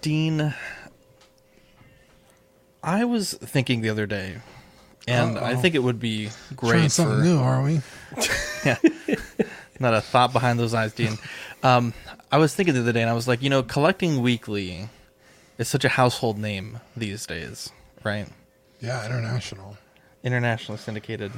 Dean, I was thinking the other day, and I think it would be great Trying great something for new, are we? yeah, not a thought behind those eyes, Dean. Um, I was thinking the other day, and I was like, you know, collecting weekly is such a household name these days, right? Yeah, international. Internationally syndicated.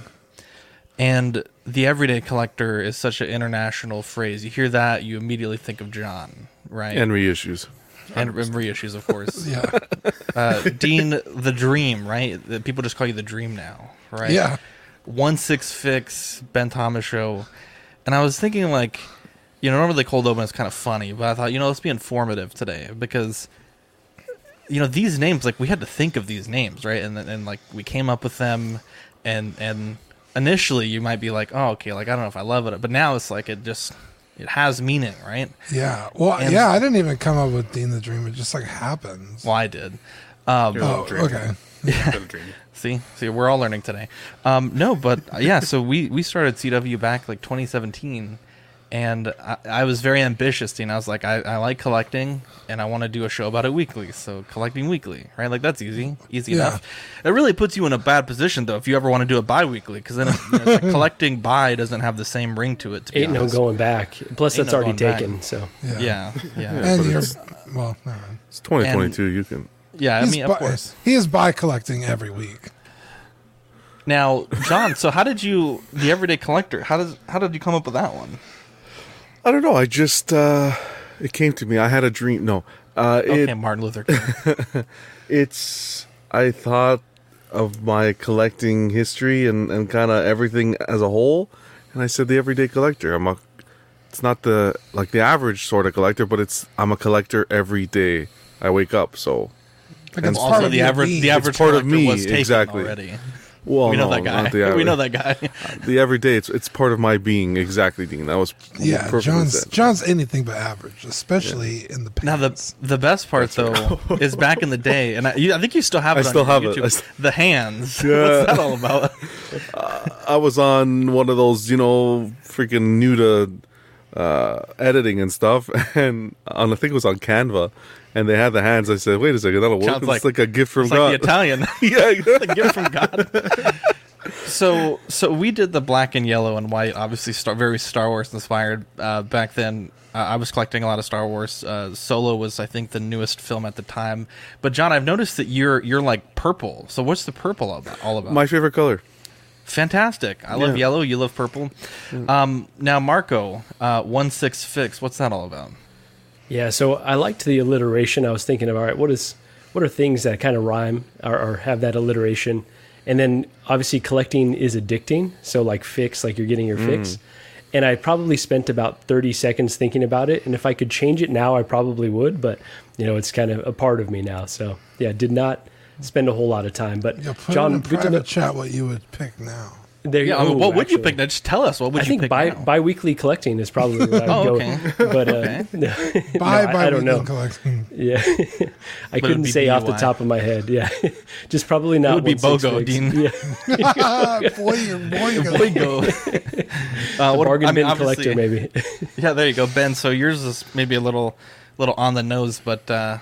And the everyday collector is such an international phrase. You hear that, you immediately think of John, right? And reissues. And, and reissues, of course. Yeah, uh, Dean the Dream, right? The- People just call you the Dream now, right? yeah. One Six Fix, Ben Thomas show, and I was thinking like, you know, normally the cold open is kind of funny, but I thought, you know, let's be informative today because, you know, these names like we had to think of these names, right? And then- and like we came up with them, and and initially you might be like, oh, okay, like I don't know if I love it, but now it's like it just it has meaning, right? Yeah. Well, And- yeah, I didn't even come up with Dean the Dream. It just like happens. Well, I did. Um, You're a oh, little dreamy. okay. Little dreamy. See, see, we're all learning today. Um, no, but uh, yeah, so we we started CW back like 2017, and I, I was very ambitious. And I was like, I, I like collecting, and I want to do a show about it weekly. So collecting weekly, right? Like that's easy, easy Yeah. enough. It really puts you in a bad position though if you ever want to do it bi-weekly, because then you know, it's like collecting bi doesn't have the same ring to it. To be Ain't no going back. Plus, Ain't that's no already going back. taken. So Yeah. Yeah, yeah, And you're it's- well. Never mind. It's 2022. you can. yeah. I mean, bi- of course. he is by collecting every week. Now, John, so how did you, the everyday collector, how does how did you come up with that one? I don't know. I just uh it came to me. I had a dream. No, uh, Okay, it Martin Luther King. it's. I thought of my collecting history and and kind of everything as a whole, and I said the everyday collector. I'm a. It's not the like the average sort of collector, but it's I'm a collector every day. I wake up, so Like And it's part of the average the average part of me, exactly. already. Well, we know no, that guy. the we know that guy. the everyday. It's it's part of my being. Exactly, Dean. That was Yeah, John's said. John's anything but average, especially in the pants. Now the the best part though is back in the day, and I, you, I think you still have I it. on still have it. YouTube, I st- the hands. Yeah. What's that all about? I was on one of those, you know, freaking new to uh, editing and stuff, and on I think it was on Canva, and they had the hands. I said, "Wait a second, that'll work. Sounds it's like- like, a gift from God." like the Italian. yeah, the gift from God. so so we did the black and yellow and white, obviously star, very Star Wars inspired. Uh, back then, uh, I was collecting a lot of Star Wars. Uh, Solo was, I think, the newest film at the time. But John, I've noticed that you're you're like purple. So what's the purple all about? All about? my favorite color. Fantastic. I love Yeah. yellow. You love purple. Um, now, Marco, uh, one six fix. What's that all about? Yeah, so I liked the alliteration. I was thinking of all right, what is what are things that kind of rhyme or, or have that alliteration? And then obviously collecting is addicting. So like fix, like you're getting your mm. fix. And I probably spent about 30 seconds thinking about it. And if I could change it now, I probably would. But you know, it's kind of a part of me now. So yeah, did not spend a whole lot of time. But yeah, put John, in good to private know. chat what you would pick now. There, Yeah, I mean, oh, what would you pick? Now, just tell us. What would I you think pick? bi now? bi-weekly collecting is probably what I would Oh, go. okay. But uh, Okay. no, Buy I- I don't know. collecting. Yeah, I it would couldn't be say off the top of my head. Yeah, just probably not. would be BOGO. Dean. Yeah, boy, you're boy, you're There you go. uh, what, bargain I mean, bin collector, maybe. Yeah, there you go, Ben. So yours is maybe a little, little on the nose, but uh,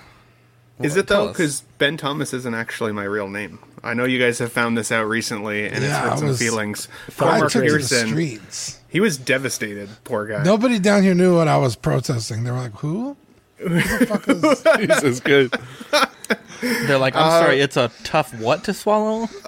Is it though? Because Ben Thomas isn't actually my real name. I know you guys have found this out recently, and it's Yeah, I hurt some was- feelings. I Cormac the Pearson, streets. he was devastated. Poor guy. Nobody down here knew what I was protesting. They were like, "Who? Who the fuck is?" Jesus, good. they're like, I'm sorry, it's a tough what to swallow.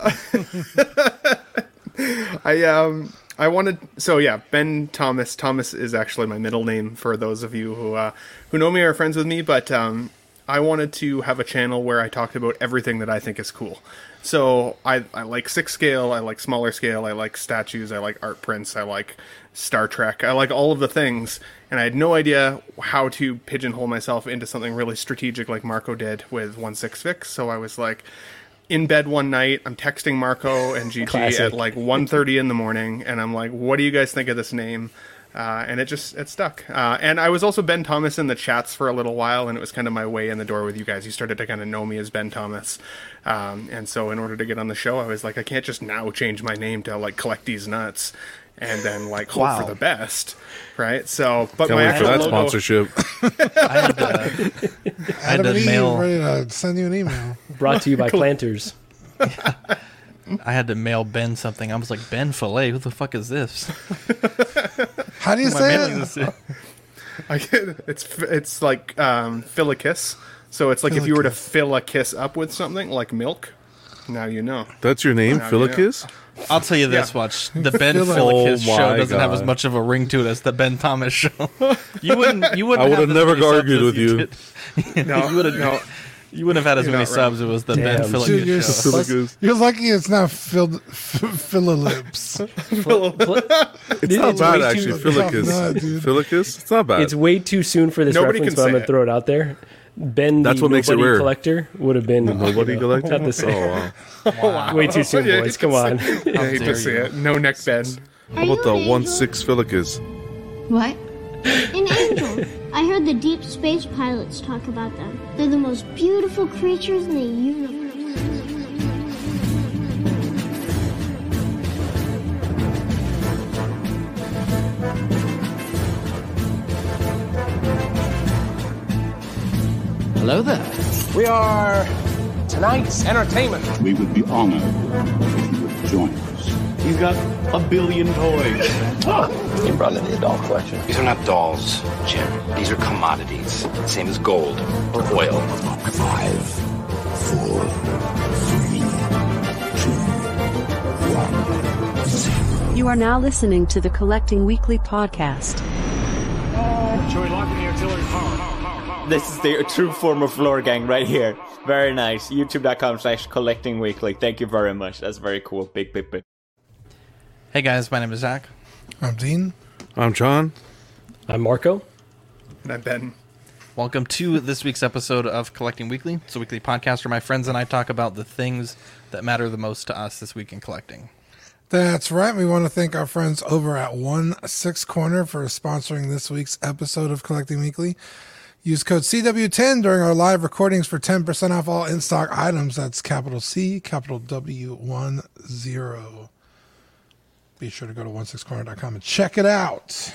I um I wanted so yeah Ben Thomas Thomas is actually my middle name for those of you who uh, who know me or are friends with me but um I wanted to have a channel where I talked about everything that I think is cool so I I like six scale I like smaller scale I like statues I like art prints I like Star Trek I like all of the things. And I had no idea how to pigeonhole myself into something really strategic like Marco did with one six fix so I was like in bed one night i'm texting marco and gg Classic. at like 1.30 in the morning and i'm like what do you guys think of this name uh, and it just it stuck uh, and i was also ben thomas in the chats for a little while and it was kind of my way in the door with you guys you started to kind of know me as ben thomas um, and so in order to get on the show i was like i can't just now change my name to like collect these nuts and then like hope Wow. for the best, right? So, but Can't my wait for actual that logo, sponsorship. I had to, I had to mail. ready to send you an email. Brought to you by Planters. I had to mail Ben something. I was like, Ben Filet, who the fuck is this? How do you say it? this I get, it's it's like um, fill a kiss. So it's like if you were to Fill-a-kiss. fill a kiss up with something like milk. Now you know. That's your name, Now, Philicus? I'll tell you this: Yeah. watch the Ben Feel it. Filicus Oh show my doesn't have as God. much of a ring to it as the Ben Thomas show. you wouldn't. You wouldn't. I would have as never many argued with you. did. No, you wouldn't. no. You wouldn't have had as You're many not right. subs. It was the Ben Damn. Filicus Dude, you're show. so- You're lucky it's not filled Phillips. It's not bad, actually. too- Philicus. Philicus? It's not bad. It's way too soon for this Nobody reference, can but I'm gonna it. throw it out there. Ben, That's the what makes it nobody collector, would have been Nobody you know, collecting? Not the same. Oh, wow. Way too soon, Yeah, boys. Come on. say- I hate to see it. No neck Ben. How about the 1 6 Philicus? What? An angel. I heard the deep space pilots talk about them. They're the most beautiful creatures in the universe. Hello there. We are tonight's entertainment. We would be honored if you would join us. He's got a billion toys. Oh. You brought in the doll collection. These are not dolls, Jim. These are commodities. Same as gold or oil. Five, four, three, two, one, zero. You are now listening to the Collecting Weekly podcast. Should we lock in the artillery power? This is the true form of lore gang right here. Very nice. YouTube.com slash collecting weekly. Thank you very much. That's very cool. Big, big, big. Hey guys, my name is Zach. I'm Dean. I'm John. I'm Marco. And I'm Ben. Welcome to this week's episode of Collecting Weekly. It's a weekly podcast where my friends and I talk about the things that matter the most to us this week in collecting. That's right. We want to thank our friends over at One Six Corner for sponsoring this week's episode of Collecting Weekly. Use code CW10 during our live recordings for 10% off all in stock items. That's capital C, capital W, 1 0. Be sure to go to 16corner.com and check it out.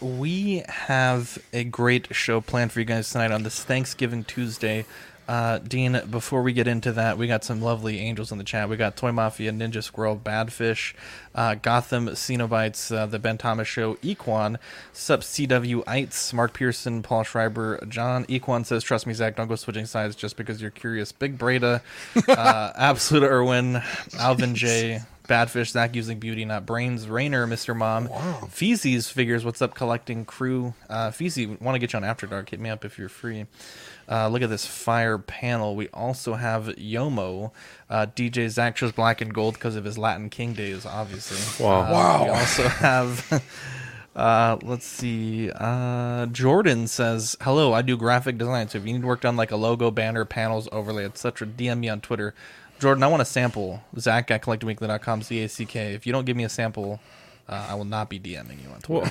We have a great show planned for you guys tonight on this Thanksgiving Tuesday. Uh, Dean, before we get into that, we got some lovely angels in the chat. We got Toy Mafia, Ninja Squirrel, Badfish, uh, Gotham, Cenobites, uh, The Ben Thomas Show, Equan, Sup CW Ites, Mark Pearson, Paul Schreiber, John. Equan says, Trust me, Zach, don't go switching sides just because you're curious. Big Breda, uh, Absolute Irwin, Alvin J. Badfish, Zach using beauty, not brains. Rainer, Mr. Mom. Feezy's figures, what's up, collecting crew. Uh, Feezy, want to get you on After Dark. Hit me up if you're free. Uh, look at this fire panel. We also have Yomo. Uh, DJ Zach chose black and gold because of his Latin King days, obviously. Wow. Uh, Wow. We also have. Uh, let's see. Uh, Jordan says, "Hello, I do graphic design. So if you need work done like a logo, banner, panels, overlay, etc., DM me on Twitter. Jordan, I want a sample. Zach at collectingweekly.com, Z A C K. If you don't give me a sample, uh, I will not be DMing you on Twitter.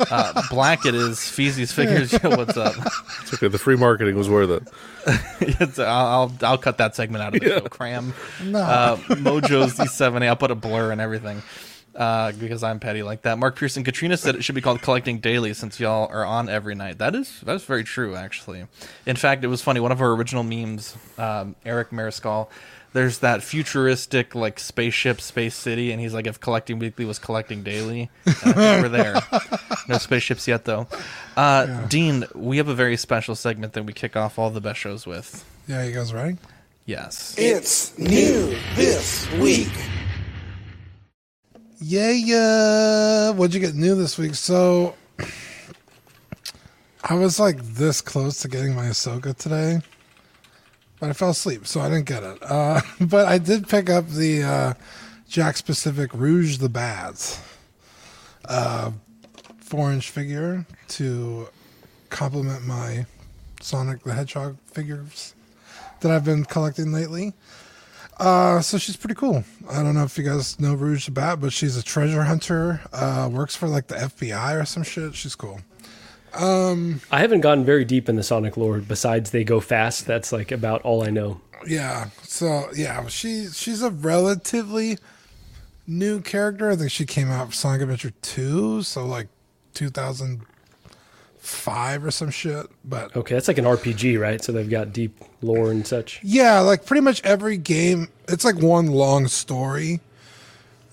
uh, Black it is. Feezy's figures. Yo, what's up? It's okay. The free marketing was worth it. it's, I'll, I'll I'll cut that segment out of the show. Cram. No. Uh, Mojo's D7A. I'll put a blur and everything. Uh, because I'm petty like that. Mark Pearson, Katrina said it should be called Collecting Daily since y'all are on every night. That is that's very true, actually. In fact, it was funny. One of our original memes, um, Eric Mariscal, there's that futuristic like spaceship, space city, and he's like, if Collecting Weekly was Collecting Daily, and we're there. No spaceships yet, though. Uh, Dean, we have a very special segment that we kick off all the best shows with. Yeah, you guys ready? Yes. It's new this week. Yeah, yeah. What'd you get new this week? So, I was like this close to getting my Ahsoka today, but I fell asleep, so I didn't get it. Uh, but I did pick up the uh, Jakks Pacific Rouge the Bads uh, four inch figure to complement my Sonic the Hedgehog figures that I've been collecting lately. Uh, so she's pretty cool. I don't know if you guys know Rouge the Bat, but she's a treasure hunter. Uh, works for like the FBI or some shit. She's cool. Um, I haven't gotten very deep in the Sonic lore. Besides, they go fast. That's like about all I know. yeah. So yeah, she she's a relatively new character. I think she came out for Sonic Adventure 2, so like 2005 or some shit. But Okay, that's like an RPG, right? So they've got deep lore and such. yeah, like pretty much every game, it's like one long story.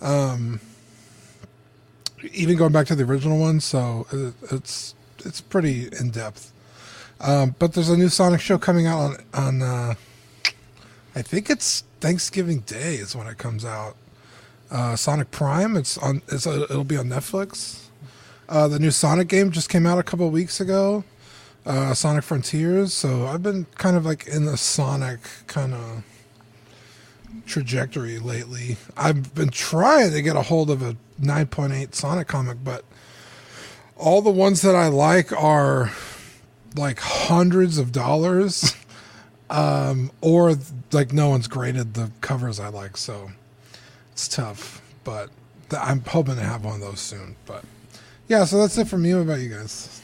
Um, even going back to the original one, so it, it's it's pretty in depth. Um, but there's a new Sonic show coming out on on uh, I think it's Thanksgiving Day is when it comes out. Uh, Sonic Prime. It's on. It's uh it'll be on Netflix. Uh, the new Sonic game just came out a couple weeks ago. Uh, Sonic Frontiers. So I've been kind of like in the Sonic kind of trajectory lately. I've been trying to get a hold of a 9.8 Sonic comic, but all the ones that I like are like hundreds of dollars. Um, or like no one's graded the covers I like, so it's tough. But th- I'm hoping to have one of those soon. But yeah, so that's it from me. What about you guys?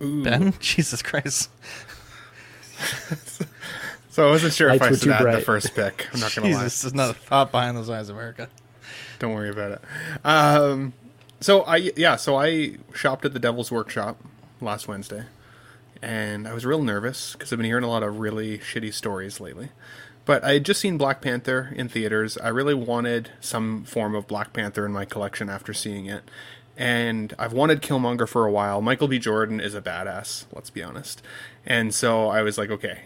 Ben, Jesus Christ. So I wasn't sure if I were should too add the first pick. I'm not gonna lie. Jesus, there's not a thought behind those eyes, America. Don't worry about it. Um, so I yeah, so I shopped at the Devil's Workshop last Wednesday, and I was real nervous because I've been hearing a lot of really shitty stories lately. But I had just seen Black Panther in theaters. I really wanted some form of Black Panther in my collection after seeing it. And I've wanted Killmonger for a while. Michael B. Jordan is a badass, let's be honest. And so I was like, okay,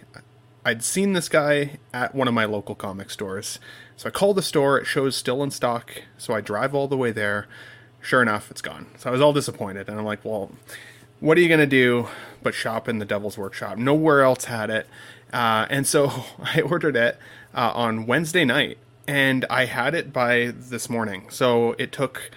I'd seen this guy at one of my local comic stores. So I call the store, it shows still in stock. So I drive all the way there. Sure enough, it's gone. So I was all disappointed. And I'm like, well, what are you going to do but shop in the Devil's Workshop? Nowhere else had it. Uh, and so I ordered it uh, on Wednesday night and I had it by this morning. So it took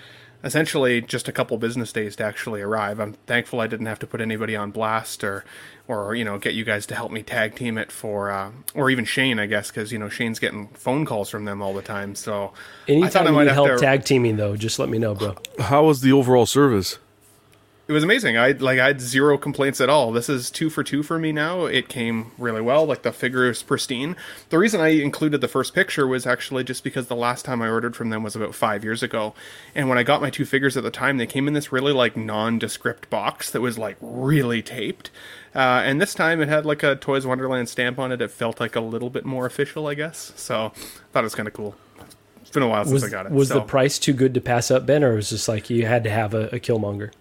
essentially just a couple business days to actually arrive. I'm thankful I didn't have to put anybody on blast or or you know get you guys to help me tag team it for uh, or even Shane I guess because you know Shane's getting phone calls from them all the time. So I Anytime thought I you might need help to. tag teaming, though, just let me know, bro. How was the overall service? It was amazing. I like I had zero complaints at all. This is two for two for me now. It came really well. Like the figure is pristine. The reason I included the first picture was actually just because the last time I ordered from them was about five years ago, and when I got my two figures at the time, they came in this really like nondescript box that was like really taped. Uh, and this time it had like a Toys Wonderland stamp on it. It felt like a little bit more official, I guess. So I thought it was kind of cool. It's been a while since I got it. was so. the price too good to pass up, Ben, or was it just like you had to have a, a Killmonger?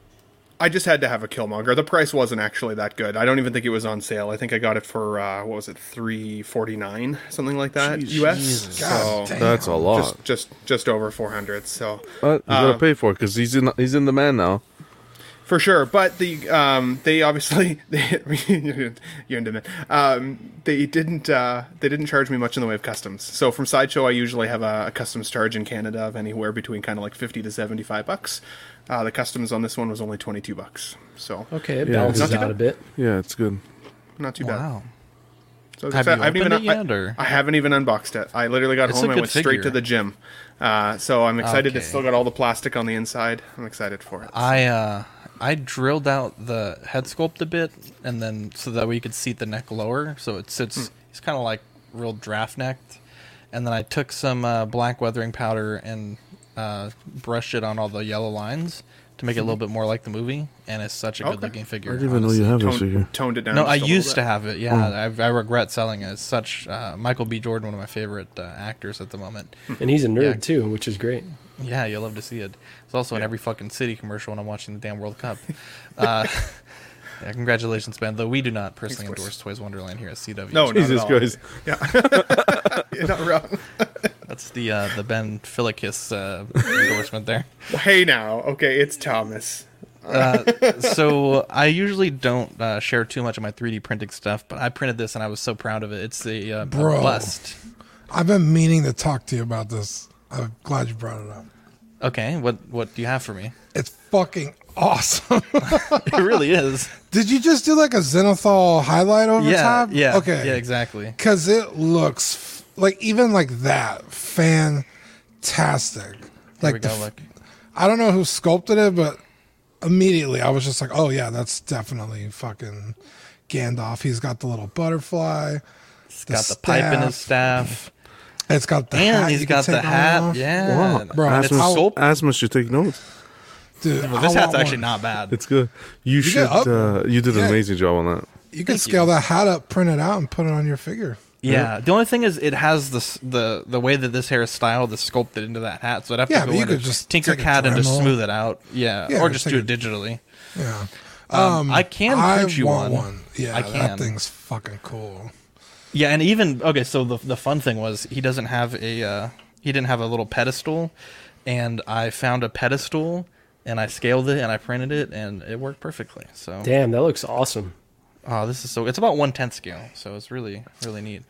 I just had to have a Killmonger. The price wasn't actually that good. I don't even think it was on sale. I think I got it for uh, what was it, three forty nine, something like that, Jeez. US. Jesus. So damn. That's a lot. Just just, just over four hundred. So But you uh, gotta pay for it because he's in he's in the man now. For sure. But the um, they obviously they, you're into it. Um, they didn't uh, they didn't charge me much in the way of customs. So from sideshow, I usually have a, a customs charge in Canada of anywhere between kind of like fifty to seventy five bucks. Uh, the customs on this one was only twenty two bucks. So Okay, it Yeah. balances Not too out bad. a bit. Yeah, it's good. Not too Wow. bad. So Have I haven't even, opened it I- yet, or- I, haven't even unboxed it. I literally got It's home and good went straight to the gym. Uh, so I'm excited. Okay. It's still got all the plastic on the inside. I'm excited for it. I uh I drilled out the head sculpt a bit, and then so that way you could seat the neck lower, so it sits. It's kind of like real draft necked, and then I took some uh, black weathering powder and uh, brushed it on all the yellow lines to make it a little bit more like the movie, and it's such a Okay. good looking figure. I didn't even know you have this Toned- figure. toned it down. No, just I a little used to have it. Yeah, Oh. I, I regret selling it. It's such uh, Michael B. Jordan, one of my favorite uh, actors at the moment. And he's a nerd Yeah. too, which is great. Yeah, you'll love to see it. It's also in every fucking city commercial when I'm watching the damn World Cup. Uh, yeah, congratulations, Ben. Though we do not personally boys. endorse Toys Wonderland here at CW. No, not Jesus at all. Christ. Yeah, you're not wrong. That's the uh, the Ben Filikis uh, endorsement there. hey now, okay, it's Thomas. Uh, so I usually don't uh, share too much of my 3D printing stuff, but I printed this and I was so proud of it. It's a, uh, a Bro. bust. I've been meaning to talk to you about this. I'm glad you brought it up. Okay, what what do you have for me? It's fucking awesome. It really is. Did you just do like a Zenithal highlight over yeah, top? yeah, Okay. yeah, exactly. Because it looks f- like even like that fantastic. Here Like we go. Look. I don't know who sculpted it, but immediately I was just like, oh yeah, that's definitely fucking Gandalf. He's got the little butterfly. He's got the pipe in his staff. It's got the and hat he's you got the hat. off. Yeah, Wow. Bro, And it's Asmus, sculpt- Asmus should take notes. Dude, Well, I this hat's actually one. not bad. It's good. You should. uh, you did an yeah. amazing job on that. You can Thank scale you. that hat up, print it out, and put it on your figure. Yeah. The only thing is, it has this the the way that this hair is styled is sculpted into that hat. So I'd have to but go you in could and just Tinkercad take and just smooth it out. Yeah, Yeah, or or just do it digitally. Yeah. Um, I can I you want one. one. Yeah, I that thing's fucking cool. Yeah, and even okay. So the the fun thing was he doesn't have a uh, he didn't have a little pedestal, and I found a pedestal and I scaled it and I printed it and it worked perfectly. So Damn, that looks awesome. oh, this is so it's about one tenth scale, so it's really really neat.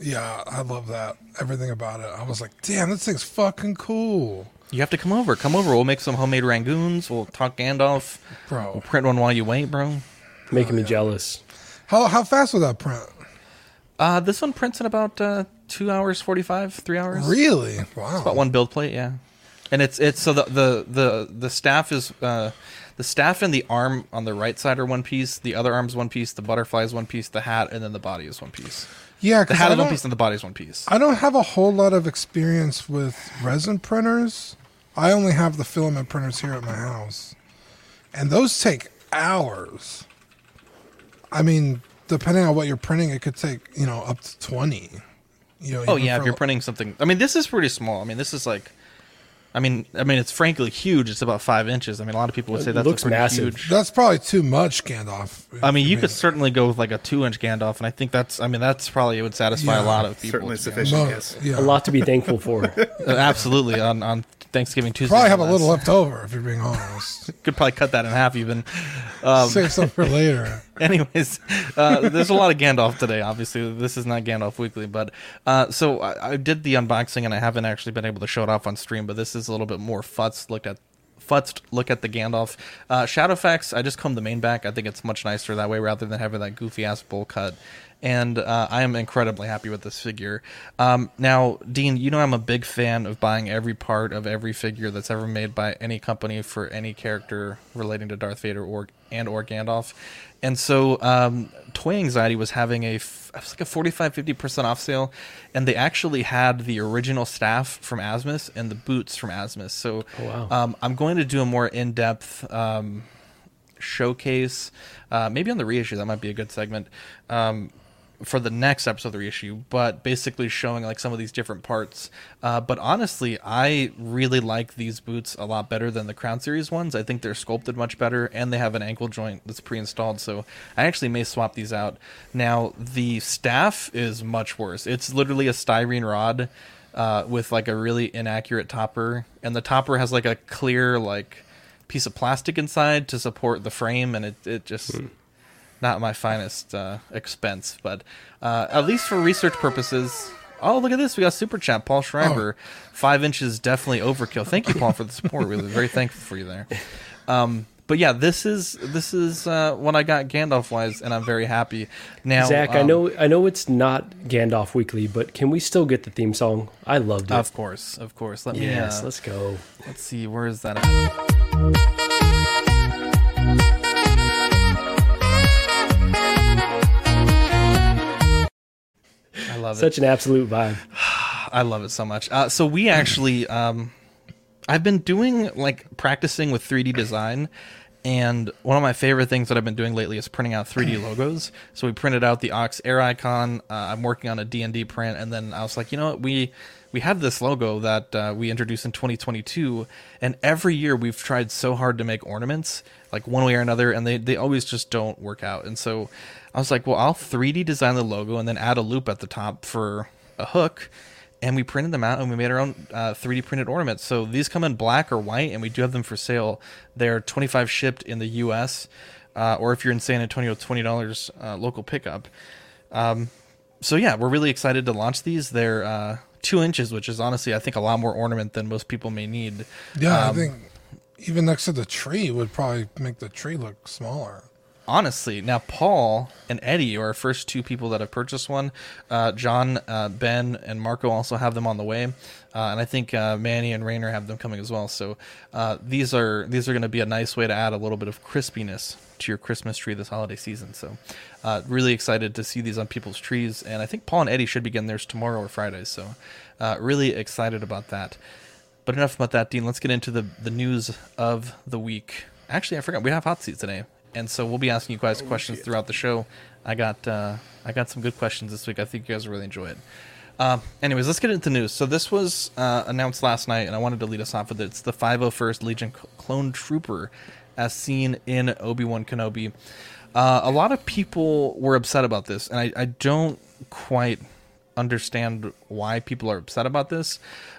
Yeah, I love that. Everything about it. I was like, damn, this thing's fucking cool. You have to come over. Come over. We'll make some homemade rangoons. We'll talk Gandalf. Bro. We'll print one while you wait, bro. Making me jealous. How how fast was that print? Uh, this one prints in about uh, two hours, forty five, three hours. Really? Wow. It's about one build plate, yeah. And it's it's so the the the the staff is uh, the staff and the arm on the right side are one piece. The other arm's one piece. The butterfly is one piece. The hat and then the body is one piece. Yeah, the hat I is one piece and the body is one piece. I don't have a whole lot of experience with resin printers. I only have the filament printers here at my house. And those take hours. I mean, depending on what you're printing, it could take, you know, up to 20. You know, Oh yeah, if you're li- printing something. I mean, this is pretty small. I mean, this is like. I mean, I mean, it's frankly huge. It's about five inches. I mean, a lot of people would say It that's looks a pretty massive. huge. That's probably too much, Gandalf. I mean, you for could me. certainly go with like a two-inch Gandalf, and I think that's. I mean, that's probably it would satisfy Yeah, a lot of people. certainly to be honest. sufficient. Mo- yes. yeah. A lot to be thankful for. Uh, absolutely on on Thanksgiving Tuesday. Probably have a little left over, if you're being honest. Could probably cut that in half even. Um, Save some for later. anyways, uh, there's a lot of Gandalf today. Obviously, this is not Gandalf Weekly, but uh, so I, I did the unboxing and I haven't actually been able to show it off on stream. But this is a little bit more futz looked at. Futzed look at the Gandalf. Uh, Shadowfax, I just combed the mane back. I think it's much nicer that way rather than having that goofy ass bowl cut. And uh, I am incredibly happy with this figure. Um, now, Dean, you know I'm a big fan of buying every part of every figure that's ever made by any company for any character relating to Darth Vader or and or Gandalf. And so, um, Toy Anxiety was having a f- was like a 45 50% off sale, and they actually had the original staff from Asmus and the boots from Asmus. So, wow. um, I'm going to do a more in depth um, showcase, uh, maybe on the reissue. That might be a good segment. Um, for the next episode of the reissue, but basically showing like some of these different parts. Uh, but honestly, I really like these boots a lot better than the Crown Series ones. I think they're sculpted much better, and they have an ankle joint that's pre-installed. So I actually may swap these out. Now the staff is much worse. It's literally a styrene rod uh, with like a really inaccurate topper, and the topper has like a clear like piece of plastic inside to support the frame, and it it just not my finest uh, expense, but uh, at least for research purposes. Oh, look at this! We got super chat, Paul Schreiber. Five inches definitely overkill. Thank you, Paul, for the support. We're very thankful for you there. Um, but yeah, this is this is uh, what I got Gandalf wise, and I'm very happy. Now, Zach, I um, know I know it's not Gandalf Weekly, but can we still get the theme song? I loved it. Of course, of course. Let me. yes, uh, let's go. Let's see. Where is that? I love it. Such an absolute vibe. I love it so much. Uh, so we actually, um, I've been doing like practicing with 3D design, and one of my favorite things that I've been doing lately is printing out 3D logos. So we printed out the Ox Air icon. Uh, I'm working on a D&D print, and then I was like, you know what, we we have this logo that uh, we introduced in 2022, and every year we've tried so hard to make ornaments like one way or another, and they they always just don't work out. And so I was like, well, I'll 3D design the logo and then add a loop at the top for a hook and we printed them out and we made our own uh, 3D printed ornaments. So these come in black or white, and we do have them for sale. They're 25 shipped in the U.S. Uh, or if you're in San Antonio, twenty dollars uh, local pickup. Um, so yeah, we're really excited to launch these. They're uh, two inches, which is honestly, I think, a lot more ornament than most people may need. Yeah, Um, I think even next to the tree would probably make the tree look smaller. honestly now paul and eddie are our first two people that have purchased one uh, john uh, ben and marco also have them on the way uh, and i think uh, manny and Rainer have them coming as well so uh, these are these are going to be a nice way to add a little bit of crispiness to your Christmas tree this holiday season. So, uh, really excited to see these on people's trees, and I think Paul and Eddie should be getting theirs tomorrow or Friday. So, uh, really excited about that. But enough about that, Dean. Let's get into the the news of the week. Actually, I forgot we have hot seats today, and so we'll be asking you guys questions throughout the show. I got uh, I got some good questions this week. I think you guys will really enjoy it. Uh, anyways, let's get into the news. So this was uh, announced last night, and I wanted to lead us off with it. It's the 501st Legion Clone Trooper, as seen in Obi Wan Kenobi. Uh, a lot of people were upset about this, and I, I, don't quite understand why people are upset about this.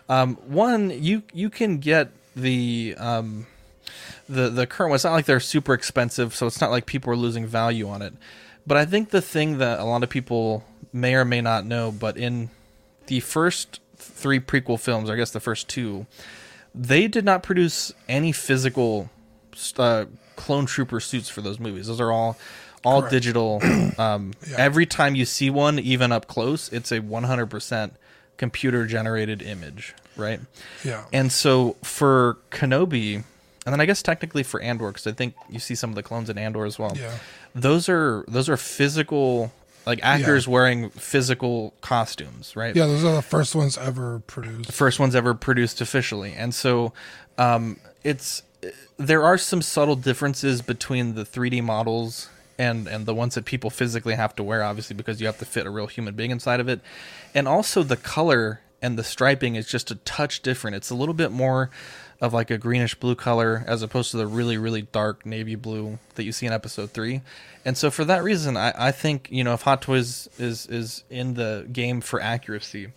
Um, one, you you can get the um, the the current one. It's not like they're super expensive, so it's not like people are losing value on it. But I think the thing that a lot of people may or may not know, but in the first three prequel films, I guess the first two, they did not produce any physical uh, clone trooper suits for those movies. Those are all all Correct. digital. Um, yeah. Every time you see one, even up close, it's a 100% computer generated image, right? Yeah. And so for Kenobi, and then I guess technically for Andor, because I think you see some of the clones in Andor as well. Yeah. Those are those are physical like actors yeah. wearing physical costumes, right? Yeah, those are the first ones ever produced. First ones ever produced officially, and so um, it's there are some subtle differences between the 3D models and and the ones that people physically have to wear, obviously because you have to fit a real human being inside of it, and also the color and the striping is just a touch different. It's a little bit more of like a greenish blue color as opposed to the really really dark navy blue that you see in episode three and so for that reason i, I think you know if hot toys is is in the game for accuracy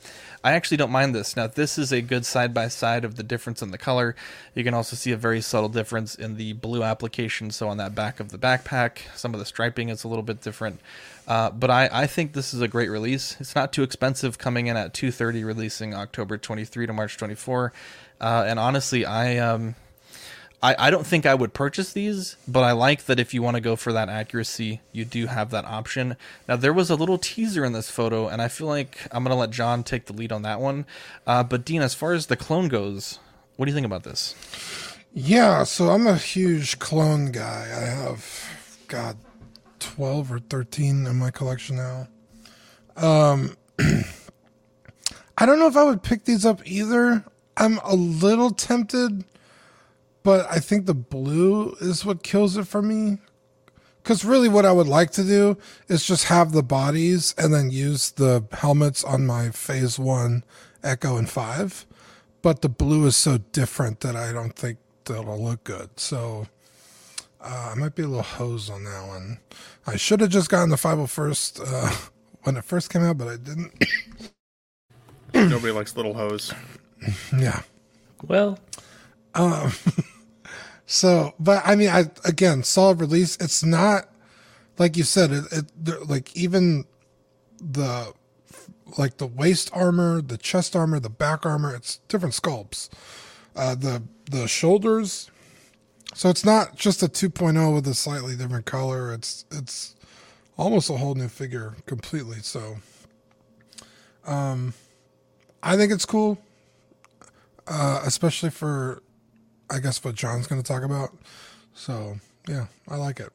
i actually don't mind this now this is a good side by side of the difference in the color you can also see a very subtle difference in the blue application so on that back of the backpack some of the striping is a little bit different uh, but I, I think this is a great release. It's not too expensive, coming in at 230, releasing October 23 to March 24. Uh, and honestly, I um, I, I don't think I would purchase these, but I like that if you want to go for that accuracy, you do have that option. Now there was a little teaser in this photo, and I feel like I'm gonna let John take the lead on that one. Uh, but Dean, as far as the clone goes, what do you think about this? Yeah, so I'm a huge clone guy. I have God, twelve or thirteen in my collection now. Um, I don't know if I would pick these up either. I'm a little tempted, but I think the blue is what kills it for me. Because really, what I would like to do is just have the bodies and then use the helmets on my phase one Echo and five. But the blue is so different that I don't think that'll look good. So uh, I might be a little hose on that one. I should have just gotten the 501st uh, when it first came out, but I didn't. Nobody likes little hose. Yeah. Well, um, so, but I mean, I again, solid release. It's not like you said. It, it like even the like the waist armor, the chest armor, the back armor. It's different sculpts. Uh, the the shoulders. So it's not just a 2.0 with a slightly different color. It's it's almost a whole new figure completely. So, um, I think it's cool uh, especially for, I guess, what John's going to talk about. So, yeah, I like it.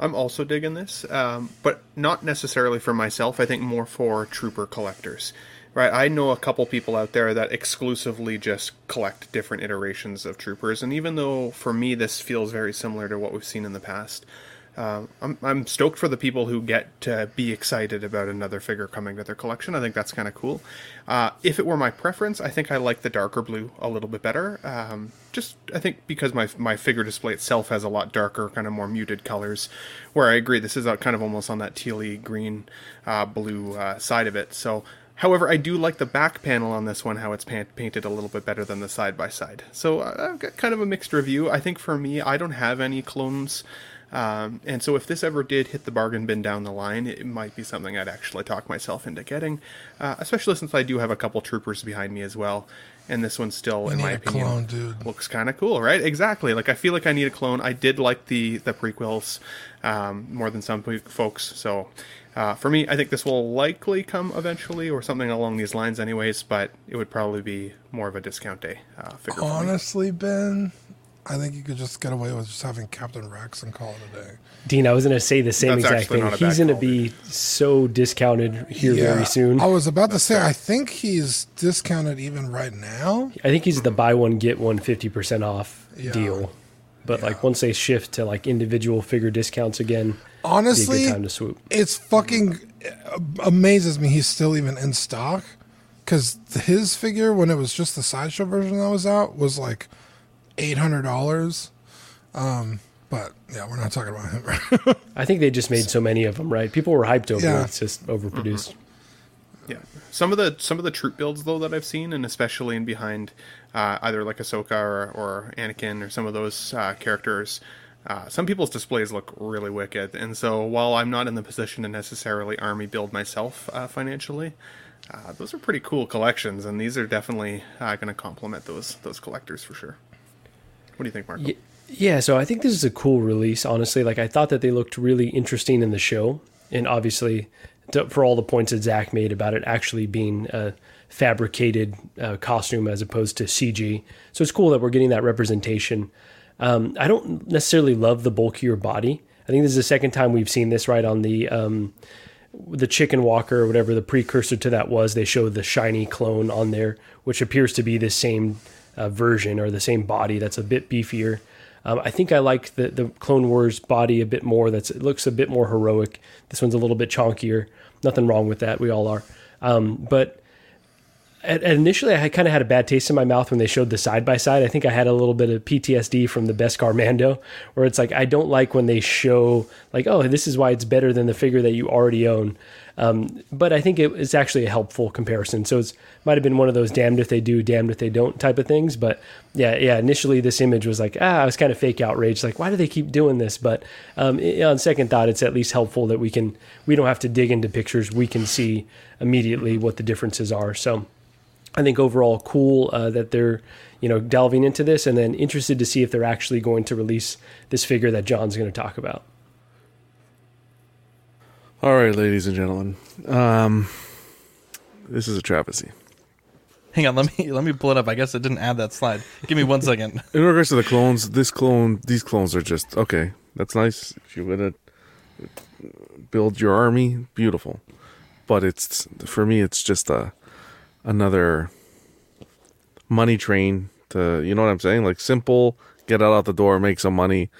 I'm also digging this, um, but not necessarily for myself. I think more for trooper collectors. Right, I know a couple people out there that exclusively just collect different iterations of troopers, and even though for me this feels very similar to what we've seen in the past, uh, I'm, I'm stoked for the people who get to be excited about another figure coming to their collection. I think that's kind of cool. Uh, if it were my preference, I think I like the darker blue a little bit better. Um, just I think because my my figure display itself has a lot darker, kind of more muted colors. Where I agree, this is kind of almost on that tealy green, uh, blue uh, side of it. So. However, I do like the back panel on this one, how it's painted a little bit better than the side by side. So uh, I've got kind of a mixed review. I think for me, I don't have any clones um, and so if this ever did hit the bargain bin down the line, it might be something I'd actually talk myself into getting, uh, especially since I do have a couple troopers behind me as well. And this one still, in my opinion, clone, looks kind of cool, right? Exactly. Like I feel like I need a clone. I did like the the prequels um, more than some folks, so uh, for me, I think this will likely come eventually, or something along these lines, anyways. But it would probably be more of a discount day uh, figure. Honestly, Ben, I think you could just get away with just having Captain Rex and call it a day. Dean, I was going to say the same That's exact thing. not a bad He's going to be so discounted here very soon. I was about to say, I think he's discounted even right now. I think he's at the buy one get one 50% off Yeah. deal. But like once they shift to like individual figure discounts again, be a Honestly, good time to swoop. it's fucking uh, amazes me he's still even in stock. Because his figure, when it was just the sideshow version that was out, was like eight hundred dollars. Um, but yeah, we're not talking about him. I think they just made so many of them, right? People were hyped over Yeah. it. It's just overproduced. Yeah, some of the some of the troop builds though that I've seen, and especially in behind uh, either like Ahsoka or, or Anakin or some of those uh, characters, uh, some people's displays look really wicked. And so while I'm not in the position to necessarily army build myself uh, financially, uh, those are pretty cool collections, and these are definitely uh, going to complement those those collectors for sure. What do you think, Mark? Ye- Yeah, so I think this is a cool release. Honestly, like I thought that they looked really interesting in the show, and obviously, to, for all the points that Zach made about it actually being a fabricated uh, costume as opposed to CG. So it's cool that we're getting that representation. Um, I don't necessarily love the bulkier body. I think this is the second time we've seen this right on the um, the chicken walker or whatever the precursor to that was. They showed the shiny clone on there, which appears to be the same uh, version or the same body that's a bit beefier. Um, I think I like the the Clone Wars body a bit more. That's it looks a bit more heroic. This one's a little bit chonkier. Nothing wrong with that. We all are. Um, but at, at initially, I kind of had a bad taste in my mouth when they showed the side by side. I think I had a little bit of PTSD from the Beskar Mando, where it's like I don't like when they show like, oh, this is why it's better than the figure that you already own. Um, but I think it, it's actually a helpful comparison. So it's might have been one of those damned if they do, damned if they don't type of things. But yeah, yeah. Initially, this image was like, ah, I was kind of fake outraged. Like, why do they keep doing this? But um, i- on second thought, it's at least helpful that we can we don't have to dig into pictures. We can see immediately what the differences are. So. I think overall cool uh, that they're you know delving into this, and then interested to see if they're actually going to release this figure that John's going to talk about. All right, ladies and gentlemen. Um, this is a travesty. Hang on, let me let me pull it up. I guess it didn't add that slide. Give me one second. In regards to the clones, this clone, these clones are just okay. That's nice. If you're gonna build your army, beautiful. But it's for me, it's just a another money train to you know what I'm saying? Like simple, get out out the door, make some money.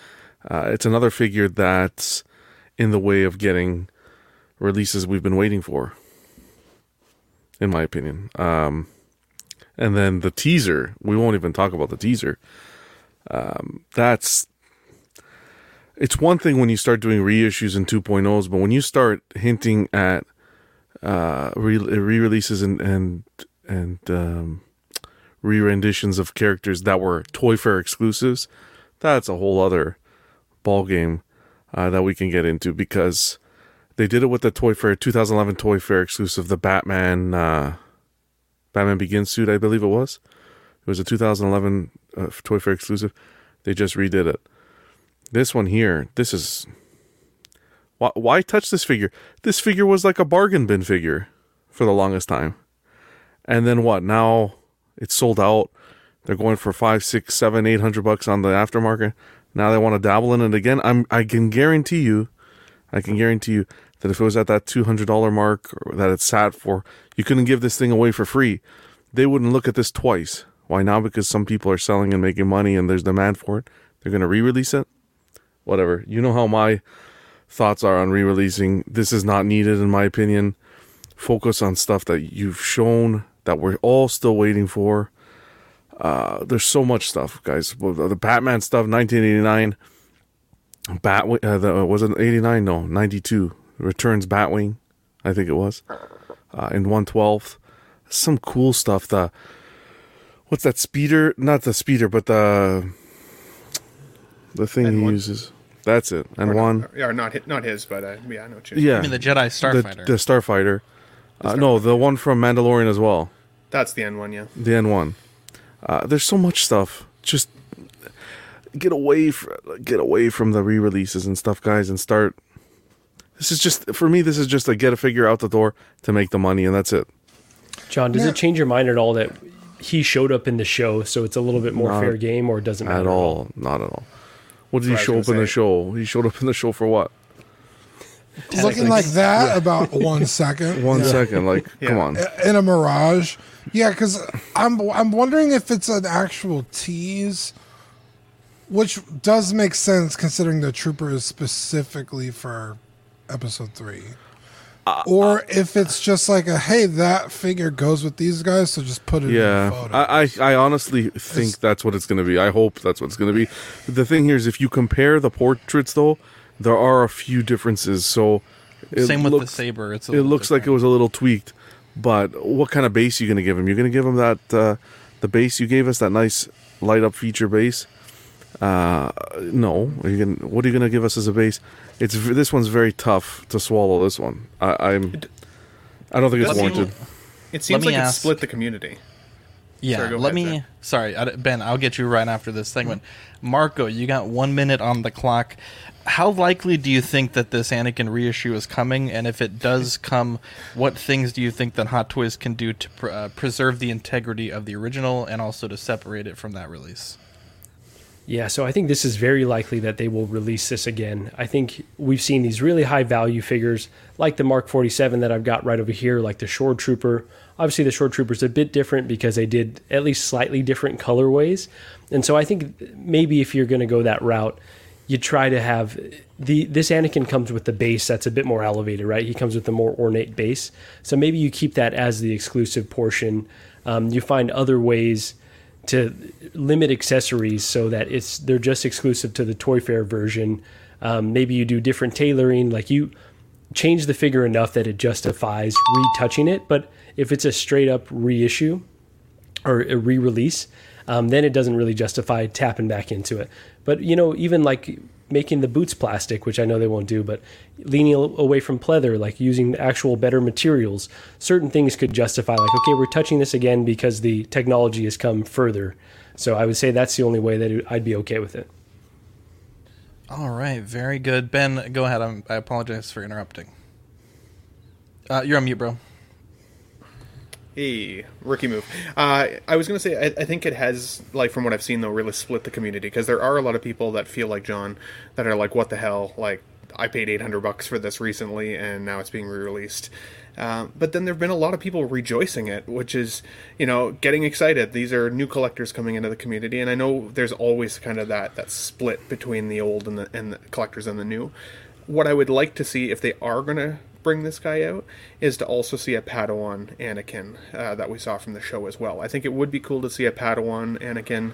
Uh, it's another figure that's in the way of getting releases we've been waiting for, in my opinion. Um, and then the teaser, we won't even talk about the teaser. Um, that's it's one thing when you start doing reissues and 2.0s, but when you start hinting at uh, re releases and and and um, re renditions of characters that were Toy Fair exclusives, that's a whole other ball game uh, that we can get into because they did it with the Toy Fair 2011 Toy Fair exclusive, the Batman uh, Batman Begins suit, I believe it was. It was a 2011 uh, Toy Fair exclusive. They just redid it. This one here, this is why, why touch this figure? This figure was like a bargain bin figure for the longest time. And then what? Now it's sold out. They're going for five, six, seven, eight hundred bucks on the aftermarket. Now they want to dabble in it again. I'm I can guarantee you, I can guarantee you that if it was at that two hundred dollar mark or that it's sat for, you couldn't give this thing away for free. They wouldn't look at this twice. Why now? Because some people are selling and making money and there's demand for it. They're gonna re-release it. Whatever. You know how my thoughts are on re-releasing. This is not needed in my opinion. Focus on stuff that you've shown that we're all still waiting for. Uh, there's so much stuff, guys. The Batman stuff, 1989. Bat, uh, the, was it 89? No, 92. Returns Batwing, I think it was. Uh, in 112th. Some cool stuff. The what's that speeder? Not the speeder, but the the thing he N1? uses. That's it. And Or one. not, or not not his, but uh, yeah, I know. What you Yeah. I mean the Jedi Starfighter. The, the Starfighter. Uh, no, the one from Mandalorian as well. That's the N one, yeah. The N1. Uh, there's so much stuff. Just get away fr- get away from the re-releases and stuff, guys, and start. This is just for me. This is just a get a figure out the door to make the money, and that's it. John, does Yeah. it change your mind at all that he showed up in the show, so it's a little bit more Not fair game, or it doesn't matter at all. Not at all. What did he show up was in the show? He showed up in the show for what? Looking like that about one second. One Yeah. second. Like, come on. in a mirage. Yeah, because I'm I'm wondering if it's an actual tease, which does make sense considering the trooper is specifically for episode three, Uh, or if it's just like a hey that figure goes with these guys, so just put it in Yeah, the photo. I, I I honestly think that's what it's going to be. I hope that's what it's going to be. The thing here is, if you compare the portraits, though, there are a few differences. So, it Same with looks, the saber. It's a it little looks like it was a little tweaked. But what kind of base are you going to give him? You're going to give him that uh, the base you gave us, that nice light up feature base. Uh, no, are you gonna, what are you going to give us as a base? It's this one's very tough to swallow. This one, I, I'm. I don't think it's Let me- warranted. It seems me like it split the community. Yeah, Sorry, let me. Zach. Sorry, Ben. I'll get you right after this segment. Marco, you got one minute on the clock. How likely do you think that this Anakin reissue is coming? And if it does come, what things do you think that Hot Toys can do to pr- uh, preserve the integrity of the original and also to separate it from that release? Yeah, so I think this is very likely that they will release this again. I think we've seen these really high value figures like the Mark 47 that I've got right over here, like the Shore Trooper. Obviously, the Shore Trooper's a bit different because they did at least slightly different colorways. And so I think maybe if you're going to go that route, you try to have the this Anakin comes with the base that's a bit more elevated, right? He comes with a more ornate base. So maybe you keep that as the exclusive portion. Um, you find other ways to limit accessories so that it's they're just exclusive to the Toy Fair version. Um, maybe you do different tailoring, like you change the figure enough that it justifies retouching it. But if it's a straight up reissue or a re-release, um, then it doesn't really justify tapping back into it. But you know, even like making the boots plastic, which I know they won't do, but leaning away from pleather, like using actual better materials, certain things could justify like, okay, we're touching this again because the technology has come further. So I would say that's the only way that I'd be okay with it. All right, very good. Ben, go ahead. I'm, I apologize for interrupting. Uh, you're on mute, bro. Hey, rookie move. Uh, I was going to say, I, I think it has, like, from what I've seen, though, really split the community because there are a lot of people that feel like John that are like, what the hell? Like, I paid 800 bucks for this recently and now it's being re released. Uh, but then there have been a lot of people rejoicing it, which is, you know, getting excited. These are new collectors coming into the community, and I know there's always kind of that, that split between the old and the, and the collectors and the new. What I would like to see if they are going to bring this guy out is to also see a Padawan Anakin uh, that we saw from the show as well. I think it would be cool to see a Padawan Anakin,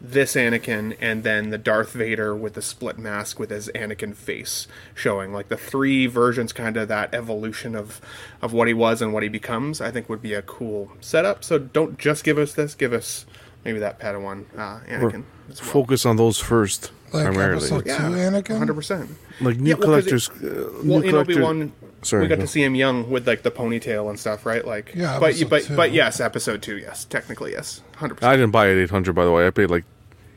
this Anakin, and then the Darth Vader with the split mask with his Anakin face showing. Like the three versions, kind of that evolution of of what he was and what he becomes. I think would be a cool setup. So don't just give us this. Give us maybe that Padawan uh, Anakin. as well. focus on those first Like primarily. episode Yeah, two, Anakin. hundred percent. Like new Yeah, well, 'cause collectors. it- uh, well, new in Obi Wan, we got go. to see him young with like the ponytail and stuff, right? Like, Yeah, but episode but two. but yes, episode two, yes, technically yes, hundred percent. I didn't buy it eight hundred. By the way, I paid like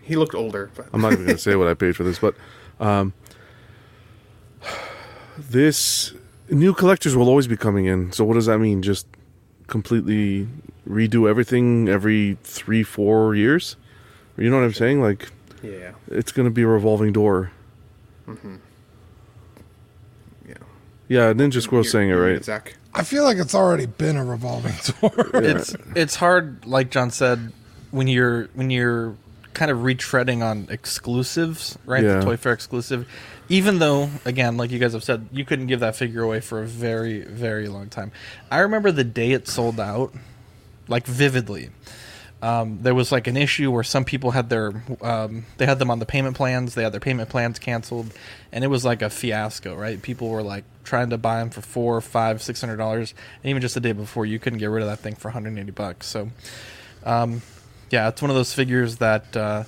He looked older, but I'm not even going to say what I paid for this, but um, this new collectors will always be coming in. So what does that mean? Just completely redo everything every three, four years? You know what I'm saying? Like, yeah, it's going to be a revolving door. hmm yeah. Yeah, Ninja Squirrel's You're- saying it right. Zach. I feel like it's already been a revolving door. It's it's hard, like John said, when you're when you're kind of retreading on exclusives, right? Yeah. The Toy Fair exclusive. Even though, again, like you guys have said, you couldn't give that figure away for a very, very long time. I remember the day it sold out, like vividly. Um, there was like an issue where some people had their um, they had them on the payment plans. They had their payment plans canceled, and it was like a fiasco, right? People were like trying to buy them for four, five, six hundred dollars, and even just the day before, you couldn't get rid of that thing for 180 bucks. So, um, yeah, it's one of those figures that uh,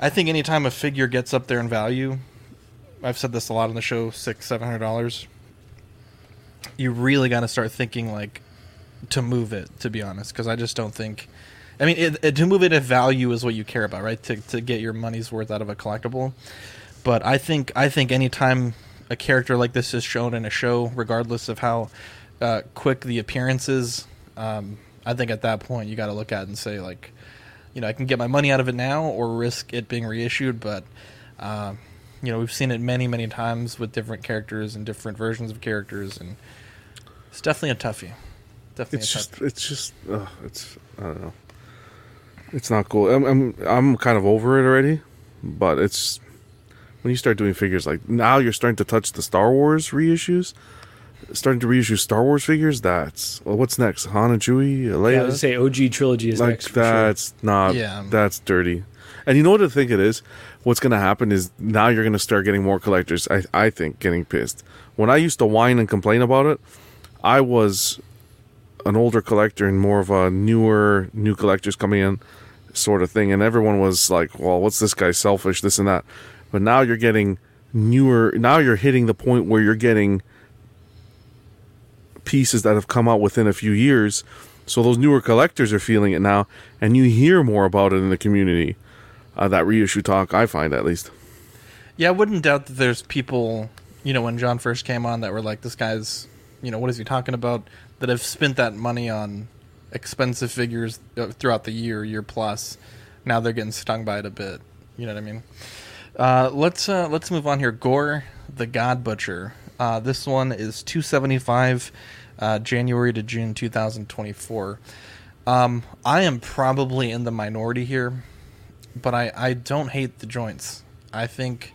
I think anytime a figure gets up there in value, I've said this a lot on the show, six, seven hundred dollars. You really got to start thinking like to move it. To be honest, because I just don't think. I mean, it, it, to move it if value is what you care about, right? To to get your money's worth out of a collectible. But I think I think anytime a character like this is shown in a show, regardless of how uh, quick the appearance is, um, I think at that point you got to look at it and say like, you know, I can get my money out of it now or risk it being reissued. But uh, you know, we've seen it many, many times with different characters and different versions of characters, and it's definitely a toughie. Definitely It's a just, it's just, ugh, it's, I don't know. It's not cool. I'm, I'm, I'm kind of over it already, but it's when you start doing figures like now, you're starting to touch the Star Wars reissues, starting to reissue Star Wars figures. That's well, what's next? Han and Chewie, Leia. Yeah, I would say OG trilogy is like next. For sure. that's not Yeah. that's dirty and you know what i think it is what's going to happen is now you're going to start getting more collectors I, I think getting pissed when i used to whine and complain about it i was an older collector and more of a newer new collectors coming in sort of thing and everyone was like well what's this guy selfish this and that but now you're getting newer now you're hitting the point where you're getting pieces that have come out within a few years. So those newer collectors are feeling it now, and you hear more about it in the community. Uh, that reissue talk, I find at least. Yeah, I wouldn't doubt that there's people, you know, when John first came on that were like, this guy's, you know, what is he talking about? That have spent that money on expensive figures uh, throughout the year, year plus. Now they're getting stung by it a bit. You know what I mean? Uh, let's uh, let's move on here. Gorr, the God Butcher. Uh, this one is 275, uh, January to June 2024. Um, I am probably in the minority here, but I, I don't hate the joints. I think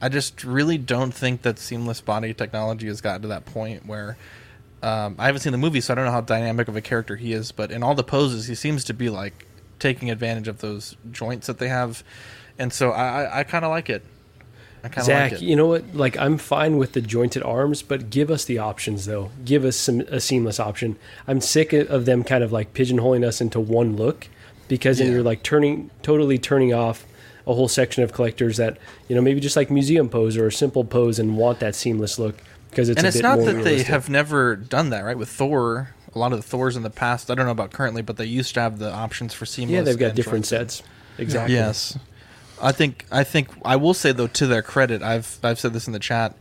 I just really don't think that seamless body technology has gotten to that point where um, I haven't seen the movie, so I don't know how dynamic of a character he is. But in all the poses, he seems to be like taking advantage of those joints that they have, and so I, I, I kind of like it. I kind of Zach, like it. you know what? Like, I'm fine with the jointed arms, but give us the options, though. Give us some a seamless option. I'm sick of them kind of like pigeonholing us into one look, because then Yeah. you're like turning totally turning off a whole section of collectors that you know maybe just like museum pose or a simple pose and want that seamless look because it's and a it's bit not more that they have never done that, right? With Thor, a lot of the Thors in the past, I don't know about currently, but they used to have the options for seamless. yeah they've got different sets exactly Yes, I think I think I will say though to their credit, I've I've said this in the chat.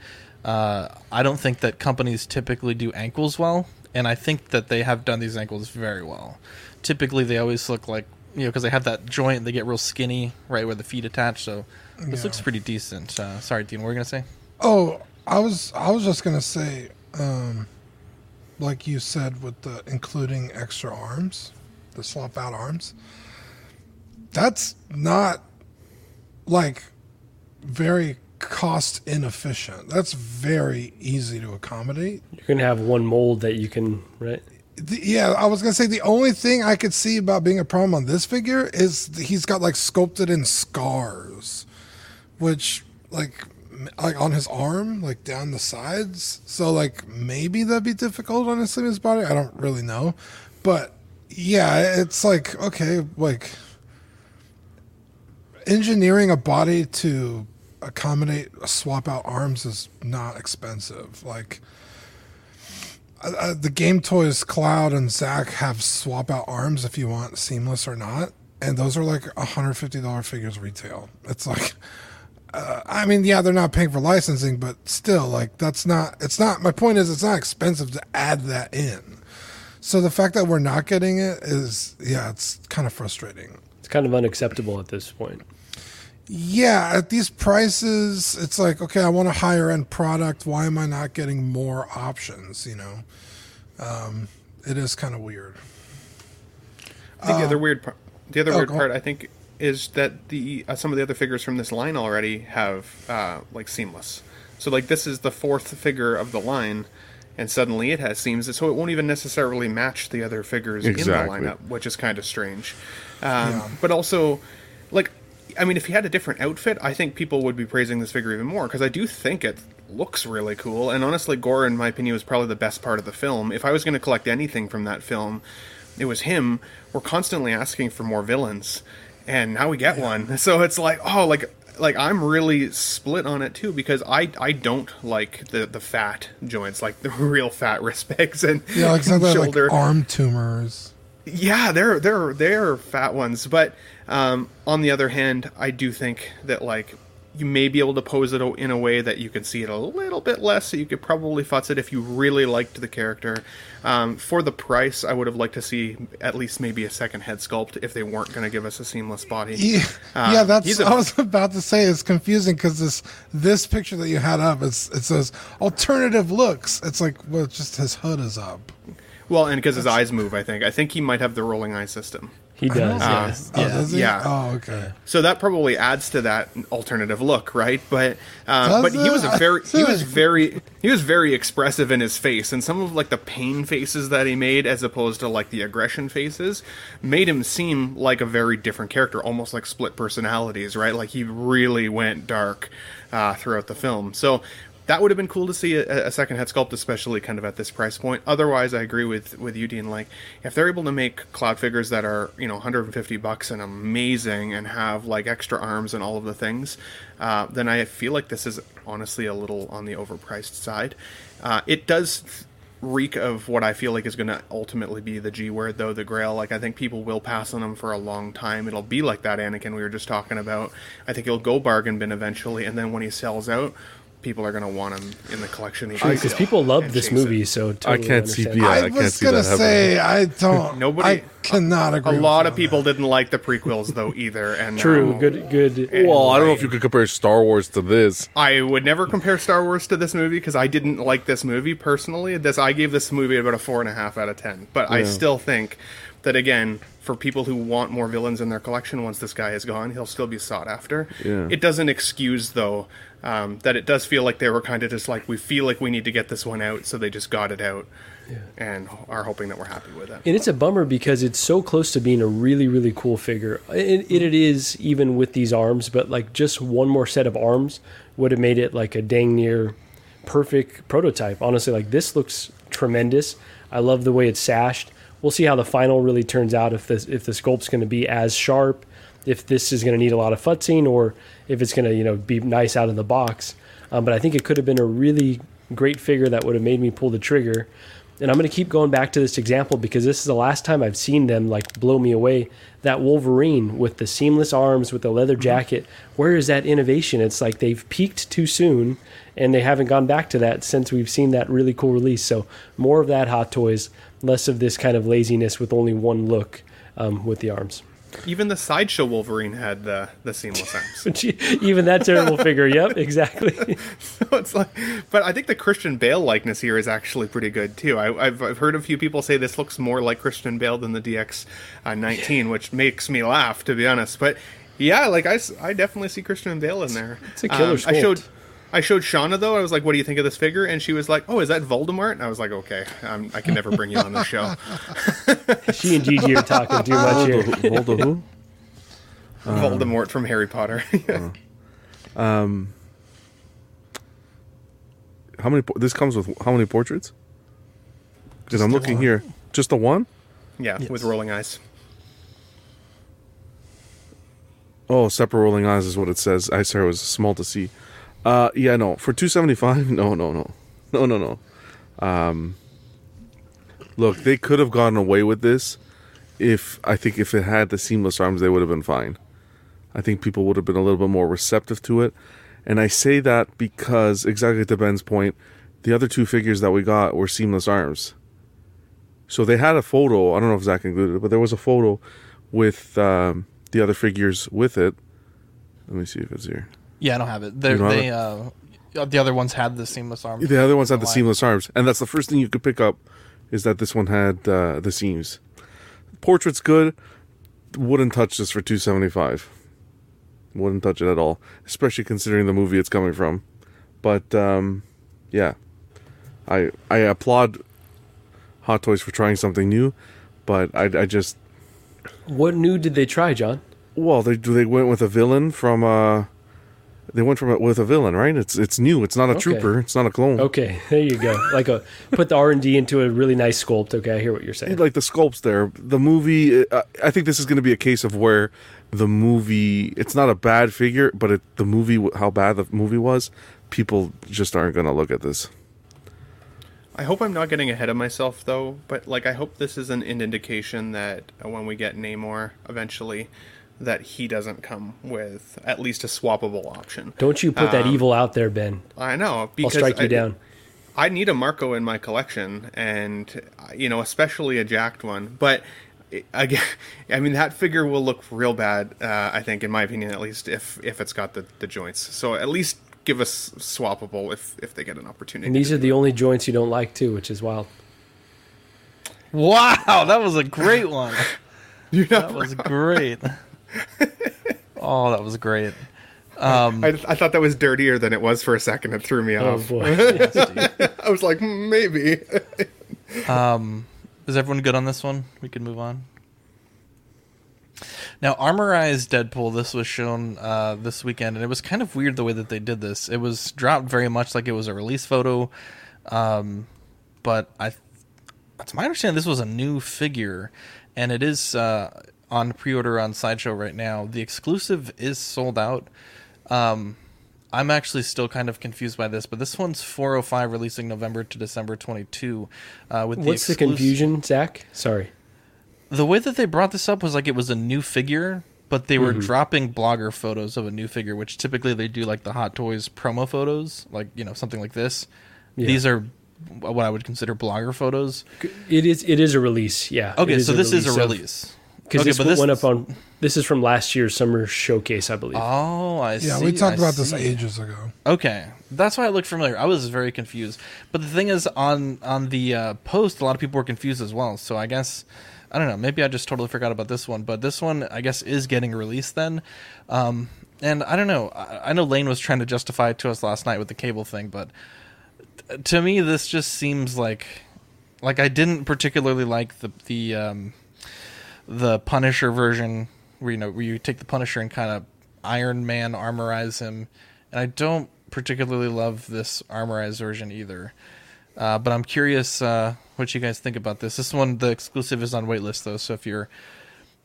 Uh, I don't think that companies typically do ankles well, and I think that they have done these ankles very well. Typically, they always look like you know because they have that joint, they get real skinny right where the feet attach. So this Yeah. looks pretty decent. Uh, sorry, Dean, what were you gonna say? Oh, I was I was just gonna say, um, like you said, with the including extra arms, the swap out arms. That's not like very cost inefficient. That's very easy to accommodate. you're gonna have one mold that you can right The- yeah, I was gonna say the only thing I could see about being a problem on this figure is he's got like sculpted in scars, which like like on his arm, like down the sides. So like maybe that'd be difficult on his body. I don't really know, but yeah, it's like okay, like engineering a body to accommodate swap out arms is not expensive. Like uh, the Game Toys Cloud and Zack have swap out arms if you want seamless or not, and those are like hundred fifty dollar figures retail. It's like, uh, I mean, yeah, they're not paying for licensing, but still, like that's not. It's not. My point is, it's not expensive to add that in. So the fact that we're not getting it is, yeah, it's kind of frustrating. it's kind of unacceptable at this point Yeah, at these prices, it's like, okay, I want a higher end product. Why am I not getting more options? You know, um, it is kind of weird. I think the Uh, other weird part, the other oh, weird part, I think, is that the uh, some of the other figures from this line already have uh, like seamless. So like this is the fourth figure of the line, and suddenly it has seams, so it won't even necessarily match the other figures Exactly. in the lineup, which is kind of strange. Um, But also, like, I mean, if he had a different outfit, I think people would be praising this figure even more because I do think it looks really cool. And honestly, Gorr, in my opinion, was probably the best part of the film. If I was going to collect anything from that film, it was him. We're constantly asking for more villains, and now we get one. So it's like, oh, like like I'm really split on it too because I I don't like the the fat joints, like the real fat wrist pegs and Yeah, like some the, like shoulder. arm tumors. Yeah, they're they're they're fat ones, but um, on the other hand, I do think that like you may be able to pose it in a way that you can see it a little bit less, so you could probably futz it if you really liked the character. Um, for the price, I would have liked to see at least maybe a second head sculpt if they weren't going to give us a seamless body. Yeah, Uh, yeah, that's. a- I was about to say it's confusing because this this picture that you had up, it's, it says alternative looks. It's like well, just his hood is up. Well, and because his eyes move, I think. I think he might have the rolling eye system. He does. Uh, Oh, does he? Yeah. Oh, okay. So that probably adds to that alternative look, right? But uh, Does but he was a very he was very he was very expressive in his face, and some of like the pain faces that he made, as opposed to like the aggression faces, made him seem like a very different character, almost like split personalities, right? Like he really went dark uh, throughout the film. So that would have been cool to see a, a second head sculpt, especially kind of at this price point. Otherwise, I agree with with you, Dean. Like, if they're able to make cloud figures that are you know 150 bucks and amazing and have like extra arms and all of the things, uh, then I feel like this is honestly a little on the overpriced side. Uh, it does reek of what I feel like is going to ultimately be the G word, though the Grail. Like I think people will pass on them for a long time. It'll be like that Anakin we were just talking about. I think he'll go bargain bin eventually, and then when he sells out, people are going to want him in the collection. even Because still people love this movie, it. so totally can't see- understand. yeah, uh, I, I was gonna say I don't. Nobody- I cannot agree. A lot you of on people didn't like the prequels though either, and True. now- Good. Good. Well, I don't know if you could compare Star Wars to this. I would never compare Star Wars to this movie because I didn't like this movie personally. This I gave this movie about a four and a half out of ten. But I still think that again, for people who want more villains in their collection, once this guy is gone, he'll still be sought after. Yeah. It doesn't excuse though um, that it does feel like they were kind of just like we feel like we need to get this one out, so they just got it out, and are hoping that we're happy with it. And it's a bummer because it's so close to being a really, really cool figure. It, it, it is even with these arms, but like just one more set of arms would have made it like a dang near perfect prototype. Honestly, like this looks tremendous. I love the way it's sashed. We'll see how the final really turns out. If this if the sculpt's going to be as sharp, if this is going to need a lot of futzing, or if it's going to you know be nice out of the box. Um, but I think it could have been a really great figure that would have made me pull the trigger. And I'm going to keep going back to this example because this is the last time I've seen them like blow me away. That Wolverine with the seamless arms, with the leather jacket. Where is that innovation? It's like they've peaked too soon and they haven't gone back to that since we've seen that really cool release. So more of that Hot Toys, less of this kind of laziness with only one look um, with the arms. Even the sideshow Wolverine had the the seamless arms. Even that terrible figure. Yep, exactly. so it's like, but I think the Christian Bale likeness here is actually pretty good too. I, have I've heard a few people say this looks more like Christian Bale than the DX uh, 19, which makes me laugh to be honest. But yeah, like I, I definitely see Christian Bale in there. It's a killer Um, I showed. Sculpt. I showed Shauna though. I was like, "What do you think of this figure?" And she was like, "Oh, is that Voldemort?" And I was like, "Okay, um, I can never bring you on the show." she and Gigi are talking too much here. Voldo who? Voldemort from Harry Potter. Um, how many? This comes with how many portraits? Because I'm looking one. here, just the one. yeah, with rolling eyes. Oh, separate rolling eyes is what it says. I said it was small to see. Uh, yeah, no, for two seventy five. No, no, no, no, no, no. Um, look, they could have gotten away with this if I think if it had the seamless arms, they would have been fine. I think people would have been a little bit more receptive to it, and I say that because exactly to Ben's point, the other two figures that we got were seamless arms. So they had a photo. I don't know if Zach included it, but there was a photo with um, the other figures with it. Let me see if it's here. Yeah, I don't have it. They're, don't have they uh, the other ones had the seamless arms. The other ones had the seamless arms, and that's the first thing you could pick up is that this one had uh, the seams. Portrait's good. Wouldn't touch this for two seventy five. Wouldn't touch it at all, especially considering the movie it's coming from. But um, yeah, I I applaud Hot Toys for trying something new, but I I just What new did they try, John? well they they went with a villain from uh they went from it with a villain right it's it's new it's not a Okay. trooper it's not a clone Okay, there you go. Like a put the R and D into a really nice sculpt. Okay, I hear what you're saying. like the sculpts there. The movie, uh, I think this is going to be a case of where the movie, it's not a bad figure, but it, the movie, how bad the movie was, people just aren't going to look at this. I hope I'm not getting ahead of myself though, but like I hope this is an, an indication that uh, when we get Namor eventually, that he doesn't come with at least a swappable option. Don't you put that Um, evil out there, Ben. I know. I'll Because strike you I, down. I need a Marco in my collection, and you know, especially a jacked one. But i- again, I mean, that figure will look real bad. Uh, I think, in my opinion, at least if if it's got the, the joints. So at least give us swappable if if they get an opportunity. And these are the only joints you don't like too, which is wild. Wow, that was a great one. You're that was great. oh, that was great. Um, I, I thought that was dirtier than it was for a second. It threw me Oh, off. boy. Yes. I was like, "Hmm, maybe. um, is everyone good on this one? We can move on. Now, Armorized Deadpool. This was shown uh, this weekend, and it was kind of weird the way that they did this. It was dropped very much like it was a release photo, um, but I, it's my understanding this was a new figure, and it is uh, on pre-order on Sideshow right now. The exclusive is sold out. Um, I'm actually still kind of confused by this, but this one's 405 releasing November to December 22. Uh, with What's the, exclus- confusion, Zach? Sorry. The way that they brought this up was like it was a new figure, but they were Mhm. dropping blogger photos of a new figure, which typically they do like the Hot Toys promo photos, like you know something like this. Yeah. These are what I would consider blogger photos. It is. It is a release. Yeah. Okay, so this is a release. Because Okay, this, but one this- went up on. This is from last year's summer showcase, I believe. Oh, I see. Yeah, we talked I about this ages ago. Okay, that's why it looked familiar. I was very confused, but the thing is, on on the uh, post, a lot of people were confused as well. So I guess I don't know. Maybe I just totally forgot about this one, but this one I guess is getting released then. Um, and I don't know. I, I know Lane was trying to justify it to us last night with the cable thing, but t- to me, this just seems like like I didn't particularly like the the um, the Punisher version where you know where you take the Punisher and kind of Iron Man armorize him, and I don't particularly love this armorized version either. Uh, but I'm curious uh, what you guys think about this. This one, the exclusive is on waitlist though, so if you're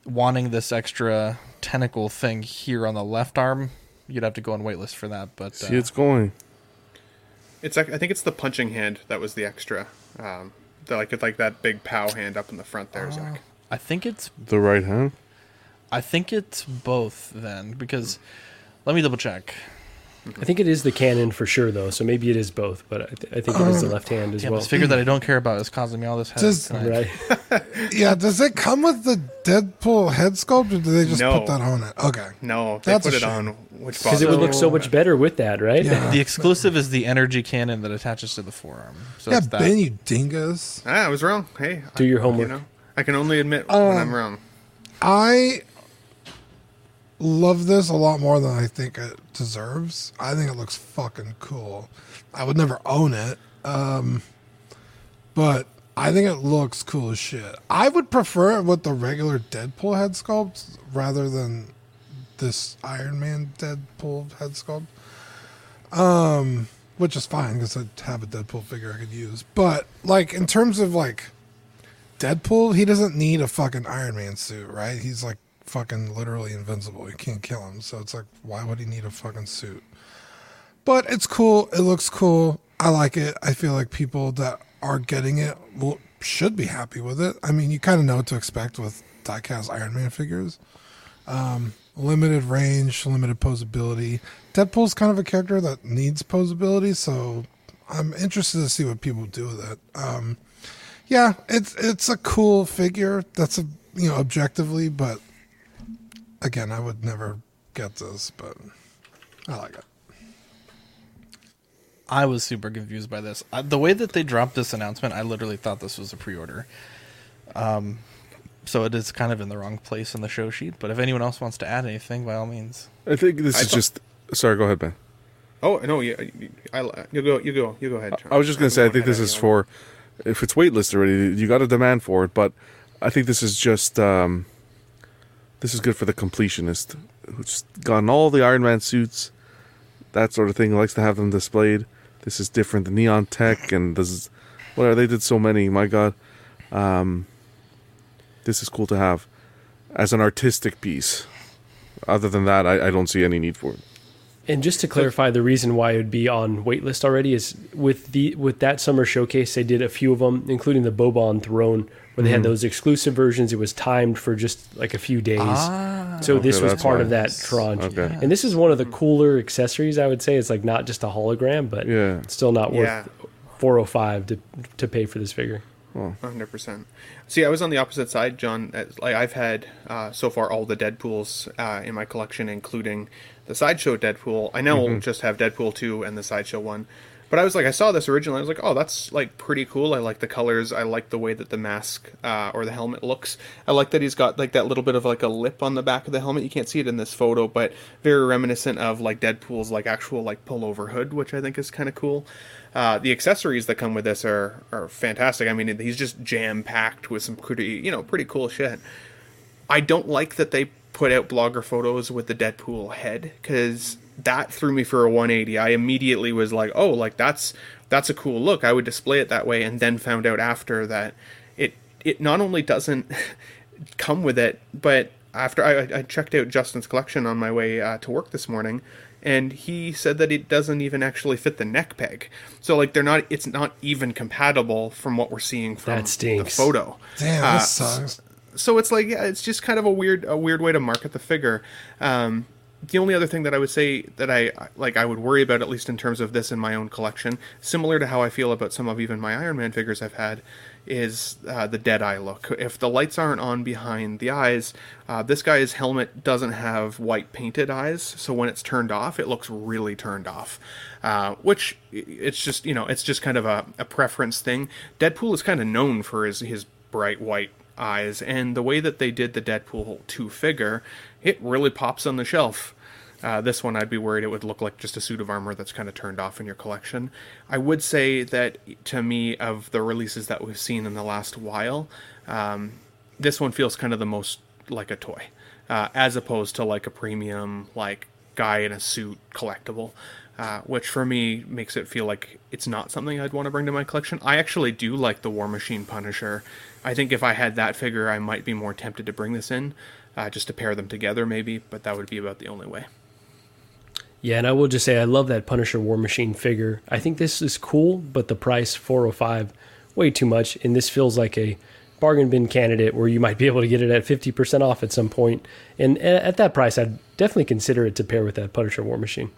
wanting this extra tentacle thing here on the left arm, you'd have to go on waitlist for that. But See, uh, it's going. It's ac- I think it's the punching hand that was the extra. Um, the, like it's like that big pow hand up in the front there, Zach. I think it's The right hand. I think it's both then because let me double check. I think it is the cannon for sure, though. So maybe it is both, but I, th- I think it is the Uh, left hand as Damn, well. this figure that I don't care about is causing me all this headache Does- tonight. Right. Yeah, does it come with the Deadpool head sculpt, or do they just No. put that on it? Okay. No, they That's a put it shame. on. Which Because it would look so So- much better with that, right? Yeah. The exclusive is the energy cannon that attaches to the forearm. So yeah, it's that. Ben, you dingus. Ah, I was wrong. Hey, Do your I, homework. You know, I can only admit when Um, I'm wrong. I love this a lot more than I think it deserves. I think it looks fucking cool. I would never own it, um, but I think it looks cool as shit. I would prefer it with the regular Deadpool head sculpt rather than this Iron Man Deadpool head sculpt. Um, which is fine because I have a Deadpool figure I could use. But like in terms of like Deadpool, he doesn't need a fucking Iron Man suit, right? He's like fucking literally invincible. You can't kill him. So it's like, why would he need a fucking suit? But it's cool. It looks cool. I like it. I feel like people that are getting it will, should be happy with it. I mean, you kind of know what to expect with diecast Iron Man figures. Um, limited range, limited posability. Deadpool's kind of a character that needs posability, so I'm interested to see what people do with it. Um, yeah, it's it's a cool figure. That's a you know objectively, but again, I would never get this, but I like it. I was super confused by this. Uh, the way that they dropped this announcement, I literally thought this was a pre-order. Um, so it is kind of in the wrong place in the show sheet. But if anyone else wants to add anything, by all means. I think this I is thought- just. Sorry, go ahead, Ben. Oh no, yeah, I, you go, you go, you go ahead. I was just going to say, I think this is of you. for, if it's waitlist already, you got a demand for it, but I think this is just, um, this is good for the completionist who's gotten all the Iron Man suits, that sort of thing, likes to have them displayed. This is different. The neon tech and this is, well, they did so many, my God. Um, this is cool to have as an artistic piece. Other than that, I, I don't see any need for it. And just to clarify, the reason why it would be on waitlist already is with the with that summer showcase, they did a few of them, including the Boba on Throne, where they had Mhm. those exclusive versions. It was timed for just like a few days, Ah. so this was part why. of that tranche. Okay. And this is one of the cooler accessories, I would say. It's like not just a hologram, but Yeah. still not worth Yeah. four hundred five to to pay for this figure. Hundred percent. See, I was on the opposite side, John. Like I've had uh, so far all the Deadpool's uh, in my collection, including the sideshow Deadpool. I now Mhm. just have Deadpool two and the sideshow one. But I was like, I saw this originally. I was like, oh, that's like pretty cool. I like the colors. I like the way that the mask uh, or the helmet looks. I like that he's got like that little bit of like a lip on the back of the helmet. You can't see it in this photo, but very reminiscent of like Deadpool's like actual like pullover hood, which I think is kind of cool. Uh, the accessories that come with this are are fantastic. I mean, he's just jam packed with some pretty you know pretty cool shit. I don't like that they put out blogger photos with the Deadpool head because that threw me for a 180. I immediately was like, oh, like that's that's a cool look. I would display it that way, and then found out after that it it not only doesn't come with it, but after I, I checked out Justin's collection on my way uh, to work this morning, and he said that it doesn't even actually fit the neck peg. So like they're not, it's not even compatible from what we're seeing from That the photo. Damn, Uh, that sucks. so it's like yeah, it's just kind of a weird a weird way to market the figure. Um, the only other thing that I would say that I like I would worry about at least in terms of this in my own collection, similar to how I feel about some of even my Iron Man figures I've had, is uh, the dead eye look. If the lights aren't on behind the eyes, uh, this guy's helmet doesn't have white painted eyes, so when it's turned off, it looks really turned off. Uh, which it's just you know it's just kind of a, a preference thing. Deadpool is kind of known for his his bright white eyes, and the way that they did the Deadpool 2 figure, it really pops on the shelf. Uh, this one, I'd be worried it would look like just a suit of armor that's kind of turned off in your collection. I would say that to me, of the releases that we've seen in the last while, um, this one feels kind of the most like a toy, uh, as opposed to like a premium, like guy in a suit collectible. Uh, which for me makes it feel like it's not something I'd want to bring to my collection. I actually do like the War Machine Punisher. I think if I had that figure, I might be more tempted to bring this in, uh, just to pair them together, maybe. But that would be about the only way. Yeah, and I will just say I love that Punisher War Machine figure. I think this is cool, but the price 405 way too much and this feels like a bargain bin candidate where you might be able to get it at 50% off at some point. And at that price I'd definitely consider it to pair with that Punisher War Machine.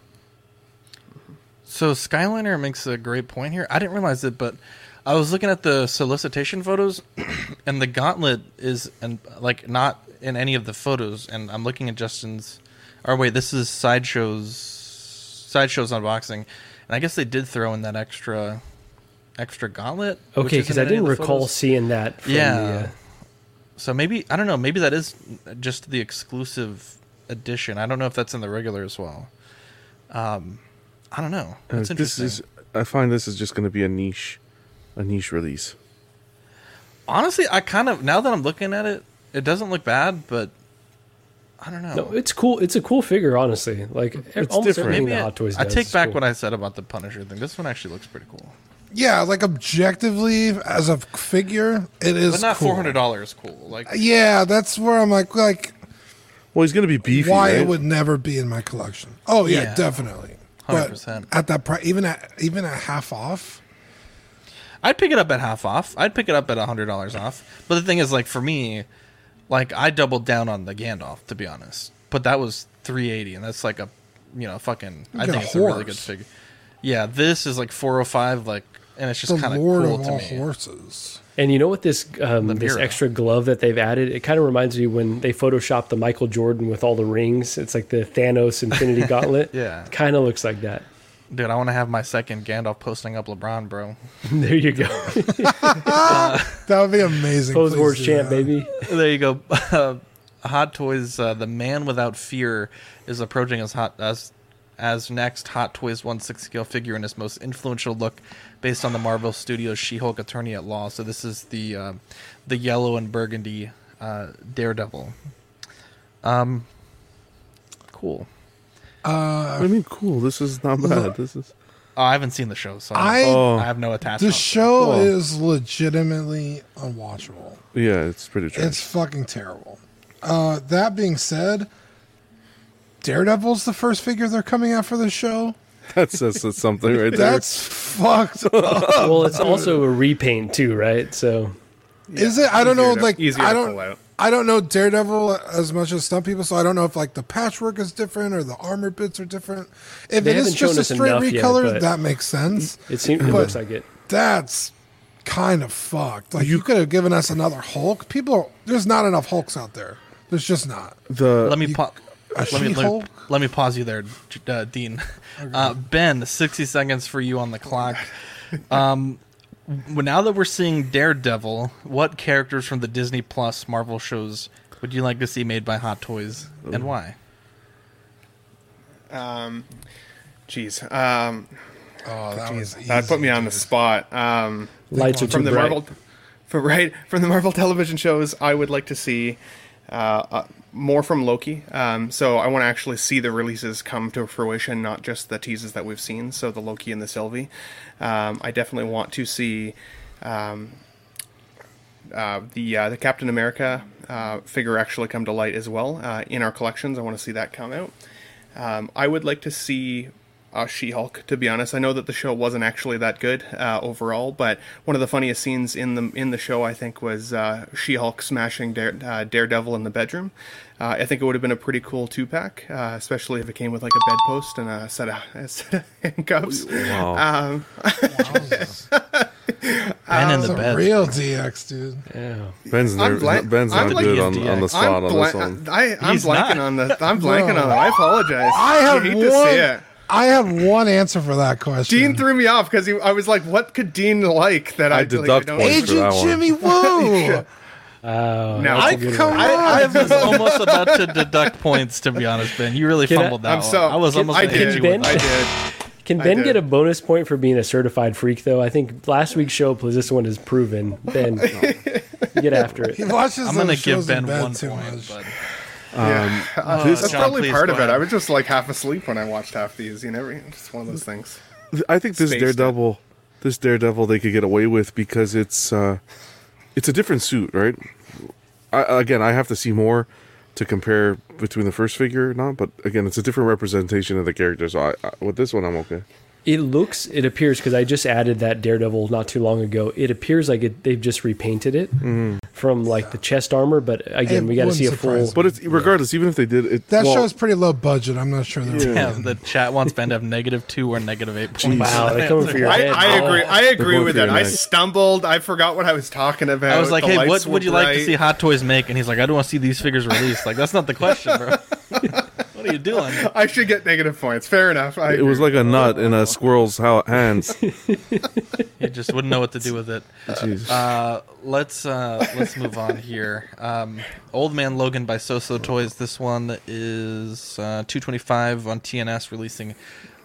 So Skyliner makes a great point here. I didn't realize it, but I was looking at the solicitation photos, and the gauntlet is and like not in any of the photos. And I'm looking at Justin's. Or wait, this is sideshows. Sideshows unboxing, and I guess they did throw in that extra, extra gauntlet. Okay, cuz I in any of didn't recall photos. seeing that from yeah. the uh, So maybe I don't know. Maybe that is just the exclusive edition. I don't know if that's in the regular as well. Um, I don't know. Uh, That's this is. I find this is just going to be a niche, a niche release. Honestly, I kind of now that I'm looking at it, it doesn't look bad, but I don't know. No, it's cool. It's a cool figure, honestly. Like It's almost different. Maybe the I, Hot Toys I does take back cool. what I said about the Punisher thing. This one actually looks pretty cool, Yeah, like objectively as a figure, it is but not four hundred dollars. Cool, like Yeah, that's where I'm like, like Well, he's going to be beefy. why right? it would never be in my collection. Oh yeah, Yeah. definitely. But 100%. at that price, even at even at half off. I'd pick it up at half off. I'd pick it up at hundred dollars off. But the thing is, like for me, like I doubled down on the Gandalf to be honest. But that was three eighty, and that's like a you know fucking. I think a it's a really good figure. Yeah, this is like four hundred five, like, and it's just kind of Lord cool of to all me. horses. And you know what this um, this extra glove that they've added? It kind of reminds me when they photoshopped the Michael Jordan with all the rings. It's like the Thanos Infinity Gauntlet. Yeah. kind of looks like that. Dude, I want to have my second Gandalf posting up LeBron, bro. there you go. That would be amazing. Pose Please Wars do champ, that. baby. there you go. Uh, Hot Toys, uh, the man without fear, is approaching as hot as as next Hot Toys 160 scale figure in his most influential look, based on the Marvel Studios She-Hulk Attorney at Law. So this is the uh, the yellow and burgundy uh, Daredevil. Um, cool. Uh, I mean, cool. This is not bad. This is. Oh, I haven't seen the show, so I- Oh. I have no attachment. the show Well- is legitimately unwatchable. Yeah, it's pretty trash. It's fucking terrible. Uh, that being said, Daredevil's the first figure they're coming out for the show. That says that's something right there. That's fucked up. Well, it's also a repaint too, right? So Is it? I don't know. To- Like easier I to don't. Pull out. I don't know Daredevil as much as some people, so I don't know if like the patchwork is different or the armor bits are different. If They it is just a straight enough yet, recolor, that makes sense. it seems it But looks like it. That's kind of fucked. Like you, could have given us another Hulk. People, are, there's not enough Hulks out there. There's just not. the Let me pa- let me, let, me, let me pause you there, uh, Dean. Uh, ben, sixty seconds for you on the clock. Um, w- now that we're seeing Daredevil, what characters from the Disney Plus Marvel shows would you like to see made by Hot Toys, and why? Um, jeez. Um, Oh, that was jeez. That put me on the spot. Um, Lights are from too the bright. Marvel, from right from the Marvel television shows. I would like to see uh, uh, more from Loki. Um, so I want to actually see the releases come to fruition, not just the teases that we've seen. So the Loki and the Sylvie. Um, I definitely want to see. Um, uh, the uh, the Captain America uh, figure actually come to light as well uh, in our collections. I want to see that come out. Um, I would like to see uh, She-Hulk. To be honest, I know that the show wasn't actually that good uh, overall, but one of the funniest scenes in the in the show I think was uh, She-Hulk smashing Dare, uh, Daredevil in the bedroom. Uh, I think it would have been a pretty cool two pack, uh, especially if it came with like a bedpost and a set of, a set of handcuffs. Wow. Um, Ben in the Some bed. real DX, dude. Yeah. Ben's I'm never, blank- Ben's not like- good on, on the spot I'm on this one. I, I'm blanking not. on the. I'm blanking on that. I apologize. I have You hate one. to see it. I have one answer for that question. Dean threw me off because I was like, "What could Dean like that I, I like, deduct don't points for Agent that one. Jimmy Woo. Oh, No, that's I a good come on. I, I was almost about to deduct points. To be honest, Ben, you really Can I- fumbled that I'm one. so. I was almost I did. you Ben? with I did. Can Ben did. get a bonus point for being a certified freak, though? I think last week's show plus this one is proven. Ben, get after it. He it. watches I'm gonna shows give Ben one too point, much. but Yeah. Uh, this- that's John, probably part of it. I was just like half asleep when I watched half these. You know, it's one of those things. I think this Spaced it. Daredevil, this Daredevil, they could get away with because it's uh, it's a different suit, right? I, again, I have to see more to compare between the first figure or not, but again, it's a different representation of the character. So I, I, with this one, I'm okay. It looks, it appears, because I just added that Daredevil not too long ago. It appears like it, they've just repainted it mm-hmm. from like the chest armor, but again, It we got to see a surprise full. But it's regardless, even if they did it, That well, show's pretty low budget. I'm not sure they're yeah, the chat wants Ben to have negative two or negative eight points. Wow, they're coming for your I, head. I agree. I agree with that. I stumbled. I forgot what I was talking about. I was like, The "Hey, what would you like to see Hot Toys make?" And he's like, "I don't want to see these figures released." Like, that's not the question, bro. what are you doing? I should get negative points. Fair enough. I it was like a nut in a squirrel's hands. You just wouldn't know what to do with it. Jeez. Uh, let's uh, let's move on here. Um, Old Man Logan by Soosoo Toys. This one is uh, 225 on TNS, releasing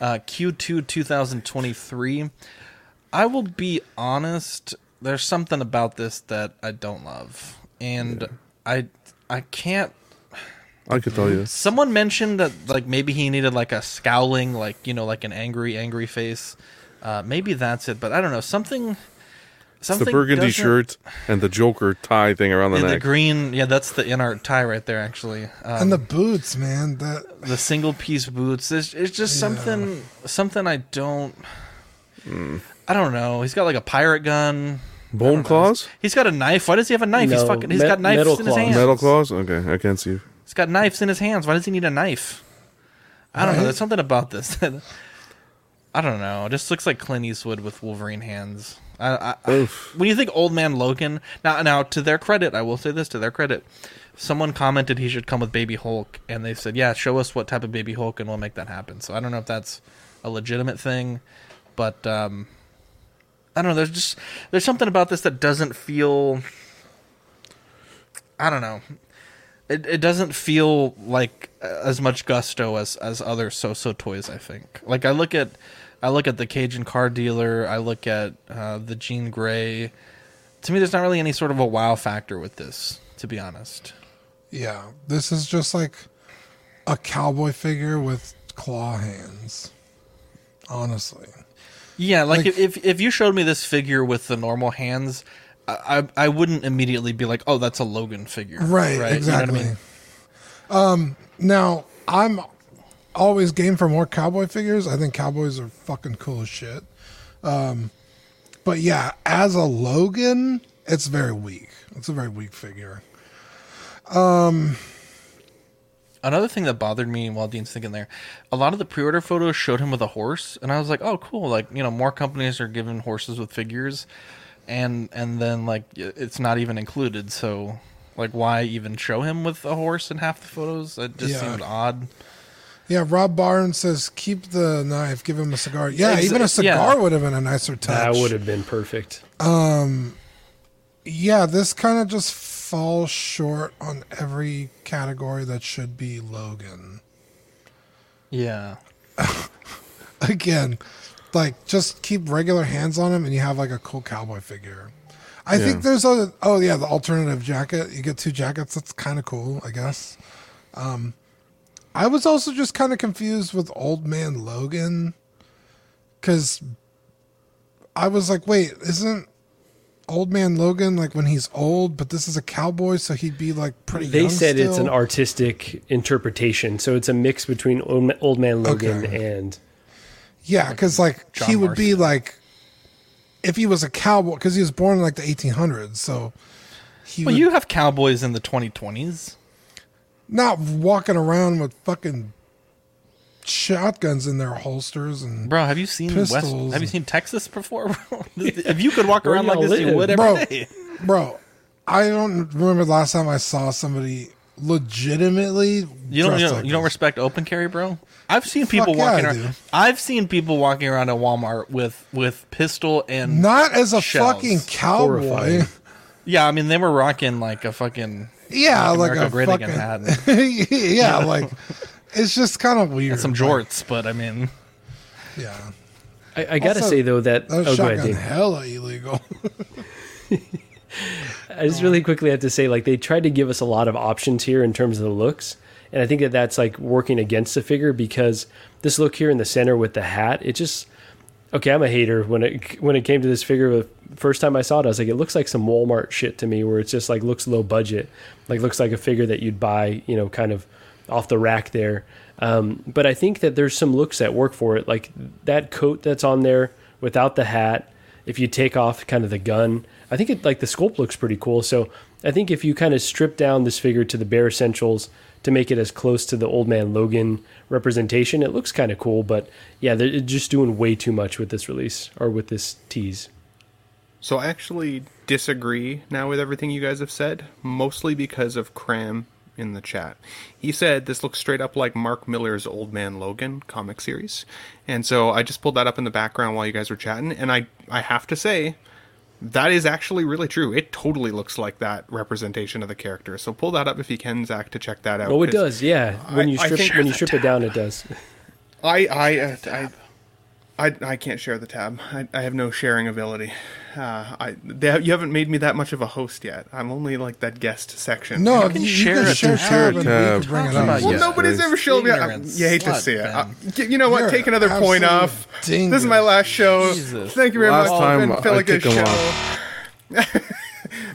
uh, Q2 2023. I will be honest. There's something about this that I don't love, and I I can't I could tell you. Someone mentioned that like maybe he needed like a scowling, like you know, like an angry, angry face. Uh, maybe that's it, but I don't know. Something, It's the burgundy doesn't- shirt and the Joker tie thing around the Yeah, the green. Yeah, that's the in art tie right there. Actually, um, and the boots, man. That the single piece boots. It's, it's just something. Something I don't. I don't know. He's got like a pirate gun. Bone claws? He's got a knife. Why does he have a knife? he's fucking. He's me- got knives metal in his claws. hands. Metal claws? Okay, I can't see. He's got knives in his hands. Why does he need a knife? I don't know. There's something about this. that- I don't know. It just looks like Clint Eastwood with Wolverine hands. I, I, I- Oof. when you think Old Man Logan, now, now to their credit, I will say this to their credit. Someone commented he should come with Baby Hulk, and they said, "Yeah, show us what type of Baby Hulk, and we'll make that happen." So I don't know if that's a legitimate thing, but um, I don't know. There's just there's something about this that doesn't feel. I don't know it, it doesn't feel like as much gusto as as other Soosoo Toys i think. Like i look at i look at the cajun car dealer. I look at uh, the Jean Grey to me there's not really any sort of a wow factor with this to be honest. Yeah, this is just like a cowboy figure with claw hands. Honestly, yeah like, Like- if if you showed me this figure with the normal hands I, I wouldn't immediately be like, oh, that's a Logan figure, right? You know I exactly. mean? Um, now I'm always game for more cowboy figures. I think cowboys are fucking cool as shit. Um, but yeah, as a Logan, it's very weak. It's a very weak figure. Um, Another thing that bothered me while Dean's thinking there, a lot of the pre-order photos showed him with a horse, and I was like, "Oh, cool! Like you know, more companies are giving horses with figures, and and then like it's not even included. So like, why even show him with a horse in half the photos? It just Yeah. seemed odd. yeah, Rob Barnes says keep the knife, give him a cigar. Yeah, Ex- even a cigar yeah. would have been a nicer touch. That would have been perfect. Um, yeah, this kind of just falls short on every category that should be Logan. Yeah. Again, like just keep regular hands on him, and you have like a cool cowboy figure. I Yeah. think there's a oh yeah the alternative jacket. You get two jackets. That's kind of cool, I guess. Um, I was also just kind of confused with Old Man Logan because I was like, wait, isn't Old Man Logan like when he's old? But this is a cowboy, so he'd be like pretty. They said it's an artistic interpretation, so it's a mix between Old Old Man Logan Okay. and Yeah, because like John he would be like if he was a cowboy because he was born in like the 1800s, so he Well, would you have cowboys in the 2020s. not walking around with fucking shotguns in their holsters and Bro, have you seen West? pistols Have you seen Texas before? if you could walk around like y'all this, you live? would bro, every day. bro. I don't remember the last time I saw somebody legitimately. You don't, you don't, like you don't this. respect open carry, bro. I've seen people Fuck yeah, walking I around. do. I've seen people walking around at Walmart with with pistol and Not as a shells. fucking cowboy. Horrifying. Yeah, I mean they were rocking like a fucking Yeah, like America a Great fucking. Again hat yeah, like it's just kind of weird. and some like, jorts, but I mean, yeah, I, I gotta Also, say though that that was oh, go ahead, shotgun Dean. hella illegal. I just really quickly have to say, like, they tried to give us a lot of options here in terms of the looks, and I think that that's like working against the figure because this look here in the center with the hat, it just okay. I'm a hater when it when it came to this figure. The first time I saw it, I was like, it looks like some Walmart shit to me, where it's just like looks low budget, like looks like a figure that you'd buy, you know, kind of off the rack there. Um, but I think that there's some looks that work for it, like that coat that's on there without the hat. If you take off kind of the gun, I think it like the sculpt looks pretty cool. So I think if you kind of strip down this figure to the bare essentials to make it as close to the old man Logan representation, it looks kind of cool. But yeah, they're just doing way too much with this release or with this tease. So I actually disagree now with everything you guys have said, mostly because of Cram in the chat. He said this looks straight up like Mark Millar's Old Man Logan comic series. And so I just pulled that up in the background while you guys were chatting, and I, I have to say, that is actually really true. It totally looks like that representation of the character. So pull that up if you can, Zach, to check that out. Oh, it does. Yeah, when I- you I strip think- when you strip it down, it does. I I uh, I, I I can't share the tab. I, I have no sharing ability. Uh, I they you haven't made me that much of a host yet. I'm only like that guest section. No, You know? you, you share can a share tab. tab and Tab. can bring it up. Well, Yeah, nobody's ever showed me. I, you hate to see it. Ben. Uh, you know what? You're Take another point absolute off. This is my last show. Jesus. Thank you very Last much. time It's been I Phillica's kicked him show.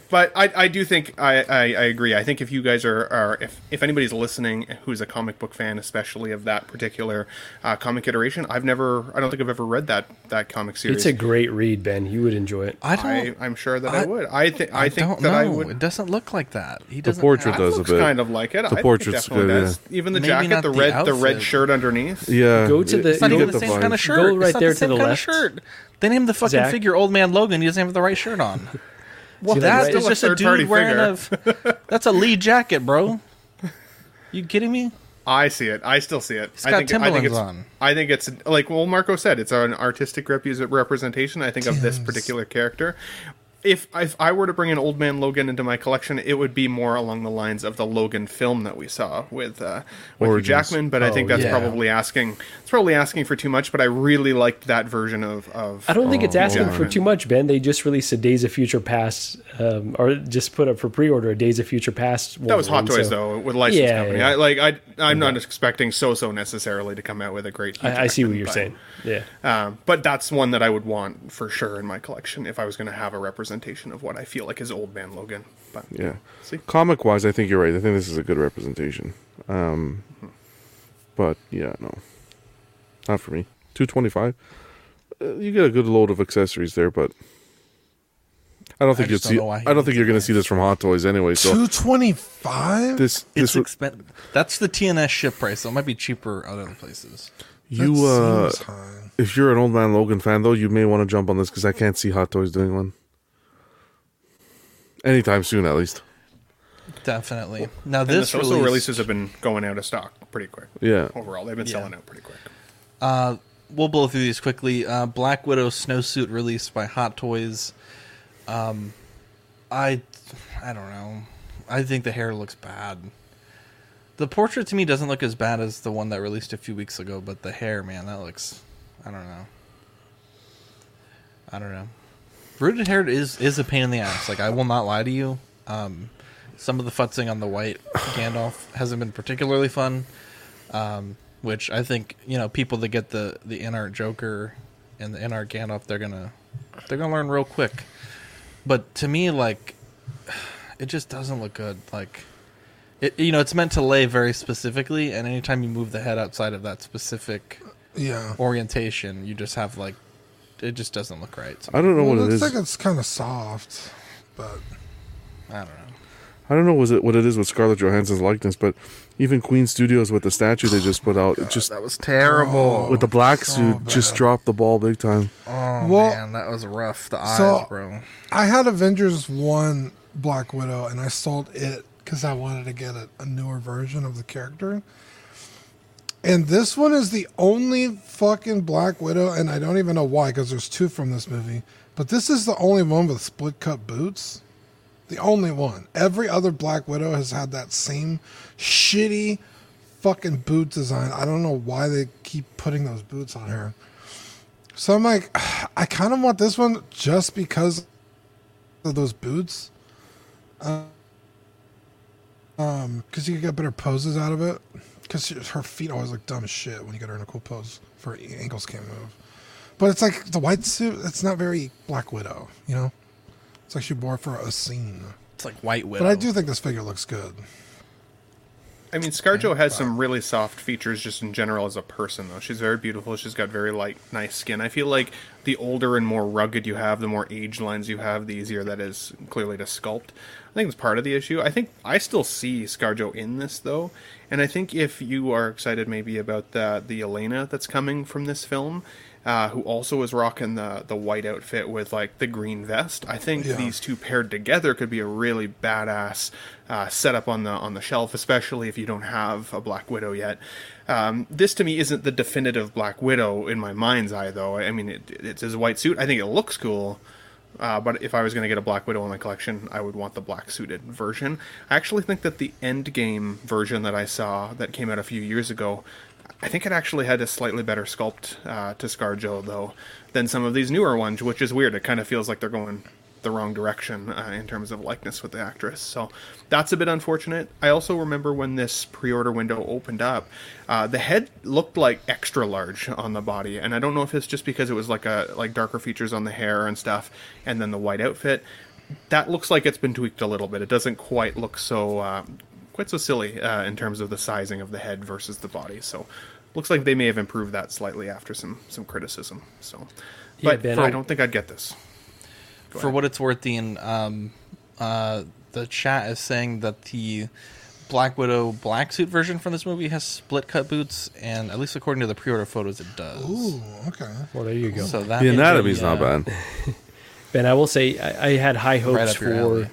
but I, I do think I, I, I agree. I think if you guys are, are if, if anybody's listening who's a comic book fan, especially of that particular uh, comic iteration, I've never I don't think I've ever read that that comic series. It's a great read, Ben. You would enjoy it. I don't. I, I'm sure that I, I- would. I think I, I, think don't that know. I would. It doesn't look like that. He The doesn't. portrait have- does a looks bit. kind of like it. The I think it portrait's definitely good, does. Even the Maybe jacket, the the red, the red shirt underneath. Yeah, Go to the- It's not even get the same vibe. kind of shirt. Go right It's not there the to same the kind left. Of shirt. They named the fucking Zach? figure Old Man Logan. He doesn't have the right shirt on. See, that like, is a just a dude wearing a. That's a Lee jacket, bro. You kidding me? I see it. I still see it. He's I got think, I think it's, on. I think it's like well, Marco said, it's an artistic repu- representation. I think of this particular character. If if I were to bring an Old Man Logan into my collection, it would be more along the lines of the Logan film that we saw with uh, with Hugh Jackman. But I think Oh, that's yeah. probably asking. It's probably asking for too much. But I really liked that version of. of I don't think it's Oh, asking yeah. for too much, Ben. They just released a Days of Future Past, um, or just put up for pre-order a Days of Future Past. That was Hot Toys so- though, with licensed Yeah, company. yeah. I, like I, I'm not expecting Soosoo necessarily to come out with a great. I, I see what you're but- saying. Yeah. Um, but that's one that I would want for sure in my collection if I was going to have a representation of what I feel like is Old Man Logan. But Yeah. See? Comic wise, I think you're right. I think this is a good representation. Um, But yeah, no, not for me. Two twenty five. Uh, you get a good load of accessories there, but I don't think you'll don't see. Know why I don't think you're going to see this from Hot Toys anyway. So Two twenty five. this It's this expen- That's the TNS ship price. So it might be cheaper at other places. You uh, if you're an old man Logan fan though, you may want to jump on this because I can't see Hot Toys doing one anytime soon, at least. Definitely. Now this the social release, releases have been going out of stock pretty quick. Yeah. Overall, they've been Yeah. selling out pretty quick. Uh, we'll blow through these quickly. Uh, Black Widow snowsuit released by Hot Toys. Um, I, I don't know. I think the hair looks bad. The portrait to me doesn't look as bad as the one that released a few weeks ago, but the hair, man, that looks. I don't know. I don't know. Rooted hair is is a pain in the ass. Like I will not lie to you. Um, some of the futzing on the white Gandalf hasn't been particularly fun. Um, which I think you know people that get the the Inart Joker and the Inart Gandalf, they're gonna they're gonna learn real quick. But to me, like, it just doesn't look good. Like, it you know it's meant to lay very specifically, and anytime you move the head outside of that specific Yeah. orientation, you just have like it just doesn't look right. So, I don't know Well, what it it is. looks like it's kind of soft, but I don't know. I don't know was it what it is with Scarlett Johansson's likeness, but even Queen Studios with the statue they just put out, it just That was terrible. Oh, with the black so suit, just dropped the ball big time. oh Well, man, that was rough. The eyes, so- bro. I had Avengers One Black Widow, and I sold it because I wanted to get a, a newer version of the character. And this one is the only fucking Black Widow, and I don't even know why, because there's two from this movie. But this is the only one with split cut boots. The only one. Every other Black Widow has had that same shitty fucking boot design. I don't know why they keep putting those boots on her. So I'm like, I kind of want this one just because of those boots. Uh, um, because you can get better poses out of it. Because her feet always look dumb as shit when you get her in a cool pose for her ankles can't move. But it's like the white suit. It's not very Black Widow, you know. It's like she wore it for a scene. It's like White Widow. But I do think this figure looks good. I mean, ScarJo has some really soft features just in general as a person, though. She's very beautiful. She's got very light, nice skin. I feel like the older and more rugged you have, the more age lines you have, the easier that is clearly to sculpt. I think it's part of the issue. I think I still see ScarJo in this, though. And I think if you are excited maybe about the, the Yelena that's coming from this film, uh, who also is rocking the the white outfit with like the green vest. I think Yeah. these two paired together could be a really badass uh, setup on the on the shelf, especially if you don't have a Black Widow yet. Um, this to me isn't the definitive Black Widow in my mind's eye, though. I mean, it, it's his white suit. I think it looks cool. Uh, but if I was going to get a Black Widow in my collection, I would want the black suited version. I actually think that the Endgame version that I saw that came out a few years ago, I think it actually had a slightly better sculpt uh, to ScarJo though than some of these newer ones, which is weird. It kind of feels like they're going the wrong direction uh, in terms of likeness with the actress. So that's a bit unfortunate. I also remember when this pre-order window opened up, uh, the head looked like extra large on the body, and I don't know if it's just because it was like a like darker features on the hair and stuff, and then the white outfit. That looks like it's been tweaked a little bit. It doesn't quite look so um, quite so silly uh, in terms of the sizing of the head versus the body. So looks like they may have improved that slightly after some some criticism. So, Yeah, but Ben, I I- don't think I'd get this. For what it's worth, Dean, um, uh, the chat is saying that the Black Widow black suit version from this movie has split cut boots, and at least according to the pre-order photos, it does. Ooh, okay. Well, there you go. So that The may be, anatomy's not uh, bad. Ben, I will say I, I had high hopes up your for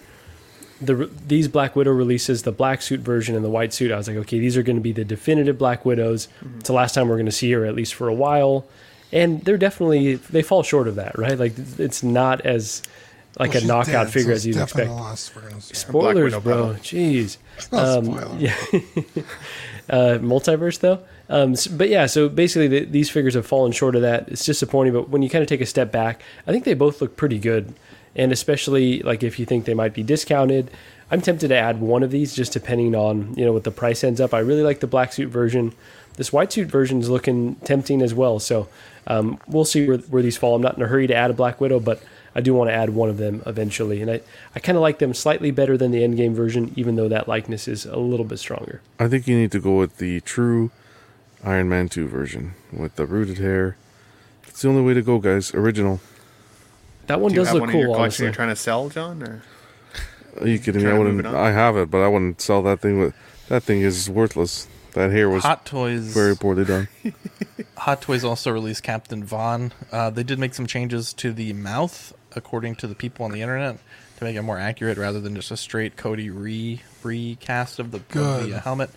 the these Black Widow releases, the black suit version and the white suit. I was like, okay, these are going to be the definitive Black Widows. It's the last time we're going to see her, at least for a while. And they're definitely they fall short of that, right? Like it's not as like Well, a knockout dead, figure it's as you'd expect. the last we're gonna see. Spoilers, bro. battle. Jeez. not Um, spoiler. yeah. uh, multiverse though. Um, s- but yeah, so basically the, these figures have fallen short of that. It's disappointing, but when you kind of take a step back, I think they both look pretty good. And especially like if you think they might be discounted, I'm tempted to add one of these just depending on you know what the price ends up. I really like the black suit version. This white suit version is looking tempting as well. So um, we'll see where, where these fall. I'm not in a hurry to add a Black Widow, but I do want to add one of them eventually. And I, I kind of like them slightly better than the Endgame version, even though that likeness is a little bit stronger. I think you need to go with the true Iron Man 2 version with the rooted hair. It's the only way to go, guys. Original. That one Do you does have look one in your cool, collection honestly. you're trying to sell, John? Or? Are you kidding me? I wouldn't. I have it, but I wouldn't sell that thing. With that thing is worthless. That hair was Hot Toys very poorly done. Hot Toys also released Captain Vaughn. Uh, they did make some changes to the mouth, according to the people on the internet, to make it more accurate rather than just a straight Cody re recast of the, of the uh, helmet.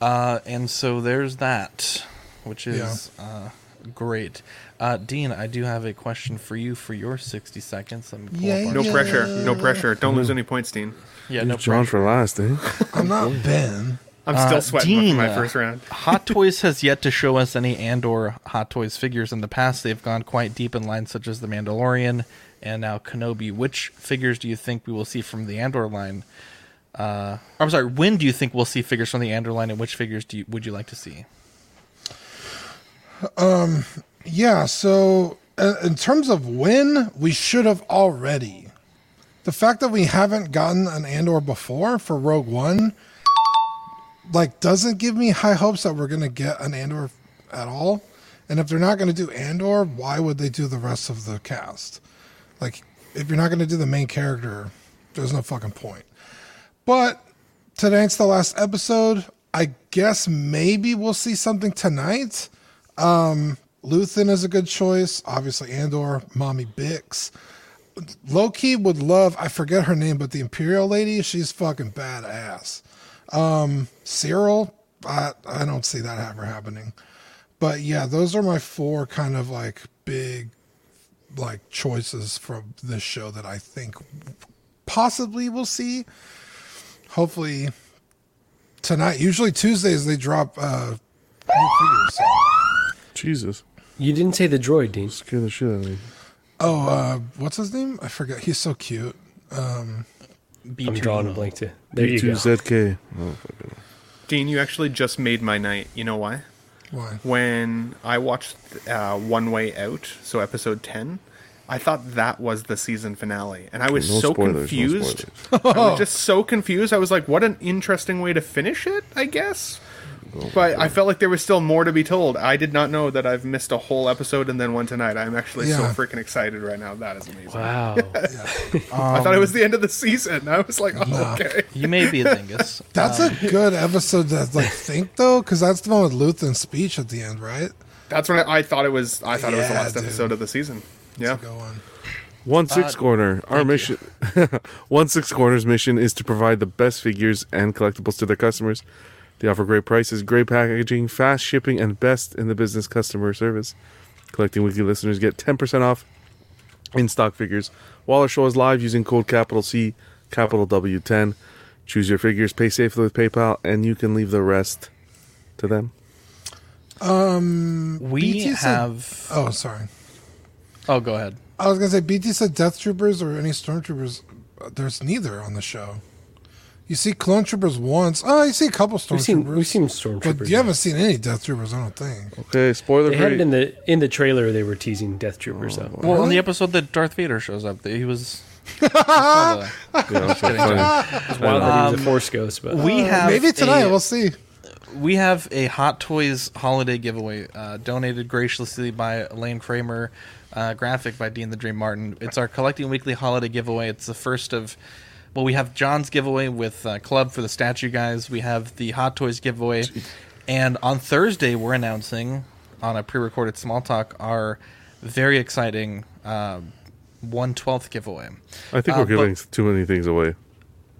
Uh, and so there's that, which is uh, great. Uh, Dean, I do have a question for you for your 60 seconds. Let me pull Yeah, No pressure. No pressure. Don't lose any points, Dean. Yeah, no Leave John pressure. for last, eh? I'm not Ben. I'm still Uh, sweating Dean, from my first round. Hot Toys has yet to show us any Andor Hot Toys figures in the past. They've gone quite deep in lines such as the Mandalorian and now Kenobi. Which figures do you think we will see from the Andor line? Uh, I'm sorry. When do you think we'll see figures from the Andor line, and which figures do you, would you like to see? Um, yeah. So uh, in terms of when, we should have already. The fact that we haven't gotten an Andor before for Rogue One, like, doesn't give me high hopes that we're gonna get an Andor at all. And if they're not gonna do Andor, why would they do the rest of the cast? Like, if you're not gonna do the main character, there's no fucking point. But tonight's the last episode. I guess maybe we'll see something tonight. Um, Luthen is a good choice. Obviously, Andor, Mommy Bix. Loki would love, I forget her name, but the Imperial lady, she's fucking badass. Um, Syril, I, I don't see that ever happening. But yeah, those are my four kind of like big like choices from this show that I think possibly we'll see. Hopefully tonight. Usually Tuesdays they drop uh new figures. so- Jesus. You didn't say the droid, Dean. Scare the shit out of me. Oh, uh what's his name? I forget. He's so cute. Um I'm drawing a blank too. There you go. B2ZK. Oh, fucking. Dean, you actually just made my night. You know why? Why? When I watched uh, One Way Out, so episode 10, I thought that was the season finale. And I was No so spoilers, no confused. I was just so confused. I was like, what an interesting way to finish it, I guess. But I felt like there was still more to be told. I did not know that I've missed a whole episode and then one tonight. I'm actually so freaking excited right now. That is amazing. Wow. I thought it was the end of the season. I was like, oh, okay. You may be a dingus. That's Um, a good episode to like think though, because that's the one with Luthen's speech at the end, right? That's when I, I thought it was. I thought it was the Yeah, last dude. episode of the season. Yeah. Go on. One six Uh, corner. Our mission. One six corner's mission is to provide the best figures and collectibles to their customers. They offer great prices, great packaging, fast shipping, and best in the business customer service. Collecting Weekly listeners get 10% off in stock figures while our show is live using code capital C, capital W10. Choose your figures, pay safely with PayPal, and you can leave the rest to them. Um, We BT said- have. oh, sorry. Oh, go ahead. I was gonna say BT said Death Troopers or any Stormtroopers. uh, There's neither on the show. You see Clone Troopers once. Oh, you see a couple We've seen Stormtroopers. we've seen but stormtroopers. you haven't seen any Death Troopers, I don't think. Okay, spoiler They had it in the in the trailer. They were teasing Death Troopers. though. Well, in the episode that Darth Vader shows up, he was. I Yeah, that's so kidding, funny. John. It's wild that he was a Um, Force ghost, but we have Maybe tonight a- we'll see. we have a Hot Toys holiday giveaway uh, donated graciously by Elaine Kramer, uh, graphic by Dean the Dream Martin. It's our collecting weekly holiday giveaway. It's the first of. Well, we have John's giveaway with uh, Club for the statue guys. We have the Hot Toys giveaway, and on Thursday we're announcing on a pre-recorded small talk our very exciting uh, one twelfth giveaway. I think Uh, we're giving too many things away.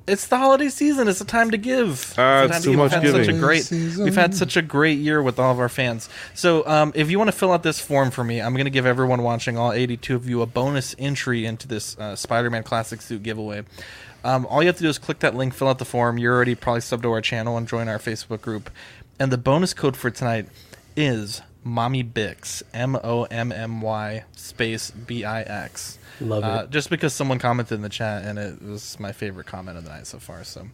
it's the holiday season. It's a time to give. Ah, a it's to too give. much we've had Such a great, Season. we've had such a great year with all of our fans. So, um, if you want to fill out this form for me, I'm going to give everyone watching, all 82 of you, a bonus entry into this uh, Spider-Man Classic Suit giveaway. Um, all you have to do is click that link, fill out the form. You're already probably subbed to our channel and join our Facebook group. And the bonus code for tonight is Mommy Bix, M O M M Y space B I X. Love Uh, it. just because someone commented in the chat and it was my favorite comment of the night so far. So,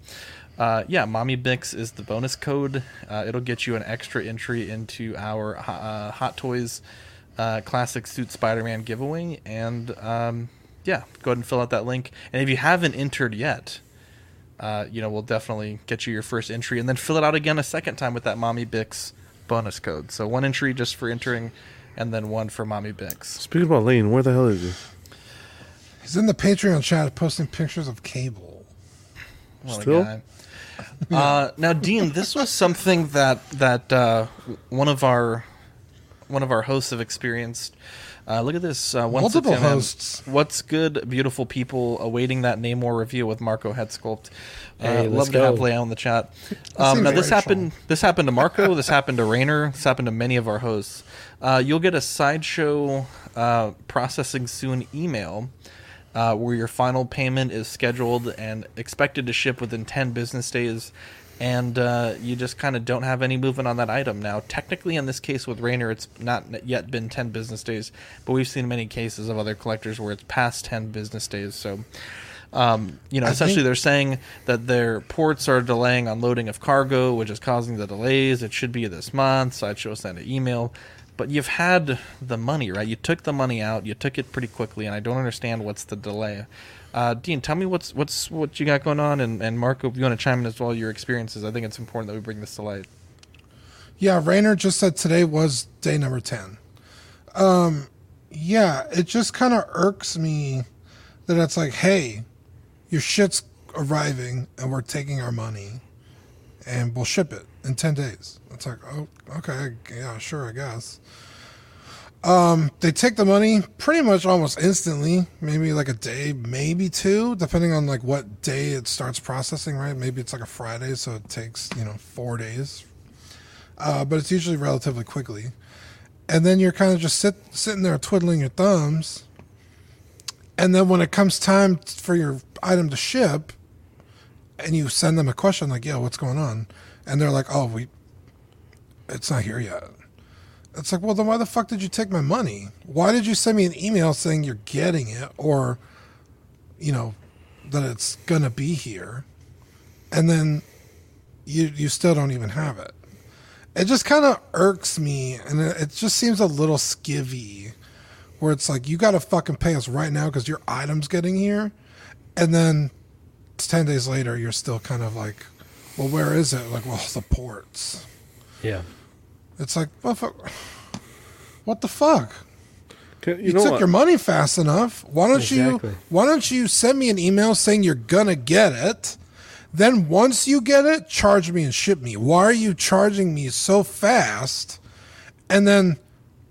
uh, yeah, Mommy Bix is the bonus code. Uh, it'll get you an extra entry into our uh, Hot Toys uh, Classic Suit Spider Man giveaway. And um, yeah, go ahead and fill out that link. And if you haven't entered yet, uh, you know, we'll definitely get you your first entry and then fill it out again a second time with that Mommy Bix bonus code. So one entry just for entering, and then one for Mommy Bix. Speaking about Lane, where the hell is he? He's in the Patreon chat posting pictures of cable. What Still? Uh, now, Dean, this was something that that uh, one of our one of our hosts have experienced. Uh, look at this. Uh, once Multiple again, hosts. What's good, beautiful people awaiting that Namor review with Marco Head Sculpt. Uh, Hey, love let's to have go. Leo in the chat. Um, now this happened. This happened to Marco. this happened to Rayner. This happened to many of our hosts. Uh, you'll get a sideshow uh, processing soon email uh, where your final payment is scheduled and expected to ship within 10 business days and uh, you just kind of don't have any movement on that item now technically in this case with Rainer it's not yet been 10 business days but we've seen many cases of other collectors where it's past 10 business days so um, you know I essentially think- they're saying that their ports are delaying unloading of cargo which is causing the delays it should be this month sideshow sent an email but you've had the money, right? You took the money out. You took it pretty quickly, and I don't understand what's the delay. Uh, Dean, tell me what's what's what you got going on, and, and Marco, if you want to chime in as well, your experiences. I think it's important that we bring this to light. Yeah, Rayner just said today was day number 10. Um, yeah, it just kind of irks me that it's like, hey, your shit's arriving and we're taking our money and we'll ship it in 10 days. It's like, oh, okay, yeah, sure, I guess. Um, they take the money pretty much almost instantly, maybe like a day, maybe two, depending on like what day it starts processing, right? Maybe it's like a Friday, so it takes, you know, four days uh, but it's usually relatively quickly. And then you're kind of just sit, sitting there twiddling your thumbs. And then when it comes time for your item to ship, and you send them a question like, "Yo, what's going on?" and they're like, "Oh, we, it's not here yet." It's like, well, then why the fuck did you take my money? Why did you send me an email saying you're getting it, or, you know, that it's gonna be here, and then you you still don't even have it? it just kind of irks me and it, it just seems a little skivvy where it's like you got to fucking pay us right now because your item's getting here and then 10 days later you're still kind of like well where is it like well the ports Yeah. It's like what the fuck? Can- you, you know took what? your money fast enough. Why don't Exactly. you why don't you send me an email saying you're gonna get it? Then once you get it charge me and ship me. Why are you charging me so fast? And then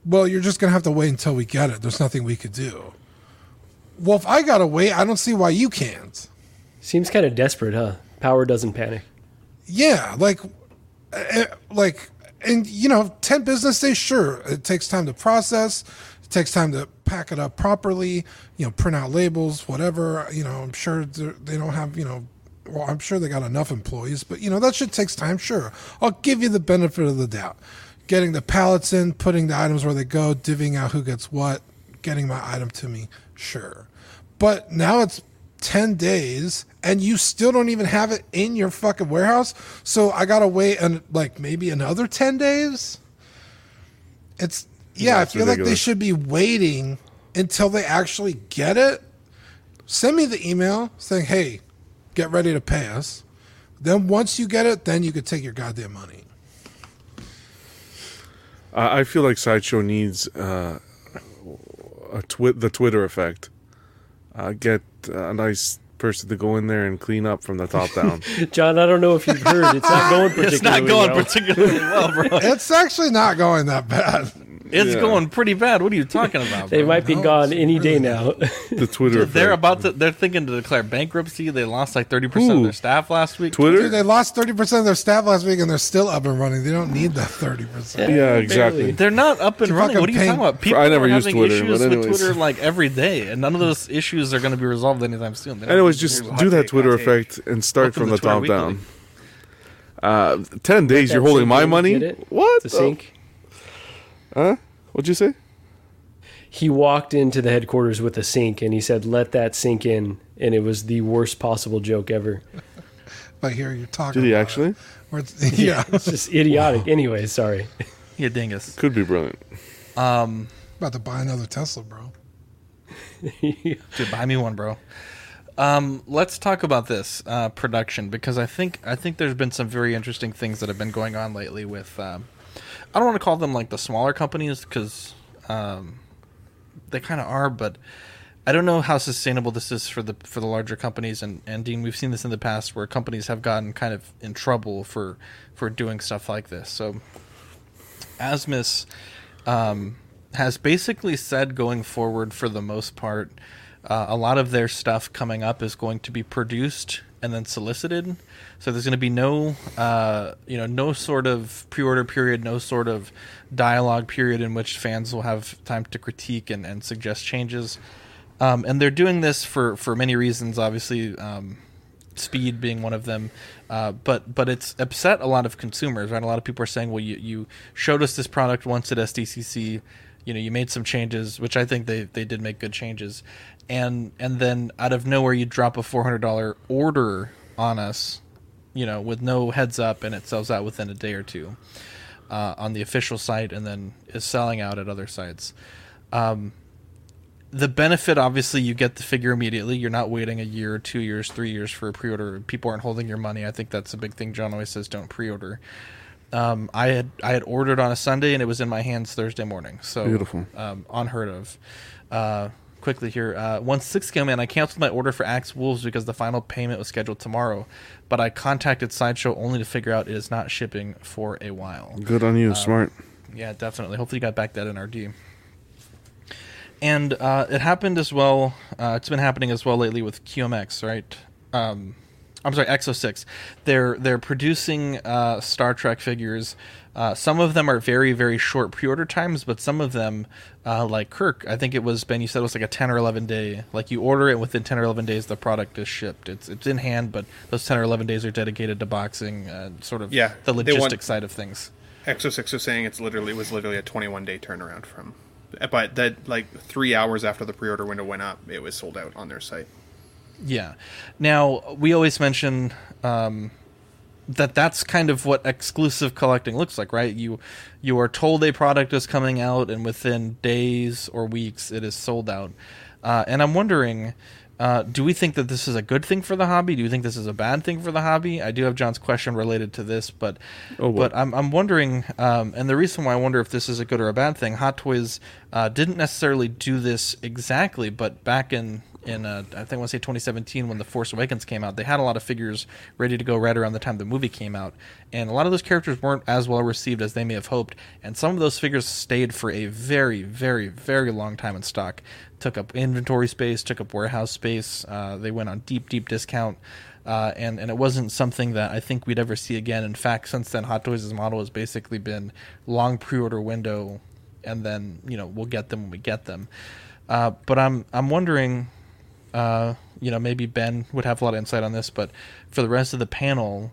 well you're just gonna have to wait until we get it. There's nothing we could do. Well if i gotta wait i don't see why you can't. Seems kind of desperate, huh? Power doesn't panic. Yeah, like, uh, like, and you know, ten business days. Sure, it takes time to process. It takes time to pack it up properly. You know, print out labels, whatever. You know, I'm sure they're- don't have. You know, well, I'm sure they got enough employees, but you know that shit takes time. Sure, I'll give you the benefit of the doubt. Getting the pallets in, putting the items where they go, divvying out who gets what, getting my item to me. Sure, but now it's 10 days and you still don't even have it in your fucking warehouse. So I got to wait and like maybe another 10 days. It's yeah, Yeah, I feel like they should be waiting until they actually get it. Send me the email saying, "Hey, get ready to pay us." Then once you get it, then you could take your goddamn money. I I feel like Sideshow needs uh, a twi- the Twitter effect. Uh, get a nice person to go in there and clean up from the top down. John, I don't know if you've heard. It's not going particularly It's not going well. particularly well, bro. It's actually not going that bad. It's Yeah. going pretty bad. What are you talking about? They bro? might be No, gone it's any day now. the Twitter They're about to. They're thinking to declare bankruptcy. They lost like thirty percent of their staff last week. Twitter. Dude, they lost 30% of their staff last week and they're still up and running. They don't need that 30%. yeah, exactly. Barely. They're not up and You're running. What are fucking you talking about? People I never are used having Twitter, issues but with. Twitter like every day, and none of those issues are going to be resolved anytime soon. They don't Anyways, just do that take, Twitter hot take. effect and start Welcome from the top down. Uh, Ten days. You're holding my money. What? The sink. Huh? What'd you say? He walked into the headquarters with a sink and he said, "Let that sink in," and it was the worst possible joke ever. But here you're talking Did he about actually? it. Where it's- yeah. It's just idiotic. Anyway, sorry. Yeah, dingus. Could be brilliant. Um, About to buy another Tesla, bro. dude, buy me one, bro. Um, let's talk about this uh, production because I think I think there's been some very interesting things that have been going on lately with um, I don't want to call them like the smaller companies because um, they kind of are, but I don't know how sustainable this is for the for the larger companies. And, and Dean, we've seen this in the past where companies have gotten kind of in trouble for for doing stuff like this. So Asmus um, has basically said going forward, for the most part, uh, a lot of their stuff coming up is going to be produced and then solicited. So there's going to be no, uh, you know, no sort of pre-order period, no sort of dialogue period in which fans will have time to critique and, and suggest changes. Um, and they're doing this for, for many reasons, obviously, um, speed being one of them. Uh, but but it's upset a lot of consumers, right? A lot of people are saying, well, you, you showed us this product once at SDCC, you know, you made some changes, which I think they, they did make good changes. And and then out of nowhere, you drop a $400 order on us, you know, with no heads up, and it sells out within a day or two uh, on the official site and then is selling out at other sites. Um, the benefit obviously you get the figure immediately. You're not waiting a year two years three years for a pre-order. People aren't holding your money. I think that's a big thing john always says don't pre-order. Um, i had i had ordered on a sunday and it was in my hands thursday morning. So Beautiful. um, unheard of. Uh, quickly here uh, once six came in i canceled my order for axe wolves because the final payment was scheduled tomorrow but i contacted sideshow only to figure out it is not shipping for a while Good on you, Um, smart. yeah, definitely. Hopefully, you got back that NRD. And uh, it happened as well. Uh, it's been happening as well lately with QMX, right? Um, I'm sorry, Exo6. They're they're producing uh, Star Trek figures. Uh, some of them are very very short pre-order times, but some of them, uh, like Kirk, I think it was Ben. You said it was like a 10 or 11 day. Like you order it within 10 or 11 days, the product is shipped. It's it's in hand, but those 10 or 11 days are dedicated to boxing, uh, sort of Yeah, the logistic side of things. Exo Six was saying it's literally it was literally a 21 day turnaround from, but that like three hours after the pre order window went up, it was sold out on their site. Yeah. Now we always mention um, that that's kind of what exclusive collecting looks like, right? You you are told a product is coming out, and within days or weeks, it is sold out. Uh, and I'm wondering, uh, do we think that this is a good thing for the hobby? Do you think this is a bad thing for the hobby? I do have John's question related to this, but Oh, but I'm I'm wondering, um, and the reason why I wonder if this is a good or a bad thing, Hot Toys uh, didn't necessarily do this exactly, but back in in uh, I think I want to say 2017 when the Force Awakens came out, they had a lot of figures ready to go right around the time the movie came out, and a lot of those characters weren't as well received as they may have hoped, and some of those figures stayed for a very very very long time in stock, took up inventory space, took up warehouse space, uh, they went on deep deep discount. Uh, and and it wasn't something that I think we'd ever see again. In fact, since then, Hot Toys' model has basically been long pre-order window, and then you know we'll get them when we get them. Uh, but I'm I'm wondering, uh, you know, maybe Ben would have a lot of insight on this, but for the rest of the panel,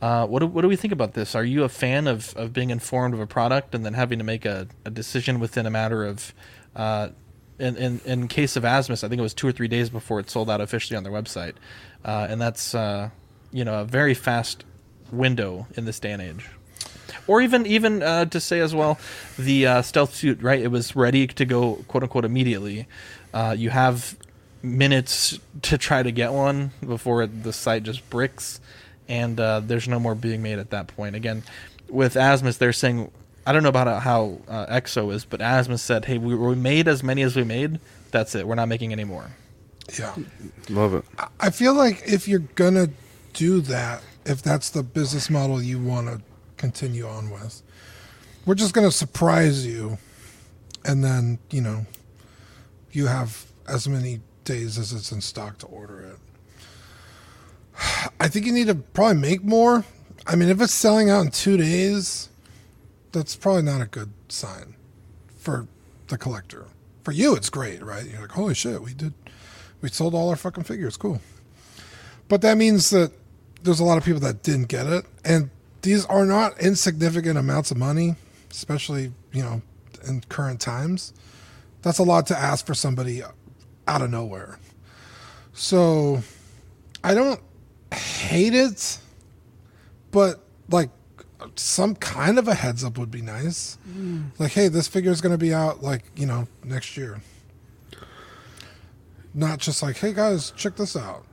uh, what do, what do we think about this? Are you a fan of, of being informed of a product and then having to make a, a decision within a matter of, uh, in, in in case of Asmus, I think it was two or three days before it sold out officially on their website, uh, and that's uh, you know a very fast window in this day and age. Or even even uh, to say as well, the stealth suit right? It was ready to go quote unquote immediately. You have minutes to try to get one before it, the site just bricks, and uh, there's no more being made at that point. Again, with Asmus, they're saying I don't know about how uh, EXO is, but Asmus said, "Hey, we, we made as many as we made. That's it. We're not making any more." Yeah. Love it. I feel like if you're gonna do that, if that's the business model you want to continue on with, we're just gonna surprise you, and then you know, you have as many days as it's in stock to order it. I think you need to probably make more. I mean, if it's selling out in two days, that's probably not a good sign for the collector. For you, it's great, right? You're like, holy shit, we did, we sold all our fucking figures. Cool. But that means that there's a lot of people that didn't get it. And these are not insignificant amounts of money, especially, you know, in current times. That's a lot to ask for somebody out of nowhere. So I don't hate it, but like some kind of a heads up would be nice. Mm. Like, hey, this figure is going to be out like, you know, next year. Not just like, hey guys, check this out.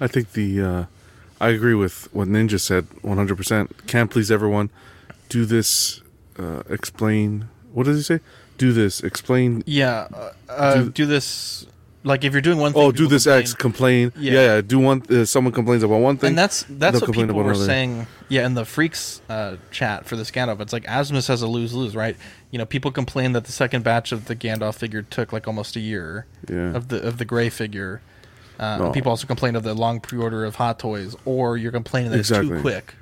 I think the uh, I agree with what Ninja said 100%. Can't please everyone. do this, uh, explain. What does he say? Do this, explain. Yeah, uh, uh, Do- do, this. Like if you're doing one thing, Oh, do this X, complain. Yeah, Yeah. yeah. do one. Uh, someone complains about one thing, and that's that's what people were another. saying. Yeah, in the freaks uh, chat for this Gandalf, it's like Asmus has a lose lose, right? You know, people complain that the second batch of the Gandalf figure took like almost a year Yeah. of the of the gray figure. Uh, No. People also complain of the long pre order of Hot Toys, or you're complaining that it's too quick.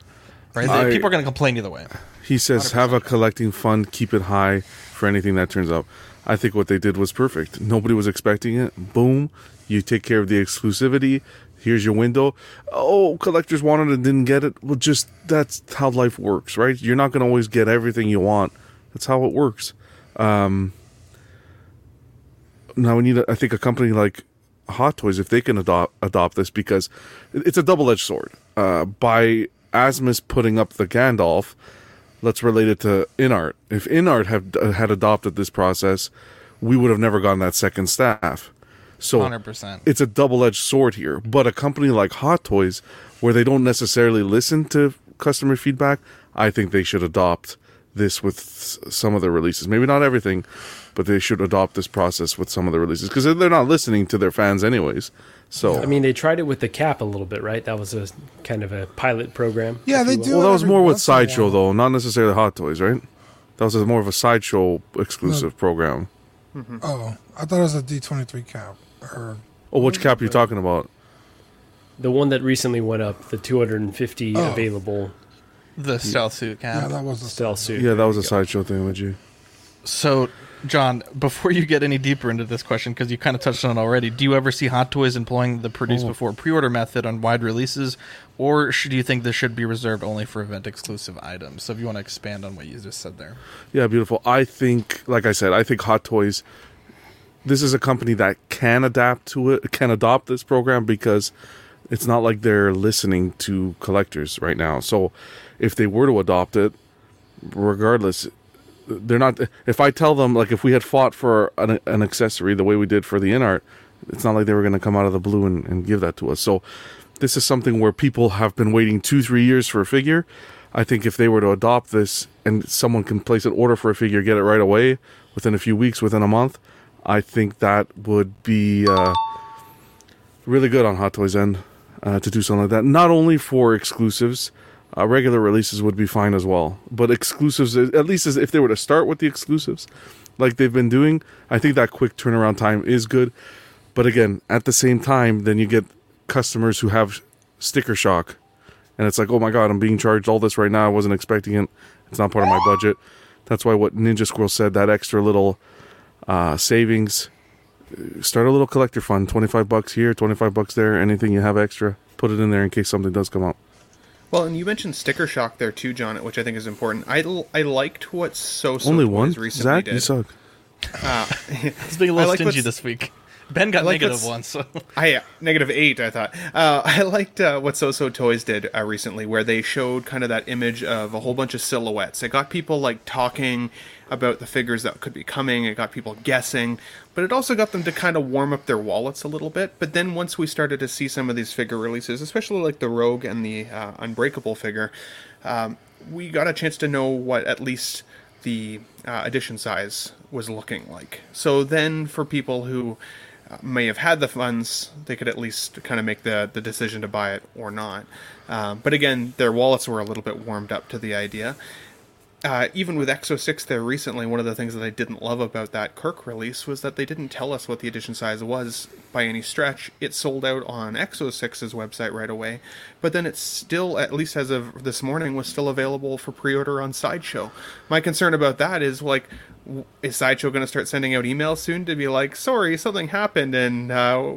Right? I- people are going to complain either way. He says, have a collecting fund, keep it high for anything that turns up. I think what they did was perfect. Nobody was expecting it. Boom. You take care of the exclusivity. Here's your window. Oh, collectors wanted and didn't get it. Well, just that's how life works, right? You're not going to always get everything you want. That's how it works. Um, now we need, I think, a company like Hot Toys if they can adopt adopt this because it's a double edged sword. Uh, by Asmus putting up the Gandalf, let's relate it to Inart. If Inart had uh, had adopted this process, we would have never gotten that second staff. So 100%. it's a double edged sword here. But a company like Hot Toys, where they don't necessarily listen to customer feedback, I think they should adopt this with some of their releases. Maybe not everything, but they should adopt this process with some of the releases because they're not listening to their fans anyways. So I mean, they tried it with the cap a little bit, right? That was a kind of a pilot program. Yeah, they do well, that was more with once in a Sideshow though, not necessarily Hot Toys, right? That was a, more of a Sideshow exclusive program. Mm-hmm. Oh, I thought it was a D twenty three cap. Or Oh, which cap are you talking about? The one that recently went up, the 250 Oh. available The stealth suit cap. yeah, that was a stealth suit. Yeah, that was a Sideshow thing, would you? So, John, before you get any deeper into this question, because you kind of touched on it already, do you ever see Hot Toys employing the produce Oh. before pre-order method on wide releases, or should you think this should be reserved only for event exclusive items? So, if you want to expand on what you just said there, Yeah, beautiful. I think, like I said, I think Hot Toys. This is a company that can adapt to it, can adopt this program because it's not like they're listening to collectors right now. So, if they were to adopt it, regardless, they're not. If I tell them, like, if we had fought for an, an accessory the way we did for the Inart, it's not like they were going to come out of the blue and, and give that to us. So, this is something where people have been waiting two, three years for a figure. I think if they were to adopt this and someone can place an order for a figure, get it right away within a few weeks, within a month, I think that would be uh, really good on Hot Toys end uh, to do something like that. Not only for exclusives, uh, regular releases would be fine as well. But exclusives, at least as if they were to start with the exclusives, like they've been doing, I think that quick turnaround time is good. But again, at the same time, then you get customers who have sticker shock, and it's like, oh my god, I'm being charged all this right now. I wasn't expecting it. It's not part of my budget. That's why what Ninja Squirrel said that extra little uh, savings. Start a little collector fund, twenty five bucks here, twenty five bucks there. Anything you have extra, put it in there in case something does come up. Well, and you mentioned sticker shock there too, John, which I think is important. I, l- I liked what Soosoo Only Toys one. recently Zach, did. you suck. Uh, it's being a I little like stingy this week. Ben got like one, so I negative eight. I thought uh, I liked uh, what Soosoo Toys did uh, recently, where they showed kind of that image of a whole bunch of silhouettes. It got people like talking about the figures that could be coming. It got people guessing, but it also got them to kind of warm up their wallets a little bit. But then once we started to see some of these figure releases, especially like the Rogue and the uh, Unbreakable figure, um, we got a chance to know what at least the uh, edition size was looking like. So then, for people who uh, may have had the funds, they could at least kind of make the, the decision to buy it or not. Um, but again, their wallets were a little bit warmed up to the idea. Uh, even with Exo 6 there recently, one of the things that I didn't love about that Kirk release was that they didn't tell us what the edition size was by any stretch. It sold out on Exo 6's website right away, but then it's still, at least as of this morning, was still available for pre order on Sideshow. My concern about that is like, is Sideshow going to start sending out emails soon to be like, sorry, something happened and uh,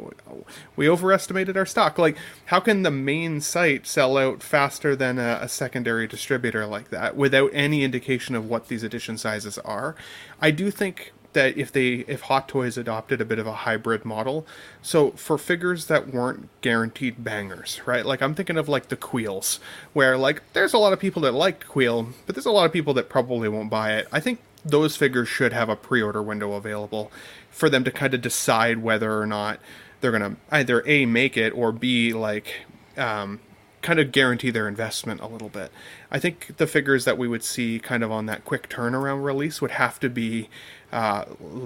we overestimated our stock? Like, how can the main site sell out faster than a, a secondary distributor like that without any indication of what these edition sizes are? I do think that if they if Hot Toys adopted a bit of a hybrid model, so for figures that weren't guaranteed bangers, right? Like I'm thinking of like the Queels, where like there's a lot of people that like Queel, but there's a lot of people that probably won't buy it. I think those figures should have a pre-order window available for them to kind of decide whether or not they're gonna either a make it or b like um, kind of guarantee their investment a little bit. I think the figures that we would see kind of on that quick turnaround release would have to be uh,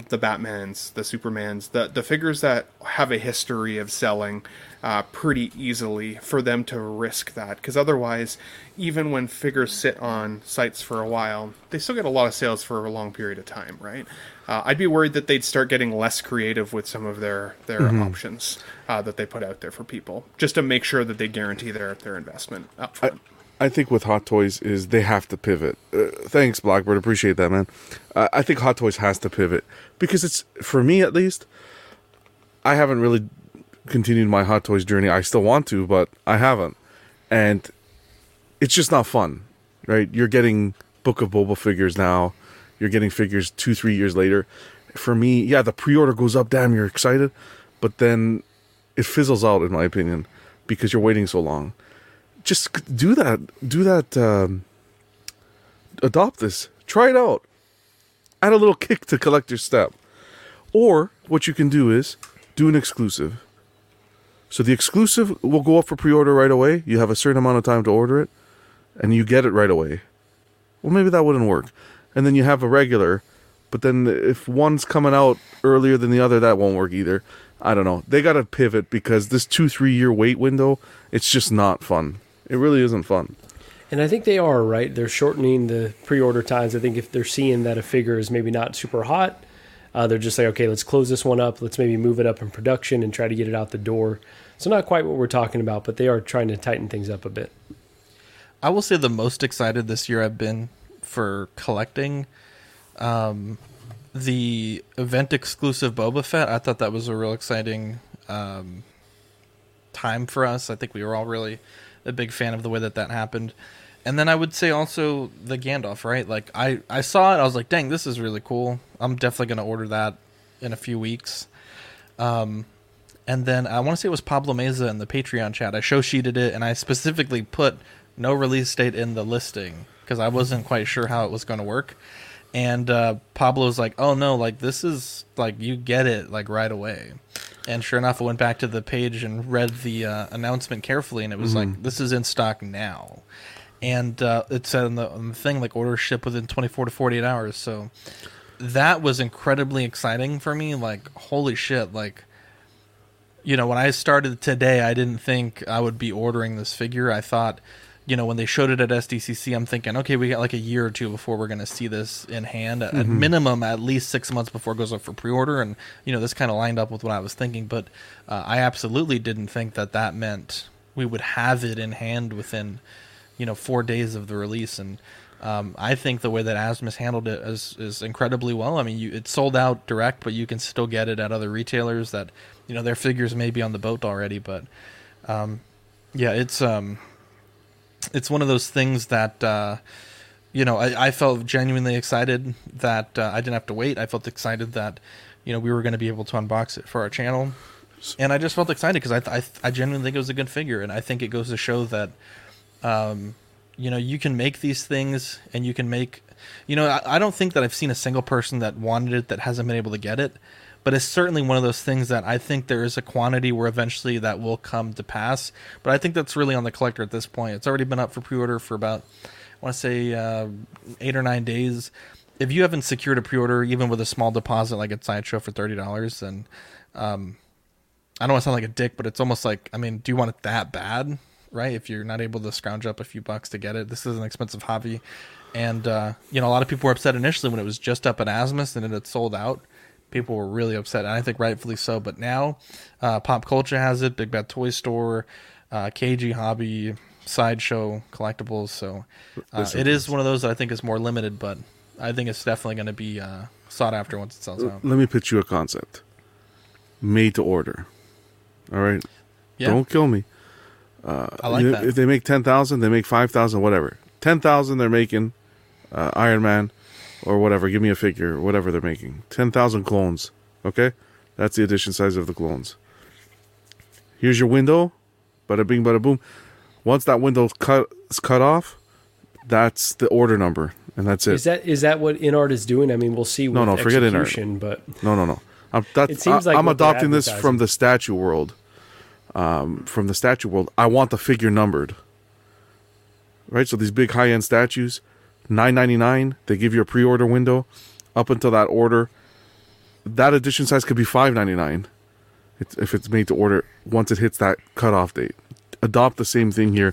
the Batmans, the Supermans, the the figures that have a history of selling uh, pretty easily for them to risk that. Because otherwise, even when figures sit on sites for a while, they still get a lot of sales for a long period of time, right? Uh, I'd be worried that they'd start getting less creative with some of their their Mhm. options uh, that they put out there for people, just to make sure that they guarantee their their investment up I, I think with Hot Toys is they have to pivot. Uh, thanks, Blackbird. Appreciate that, man. Uh, I think Hot Toys has to pivot because it's for me at least. I haven't really continued my Hot Toys journey. I still want to, but I haven't, and it's just not fun, right? You're getting Book of Boba figures now. You're getting figures two, three years later. For me, yeah, the pre-order goes up. Damn, you're excited, but then it fizzles out, in my opinion, because you're waiting so long just do that do that um, adopt this try it out add a little kick to collector's step or what you can do is do an exclusive so the exclusive will go up for pre-order right away. You have a certain amount of time to order it and you get it right away. Well maybe that wouldn't work. And then you have a regular but then if one's coming out earlier than the other that won't work either. I don't know. They got to pivot because this two three year wait window it's just not fun. It really isn't fun. And I think they are right. They're shortening the pre-order times. I think if they're seeing that a figure is maybe not super hot, uh, they're just like, okay, let's close this one up. Let's maybe move it up in production and try to get it out the door. So not quite what we're talking about, but they are trying to tighten things up a bit. I will say the most excited this year I've been for collecting um, the event exclusive Boba Fett. I thought that was a real exciting um, time for us. I think we were all really a big fan of the way that that happened. And then I would say also the Gandalf, right? Like I, I saw it, I was like, dang, this is really cool. I'm definitely going to order that in a few weeks. Um, and then I want to say it was Pablo Meza in the Patreon chat. I show sheeted it, and I specifically put no release date in the listing because I wasn't quite sure how it was going to work. And uh, Pablo's like, "Oh no, like this is like you get it like right away." And sure enough, I went back to the page and read the uh, announcement carefully, and it was Mhm. like, "This is in stock now." And uh, it said on the, on the thing like order ship within 24 to 48 hours. So that was incredibly exciting for me. Like, holy shit! Like, you know, when I started today, I didn't think I would be ordering this figure. I thought, you know, when they showed it at SDCC, I'm thinking, okay, we got like a year or two before we're going to see this in hand. At Mhm. minimum, at least six months before it goes up for pre-order. And you know, this kind of lined up with what I was thinking. But uh, I absolutely didn't think that that meant we would have it in hand within, you know, four days of the release. And um, I think the way that Asmus handled it is, is incredibly well. I mean, you, it's sold out direct, but you can still get it at other retailers that, you know, their figures may be on the boat already. But um, yeah, it's um, it's one of those things that uh, you know I, I felt genuinely excited that uh, I didn't have to wait. I felt excited that you know we were going to be able to unbox it for our channel, and I just felt excited because I, I I genuinely think it was a good figure, and I think it goes to show that um, you know you can make these things and you can make you know I, I don't think that I've seen a single person that wanted it that hasn't been able to get it. But it's certainly one of those things that I think there is a quantity where eventually that will come to pass. But I think that's really on the collector at this point. It's already been up for pre-order for about, I want to say, uh, eight or nine days. If you haven't secured a pre-order, even with a small deposit like at Sideshow for thirty dollars, then um, I don't want to sound like a dick, but it's almost like, I mean, do you want it that bad, right? If you're not able to scrounge up a few bucks to get it, this is an expensive hobby, and uh, you know, a lot of people were upset initially when it was just up at Asmus and it had sold out. People were really upset, and I think rightfully so. But now, uh, Pop Culture has it, Big Bad Toy Store, uh, KG Hobby, Sideshow Collectibles. So uh, it is one of those that I think is more limited, but I think it's definitely going to be uh, sought after once it sells out. Let me pitch you a concept. Made to order. All right. Yeah. Don't kill me. Uh, I like you- that. If they make ten thousand, they make five thousand, whatever. Ten thousand, they're making uh, Iron Man or whatever. Give me a figure, whatever they're making. Ten thousand clones. Okay, that's the edition size of the clones. Here's your window. Bada bing, bada boom. Once that window cut is cut off, that's the order number, and that's it. Is that is that what Inart is doing? I mean, we'll see. With No, no, forget Inart. But No, no, no. I'm, that's, It seems like I'm adopting this from the statue world. Um, from the statue world, I want the figure numbered. right? So these big high end statues, nine ninety nine. They give you a pre order window up until that order. That edition size could be five ninety nine if it's made to order once it hits that cutoff date. Adopt the same thing here.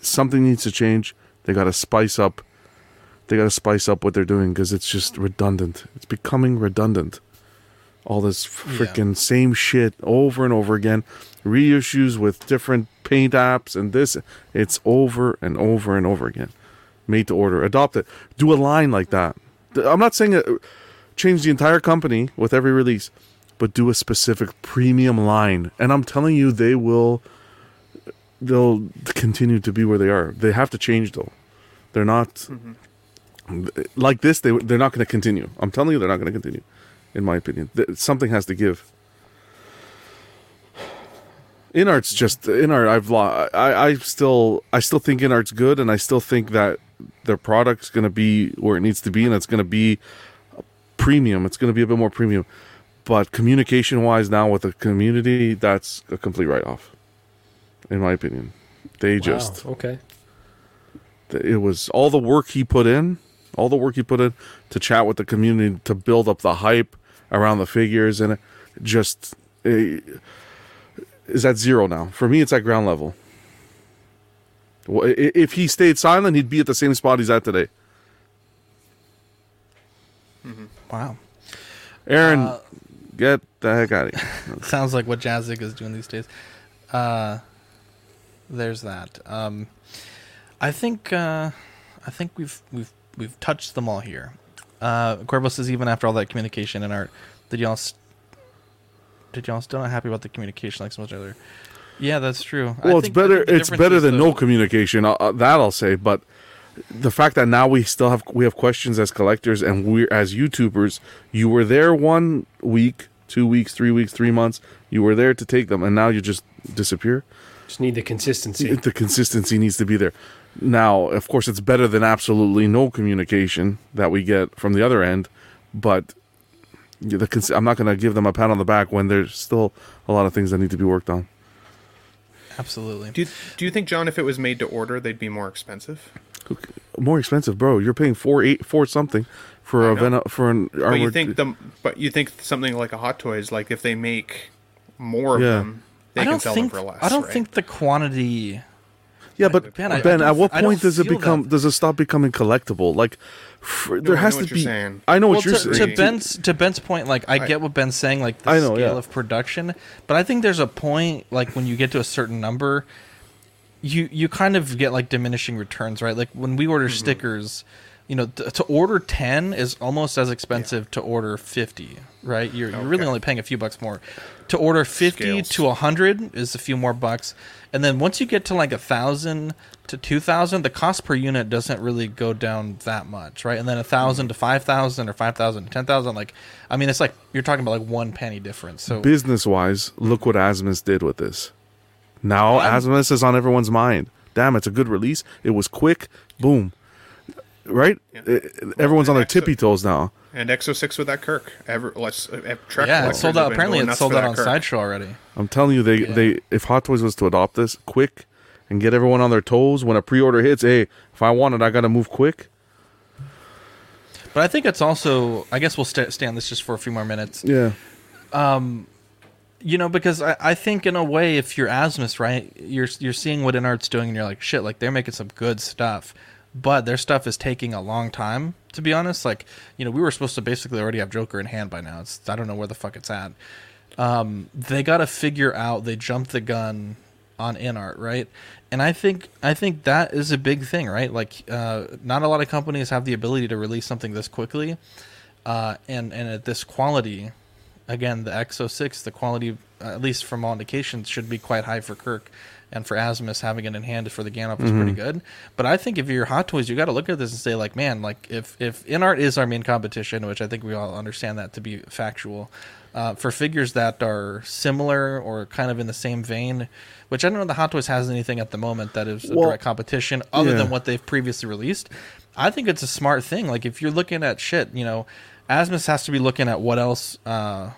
Something needs to change. They got to spice up. They got to spice up what they're doing because it's just redundant. It's becoming redundant. All this freaking same shit over and over again. Reissues with different paint apps and this. It's over and over and over again. Made to order. Adopt it. Do a line like that. I'm not saying it, change the entire company with every release, but do a specific premium line. And I'm telling you, they will. They'll continue to be where they are. They have to change though. They're not mm-hmm. like this. They they're not going to continue. I'm telling you, they're not going to continue. In my opinion, something has to give. Inart's just Inart. I've lo- I I still I still think Inart's good, and I still think that their product's going to be where it needs to be, and it's going to be premium. It's going to be a bit more premium. But communication wise, now with the community, that's a complete write off, in my opinion. They just okay. it was all the work he put in, all the work he put in to chat with the community to build up the hype around the figures, and it just eh, is at zero now. For me, it's at ground level. If he stayed silent, he'd be at the same spot he's at today. Wow. Aaron, Uh, get the heck out of here. Sounds like what Jazzik is doing these days. Uh, there's that. Um, I think uh, I think we've we've we've touched them all here. Uh, Corvo says even after all that communication Inart, did y'all st- did y'all still not happy about the communication like so much earlier? Yeah, that's true. I Well, it's think- I better. It's better than the- no communication. Uh, uh, that I'll say. But the fact that now we still have we have questions as collectors and we're as YouTubers. You were there one week, two weeks, three weeks, three months. You were there to take them, and now you just disappear. Just need the consistency. The consistency needs to be there. Now, of course, it's better than absolutely no communication that we get from the other end, but the cons- I'm not going to give them a pat on the back when there's still a lot of things that need to be worked on. Absolutely. Do you, do you think, John, if it was made to order, they'd be more expensive? More expensive, bro. You're paying four eight four something for a. Ven- for an But you think the but you think something like a Hot Toys, like if they make more of Yeah. them, they I can sell think them for less. I don't right? think the quantity. Yeah, but Ben, I- I Ben, don't- at what I point does it feel become? that. Does it stop becoming collectible? Like, f there I has know to you're be. saying. I know well, what you're to, saying. to Ben's to Ben's point, like I, I- get what Ben's saying, like the I know, scale yeah. of production, but I think there's a point, like when you get to a certain number, you you kind of get like diminishing returns, right? Like when we Mm-hmm. order stickers, you know, th- to order ten is almost as expensive to order fifty, right? You're, you're really only paying a few bucks more. To order fifty Scales. to hundred is a few more bucks, and then once you get to like a thousand to two thousand, the cost per unit doesn't really go down that much, right? And then a thousand to five thousand or five thousand to ten thousand, like I mean, it's like you're talking about like one penny difference. So Business wise, look what Asmus did with this. Now Asmus is on everyone's mind. Damn, it's a good release. It was quick. Boom. Right? Eh, Everyone's on their Exo- tippy toes now. And Exo Six with that Kirk. Ever let's uh, Trek yeah, it sold out. Apparently, going it sold out on Kirk. Sideshow already. I'm telling you, they, they if Hot Toys was to adopt this quick and get everyone on their toes when a pre-order hits, hey, if I want it, I got to move quick. But I think it's also. I guess we'll st- stay on this just for a few more minutes. Yeah. Um, you know because I, I think in a way if you're asmus right you're you're seeing what inart's doing and you're like shit like they're making some good stuff but their stuff is taking a long time to be honest. Like you know we were supposed to basically already have joker in hand by now. It's i don't know where the fuck it's at. Um they got to figure out they jumped the gun on Inart right? And i think i think that is a big thing right? Like uh not a lot of companies have the ability to release something this quickly. Uh and and at this quality again, the Exo 6, the quality, at least from all indications, should be quite high for Kirk. And for Asmus, having it in hand for the Gandalf is pretty good. But I think if you're Hot Toys, you got to look at this and say, like, man, like if if Inart is our main competition, which I think we all understand that to be factual, uh, for figures that are similar or kind of in the same vein, which I don't know the Hot Toys has anything at the moment that is a Well, direct competition other yeah. than what they've previously released. I think it's a smart thing. Like if you're looking at shit, you know, Asmus has to be looking at what else uh,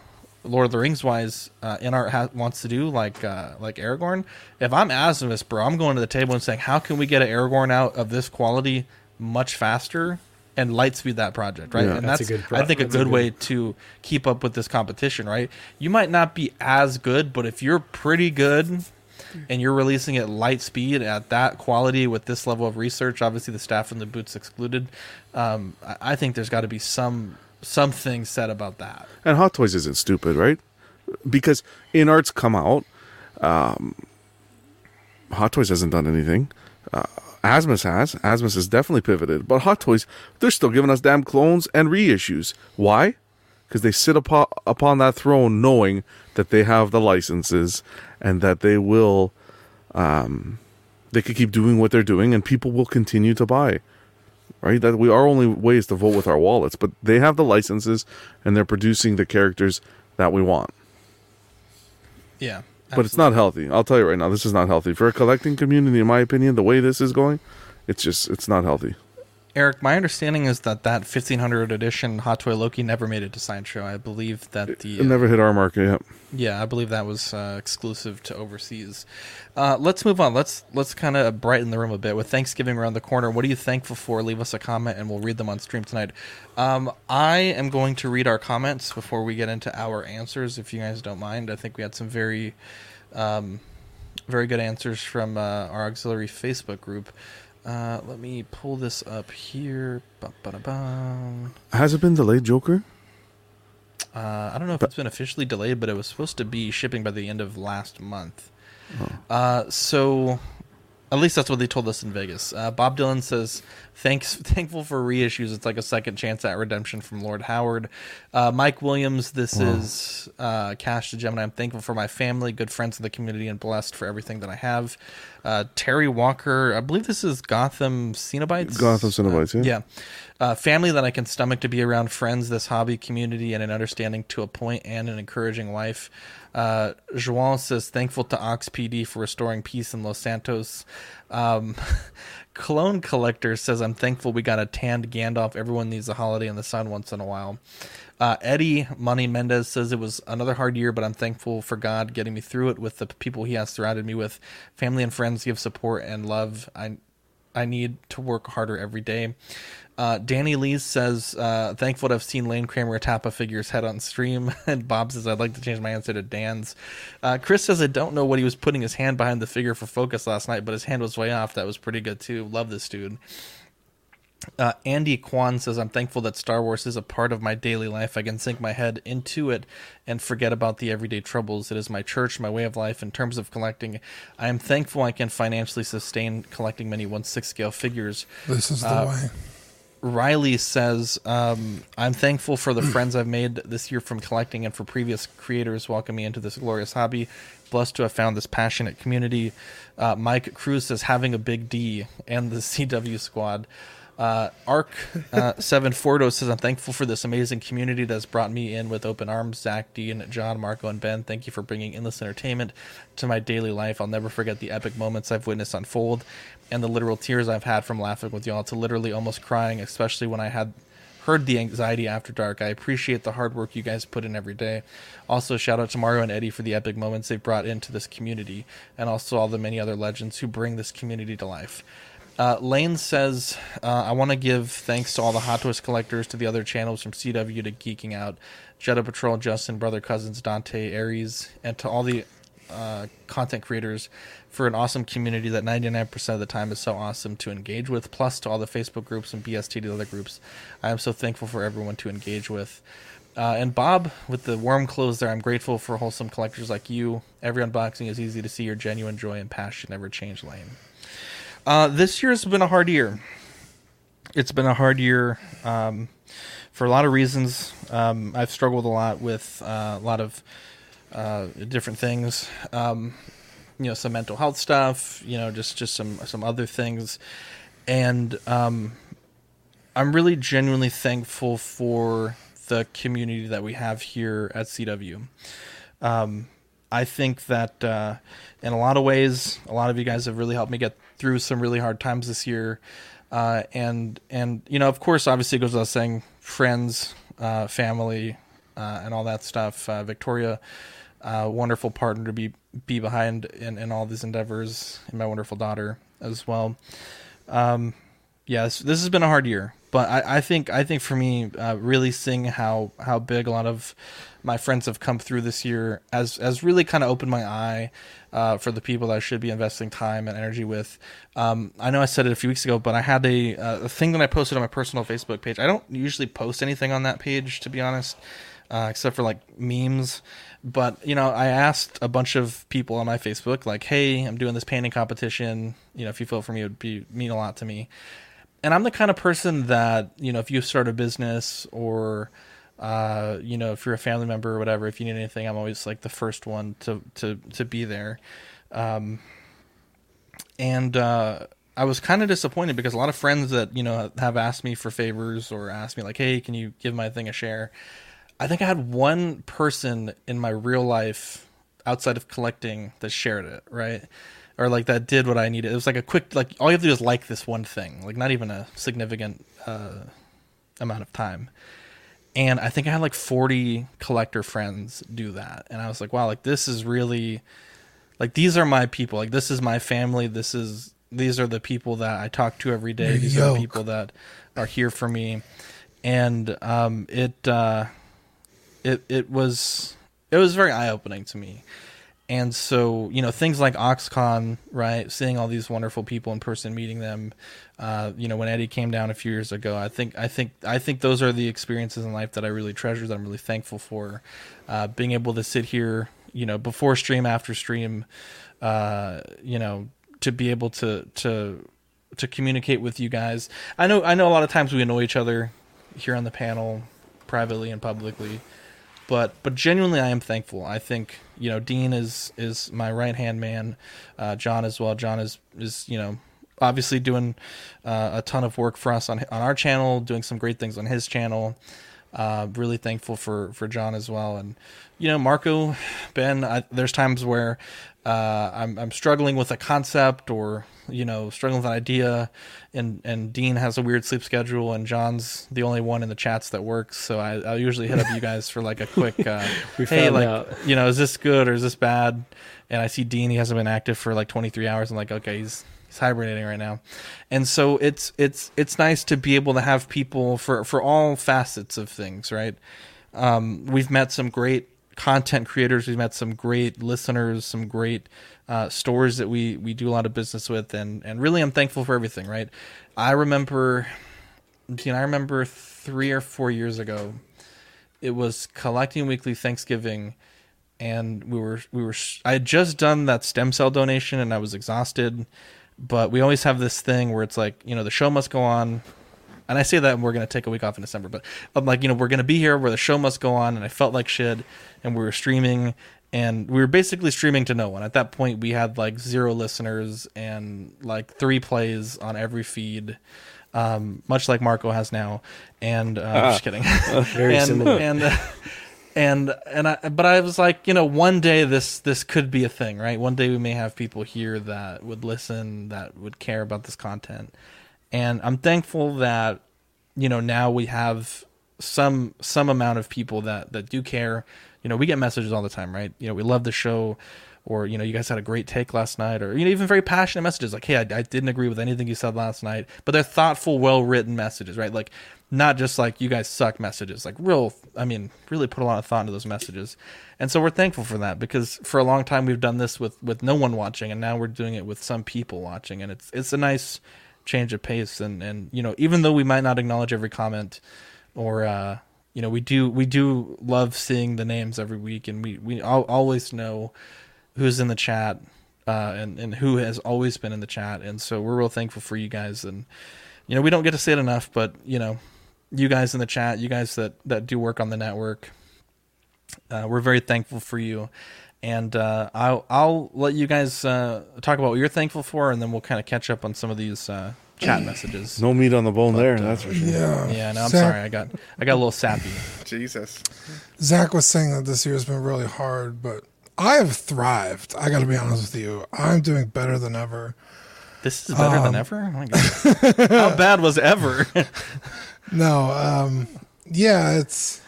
Lord of the Rings wise, uh, Inart ha- wants to do like uh, like Aragorn. If I'm Asmus, bro, I'm going to the table and saying, how can we get an Aragorn out of this quality much faster and light speed that project, right? Yeah. And That's that's, a good pro- I think a that's a good good- way to keep up with this competition, right? You might not be as good, but if you're pretty good and you're releasing at light speed at that quality with this level of research, obviously the staff and the boots excluded, um, I, I think there's got to be some something said about that. And Hot Toys isn't stupid, right? Because Inart's come out, um, Hot Toys hasn't done anything. Uh, Asmus has. Asmus has definitely pivoted. But Hot Toys, they're still giving us damn clones and reissues. Why? Because they sit upon, upon that throne knowing that they have the licenses and that they will, um, they could keep doing what they're doing and people will continue to buy right? That we our only way is to vote with our wallets, but they have the licenses and they're producing the characters that we want. Yeah. But it's not healthy. I'll tell you right now, this is not healthy for a collecting community. In my opinion, the way this is going, it's just it's not healthy. Eric, my understanding is that that 1500 edition Hot Toy Loki never made it to Sideshow. I believe that the It never hit our market yet. Yeah, I believe that was uh, exclusive to overseas. Uh, let's move on. Let's let's kind of brighten the room a bit with Thanksgiving around the corner. What are you thankful for? Leave us a comment, and we'll read them on stream tonight. Um, I am going to read our comments before we get into our answers, if you guys don't mind. I think we had some very, um, very good answers from uh, our auxiliary Facebook group. Uh, let me pull this up here. Ba-ba-da-bum. Has it been delayed, Joker? Uh, I don't know if it's been officially delayed, but it was supposed to be shipping by the end of last month. Uh, so, at least that's what they told us in Vegas. Uh, Bob Dylan says, "Thanks, thankful for reissues. It's like a second chance at redemption from Lord Howard." Uh, Mike Williams, this Wow. is uh, Cash to Gemini. I'm thankful for my family, good friends in the community, and blessed for everything that I have. Uh, Terry Walker, I believe this is Gotham Cenobites. Gotham Cenobites, yeah. Yeah. Uh, family that I can stomach to be around, friends, this hobby community, and an understanding to a point, and an encouraging wife. Uh, João says, thankful to Ox PD for restoring peace in Los Santos. Um, Cologne Collector says, I'm thankful we got a tanned Gandalf. Everyone needs a holiday in the sun once in a while. Uh, Eddie Money Mendez says it was another hard year, but I'm thankful for God getting me through it with the people He has surrounded me with. Family and friends give support and love. I I need to work harder every day. Uh, Danny Lee says, uh, thankful to have seen Lane Kramer tap a figure's head on stream. and Bob says, I'd like to change my answer to Dan's. Uh, Chris says, I don't know what he was putting his hand behind the figure for focus last night, but his hand was way off. That was pretty good too. Love this dude. Uh, Andy Kwan says, I'm thankful that Star Wars is a part of my daily life. I can sink my head into it and forget about the everyday troubles. It is my church, my way of life. In terms of collecting, I am thankful I can financially sustain collecting many 1 6 scale figures. This is the Uh, way. Riley says, um, I'm thankful for the friends I've made this year from collecting and for previous creators welcoming me into this glorious hobby. Blessed to have found this passionate community. Uh, Mike Cruz says, having a big D and the CW squad. Uh, Arc uh, Seven Fordo says, "I'm thankful for this amazing community that's brought me in with open arms. Zach, Dean, John, Marco, and Ben. Thank you for bringing endless entertainment to my daily life. I'll never forget the epic moments I've witnessed unfold, and the literal tears I've had from laughing with y'all to literally almost crying, especially when I had." Heard the anxiety after dark. I appreciate the hard work you guys put in every day. Also, shout out to Mario and Eddie for the epic moments they've brought into this community, and also all the many other legends who bring this community to life. Uh, Lane says, uh, I want to give thanks to all the Hot Toys collectors, to the other channels from CW to Geeking Out, Jetta Patrol, Justin, Brother Cousins, Dante, Aries, and to all the uh, content creators for an awesome community that 99% of the time is so awesome to engage with, plus to all the Facebook groups and BST to the other groups. I am so thankful for everyone to engage with. Uh, and Bob, with the warm clothes there, I'm grateful for wholesome collectors like you. Every unboxing is easy to see your genuine joy and passion never change, Lane. Uh, this year's been a hard year. It's been a hard year um, for a lot of reasons. Um, I've struggled a lot with uh, a lot of uh, different things. Um, you know, some mental health stuff. You know, just just some some other things, and um, I'm really genuinely thankful for the community that we have here at CW. Um, I think that uh, in a lot of ways, a lot of you guys have really helped me get through some really hard times this year. Uh, and and you know, of course, obviously, it goes without saying, friends, uh, family, uh, and all that stuff. Uh, Victoria, uh, wonderful partner to be be behind in, in all these endeavors, and my wonderful daughter as well. Um, yes, this has been a hard year, but I, I think I think for me, uh, really seeing how how big a lot of my friends have come through this year as as really kind of opened my eye uh, for the people that I should be investing time and energy with. Um, I know I said it a few weeks ago, but I had a, uh, a thing that I posted on my personal Facebook page. I don't usually post anything on that page, to be honest, uh, except for like memes. But you know, I asked a bunch of people on my Facebook, like, "Hey, I'm doing this painting competition. You know, if you feel for me, it would be mean a lot to me." And I'm the kind of person that you know, if you start a business or uh, you know, if you're a family member or whatever, if you need anything, I'm always like the first one to to to be there. Um, and uh, I was kind of disappointed because a lot of friends that you know have asked me for favors or asked me like, "Hey, can you give my thing a share?" I think I had one person in my real life outside of collecting that shared it, right? Or like that did what I needed. It was like a quick, like all you have to do is like this one thing, like not even a significant uh, amount of time and I think I had like 40 collector friends do that. And I was like, wow, like this is really like these are my people. Like this is my family. This is these are the people that I talk to every day. These are the people that are here for me. And um it uh it it was it was very eye opening to me. And so, you know, things like OxCon, right? Seeing all these wonderful people in person, meeting them, uh, you know, when Eddie came down a few years ago, I think, I think, I think those are the experiences in life that I really treasure. That I'm really thankful for. Uh, being able to sit here, you know, before stream, after stream, uh, you know, to be able to to to communicate with you guys. I know, I know, a lot of times we annoy each other here on the panel, privately and publicly, but but genuinely, I am thankful. I think you know, Dean is is my right hand man, uh, John as well. John is is you know obviously doing uh, a ton of work for us on on our channel, doing some great things on his channel. Uh, really thankful for for John as well, and you know Marco, Ben. I, there's times where uh, I'm I'm struggling with a concept or you know struggling with an idea, and and Dean has a weird sleep schedule, and John's the only one in the chats that works. So I I usually hit up you guys for like a quick uh, hey like out. you know is this good or is this bad? And I see Dean he hasn't been active for like 23 hours. I'm like okay he's he's hibernating right now. And so it's it's it's nice to be able to have people for for all facets of things right? Um, we've met some great content creators. We've met some great listeners some great uh, stores that we we do a lot of business with. And and really i'm thankful for everything right? I remember you know i remember three or four years ago it was collecting weekly thanksgiving. And we were we were i had just done that stem cell donation and i was exhausted but we always have this thing where it's like you know the show must go on. And i say that and we're going to take a week off in december but i'm like you know we're going to be here where the show must go on and i felt like shit and we were streaming and we were basically streaming to no one. At that point we had like zero listeners and like three plays on every feed um, much like marco has now and uh, ah, just kidding. Very and, similar. and uh, and and I but I was like, you know, one day this this could be a thing, right? One day we may have people here that would listen, that would care about this content. And I'm thankful that you know, now we have some some amount of people that that do care. You know, we get messages all the time, right? You know, we love the show or you know you guys had a great take last night or you know even very passionate messages like hey I, I, didn't agree with anything you said last night but they're thoughtful well written messages right? Like not just like you guys suck messages like real i mean really put a lot of thought into those messages. And so we're thankful for that because for a long time we've done this with with no one watching and now we're doing it with some people watching and it's it's a nice change of pace. And and you know even though we might not acknowledge every comment or uh you know we do we do love seeing the names every week and we we always know who's in the chat uh, and and who has always been in the chat and so we're real thankful for you guys and you know we don't get to say it enough but you know you guys in the chat, you guys that that do work on the network. Uh, we're very thankful for you, and uh, I'll I'll let you guys uh, talk about what you're thankful for, and then we'll kind of catch up on some of these uh, chat messages. No meat on the bone but, there, that's for sure. Yeah, yeah. No, I'm Zach, sorry, I got I got a little sappy. Jesus. Zach was saying that this year has been really hard, but I have thrived. I got to be honest with you. I'm doing better than ever. This is better um, than ever. Oh How bad was ever? no, um, yeah, it's.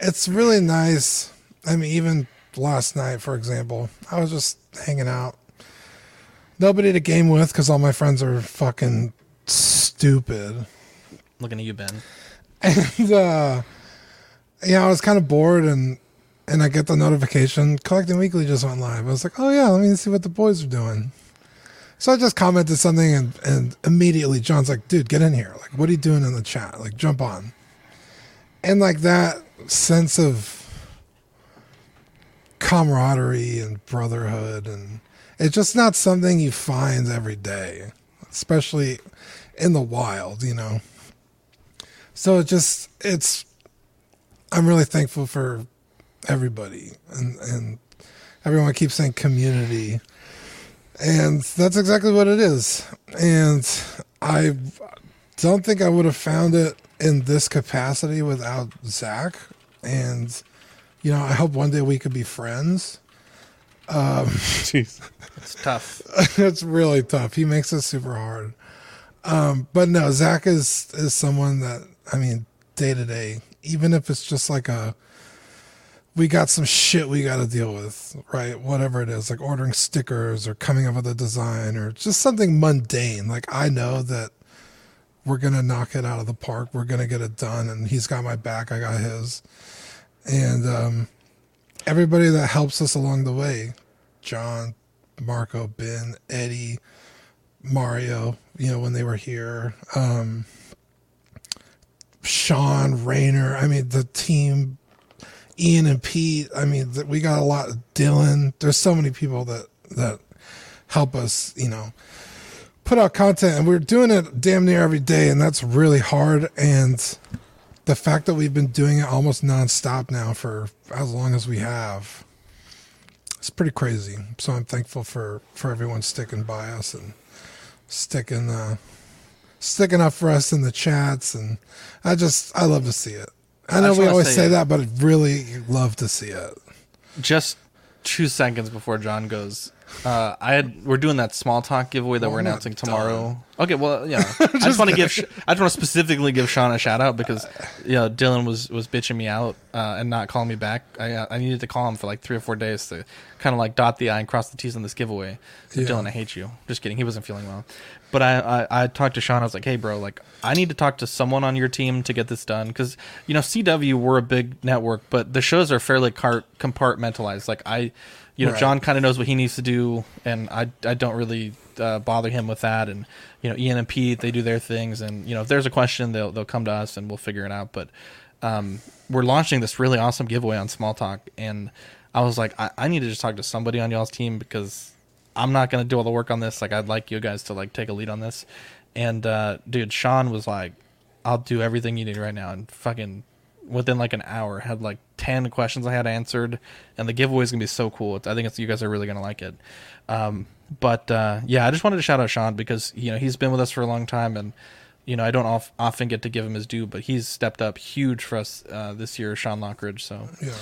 it's really nice. I mean, even last night, for example, I was just hanging out. Nobody to game with because all my friends are fucking stupid. Looking at you, Ben. And uh yeah, I was kind of bored and and I get the notification Collecting Weekly just went live. I was like, oh yeah, let me see what the boys are doing. So I just commented something and and immediately John's like, dude, get in here. Like, what are you doing in the chat? Like, jump on. And like that sense of camaraderie and brotherhood and it's just not something you find every day, especially in the wild, you know. So it just it's I'm really thankful for everybody and and everyone keeps saying community. And that's exactly what it is. And i don't think i would have found it in this capacity without zach. And you know i hope one day we could be friends. Um Jeez. It's tough. it's really tough. He makes it super hard. Um but no zach is is someone that i mean day to day even if it's just like a we got some shit we got to deal with, right? Whatever it is, like ordering stickers or coming up with a design or just something mundane. Like I know that we're going to knock it out of the park. We're going to get it done. And he's got my back. I got his. And um, everybody that helps us along the way John, Marco, Ben, Eddie, Mario, you know, when they were here. Um, Sean, Rayner. I mean, the team Ian and Pete. I mean, we got a lot. Of Dylan. There's so many people that that help us. You know, put out content, and we're doing it damn near every day, and that's really hard. And the fact that we've been doing it almost nonstop now for as long as we have, it's pretty crazy. So I'm thankful for for everyone sticking by us and sticking uh sticking up for us in the chats and I just I love to see it. I I know just we always say- say that, but I'd really love to see it. Just two seconds before John goes, uh, I had we're doing that small talk giveaway that Well, we're I'm announcing tomorrow. Okay, well, yeah, I just, Just want to give I just want to specifically give Sean a shout out because you know Dylan was was bitching me out uh, and not calling me back. I uh, I needed to call him for like three or four days to kind of like dot the i and cross the t's on this giveaway. So Yeah. Dylan, I hate you. Just kidding. He wasn't feeling well, but I, I I talked to Sean. I was like, hey, bro, like I need to talk to someone on your team to get this done because you know CW we're a big network, but the shows are fairly car- compartmentalized. Like I you know, Right. John kind of knows what he needs to do, and I, I don't really uh, bother him with that. And you know, Ian and Pete they do their things, and you know, if there's a question, they'll they'll come to us and we'll figure it out. But um, we're launching this really awesome giveaway on Small Talk, and I was like, I, I need to just talk to somebody on y'all's team because I'm not gonna do all the work on this. Like, I'd like you guys to like take a lead on this. And uh, dude, Sean was like, I'll do everything you need right now, and fucking within like an hour had like 10 questions i had answered. And the giveaway is gonna be so cool. I think it's you guys are really gonna like it. Um, but uh, yeah i just wanted to shout out sean because you know he's been with us for a long time. And you know i don't of, often get to give him his due but he's stepped up huge for us uh, this year sean lockridge. So Yeah.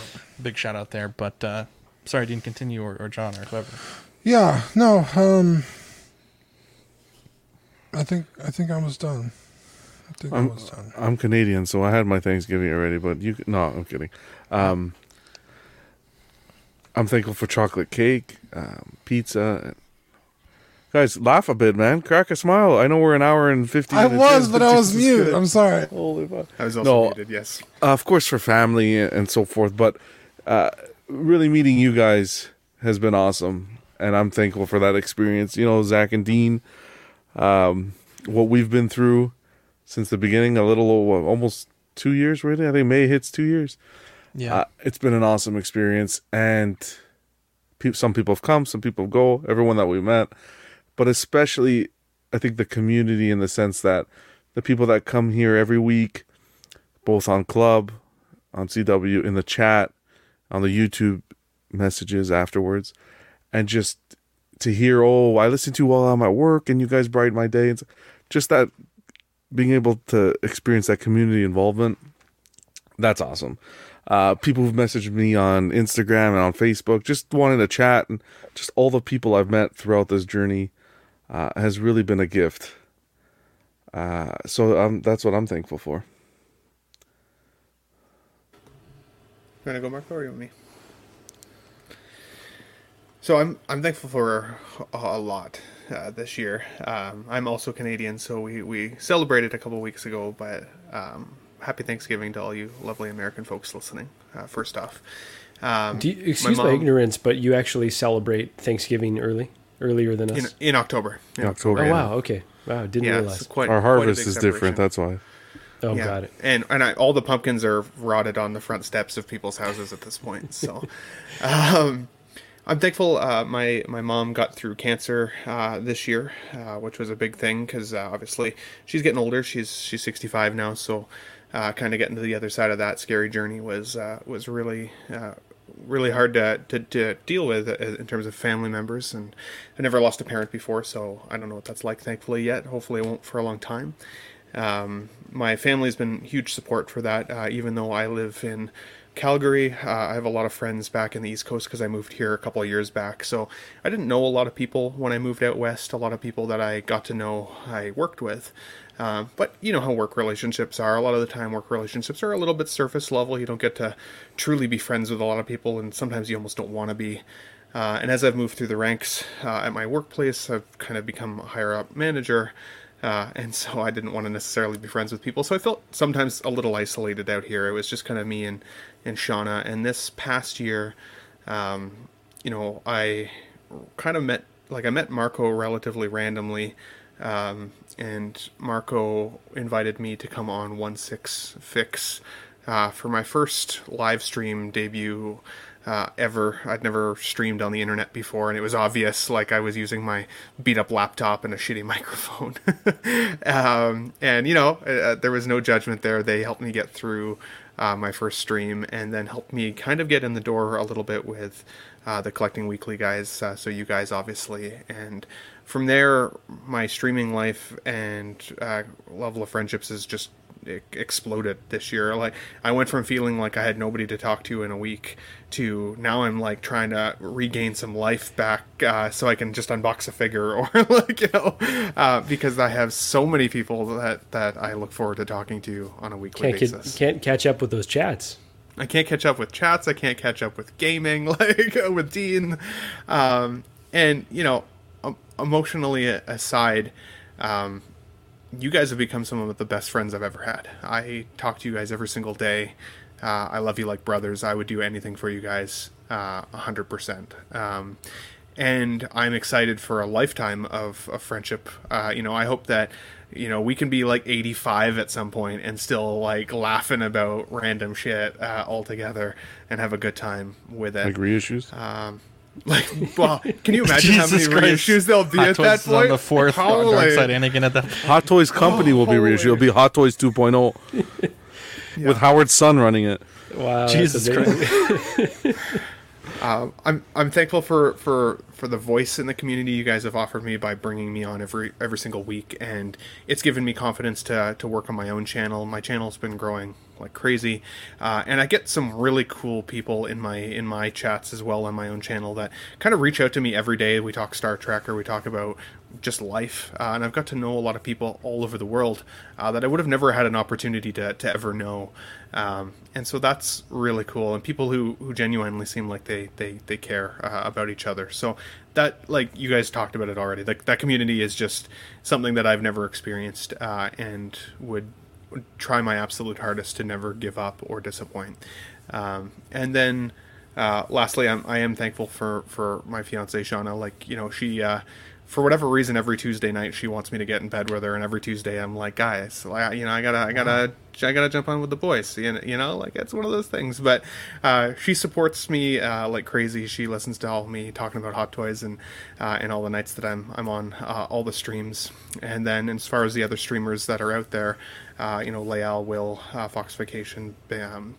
big shout out there. But uh, sorry dean continue or, or john or whoever Yeah, no, um I think I think I was done. I think I I'm, was done. I'm Canadian, so I had my Thanksgiving already. But you, no, I'm kidding. Um, I'm thankful for chocolate cake, um, pizza. Guys, laugh a bit, man. Crack a smile. I know we're an hour and fifty. I minutes was, in, but I was Jesus mute. Christ. I'm sorry. Holy fuck. I was also No, muted. Yes. uh, of course for family and so forth but uh, really meeting you guys has been awesome and i'm thankful for that experience. You know zach and dean um, what we've been through since the beginning a little over almost two years really? I think may hits two years. Yeah. uh, it's been an awesome experience. And pe- some people have come some people go everyone that we met. But especially i think the community in the sense that the people that come here every week both on club on cw in the chat on the youtube messages afterwards and just to hear oh i listen to you while i'm at work and you guys brighten my day. And s- just that being able to experience that community involvement that's awesome. Uh, people who've messaged me on instagram and on facebook just wanting to chat and just all the people i've met throughout this journey uh, has really been a gift. Uh, so um, that's what i'm thankful for. You want to go, Marco, or you want me? So I'm I'm thankful for a, a lot uh, this year. Um, I'm also Canadian, so we, we celebrated a couple weeks ago. But um, happy Thanksgiving to all you lovely American folks listening. Uh, first off, um, Do you, excuse my, mom- ignorance, but you actually celebrate Thanksgiving early, earlier than us. in, in October. In October, Oh yeah. wow. Okay. Wow. Didn't Yeah, realize. quite- Our harvest big is different. That's why. Oh, Yeah. got it. And and I, all the pumpkins are rotted on the front steps of people's houses at this point. So, um, I'm thankful. Uh, my my mom got through cancer uh, this year, uh, which was a big thing because uh, obviously she's getting older. She's she's 65 now, so uh, kind of getting to the other side of that scary journey was uh, was really. Really hard to, to, to deal with in terms of family members and I never lost a parent before so I don't know what that's like thankfully yet hopefully I won't for a long time um, my family's been huge support for that. Even though I live in Calgary, uh, I have a lot of friends back in the East Coast because I moved here a couple of years back. So I didn't know a lot of people when I moved out west. A lot of people that I got to know, I worked with. Um, but you know how work relationships are. A lot of the time, work relationships are a little bit surface level. You don't get to truly be friends with a lot of people, and sometimes you almost don't want to be. Uh, and as I've moved through the ranks uh, at my workplace, I've kind of become a higher up manager. Uh, and so I didn't want to necessarily be friends with people. So I felt sometimes a little isolated out here. It was just kind of me and, and Shauna. And this past year, um, you know, I kind of met, like, I met Marco relatively randomly. Um, and Marco invited me to come on 1 6 Fix uh, for my first live stream debut uh, ever. I'd never streamed on the internet before, and it was obvious like I was using my beat up laptop and a shitty microphone. um, and you know, uh, there was no judgment there. They helped me get through uh, my first stream, and then helped me kind of get in the door a little bit with uh, the collecting weekly guys. Uh, so you guys, obviously, and from there, my streaming life and uh, level of friendships is just exploded this year. Like I went from feeling like I had nobody to talk to in a week to now I'm like trying to regain some life back uh, so I can just unbox a figure or like you know uh, because I have so many people that that I look forward to talking to on a weekly Can't basis. get, can't catch up with those chats. I can't catch up with chats. I can't catch up with gaming, like with Dean. Um, and you know, emotionally aside, um, you guys have become some of the best friends I've ever had. I talk to you guys every single day. Uh, I love you like brothers. I would do anything for you guys, a hundred percent. Um, and I'm excited for a lifetime of, of friendship. Uh, you know, I hope that you know we can be like 85 at some point and still like laughing about random shit uh, all together and have a good time with it. Like reissues. Um, like, well, can you imagine how many Christ. reissues there'll be Hot at Toys that is on point? the fourth Holy- Dark Side Anakin at that. Hot Toys Company will be reissued. It'll be Hot Toys 2.0 with Howard's son running it. Wow, Jesus Christ! Uh, I'm I'm thankful for, for, for the voice in the community you guys have offered me by bringing me on every every single week, and it's given me confidence to to work on my own channel. My channel's been growing like crazy, uh, and I get some really cool people in my in my chats as well on my own channel that kind of reach out to me every day. We talk Star Trek or we talk about just life, uh, and I've got to know a lot of people all over the world uh, that I would have never had an opportunity to to ever know. Um, and so that's really cool, and people who, who genuinely seem like they they, they care uh, about each other. So that like you guys talked about it already. Like that community is just something that I've never experienced, uh, and would, try my absolute hardest to never give up or disappoint. Um, and then uh, lastly, I'm, I am thankful for for my fiance Shauna. Like you know she. Uh, for whatever reason, every Tuesday night she wants me to get in bed with her, and every Tuesday I'm like, guys, you know, I gotta, I gotta, I gotta jump on with the boys, you know, you know like it's one of those things. But uh, she supports me uh, like crazy. She listens to all me talking about Hot Toys and uh, and all the nights that I'm I'm on uh, all the streams. And then as far as the other streamers that are out there, uh, you know, Layal, Will, uh, Fox Vacation, um,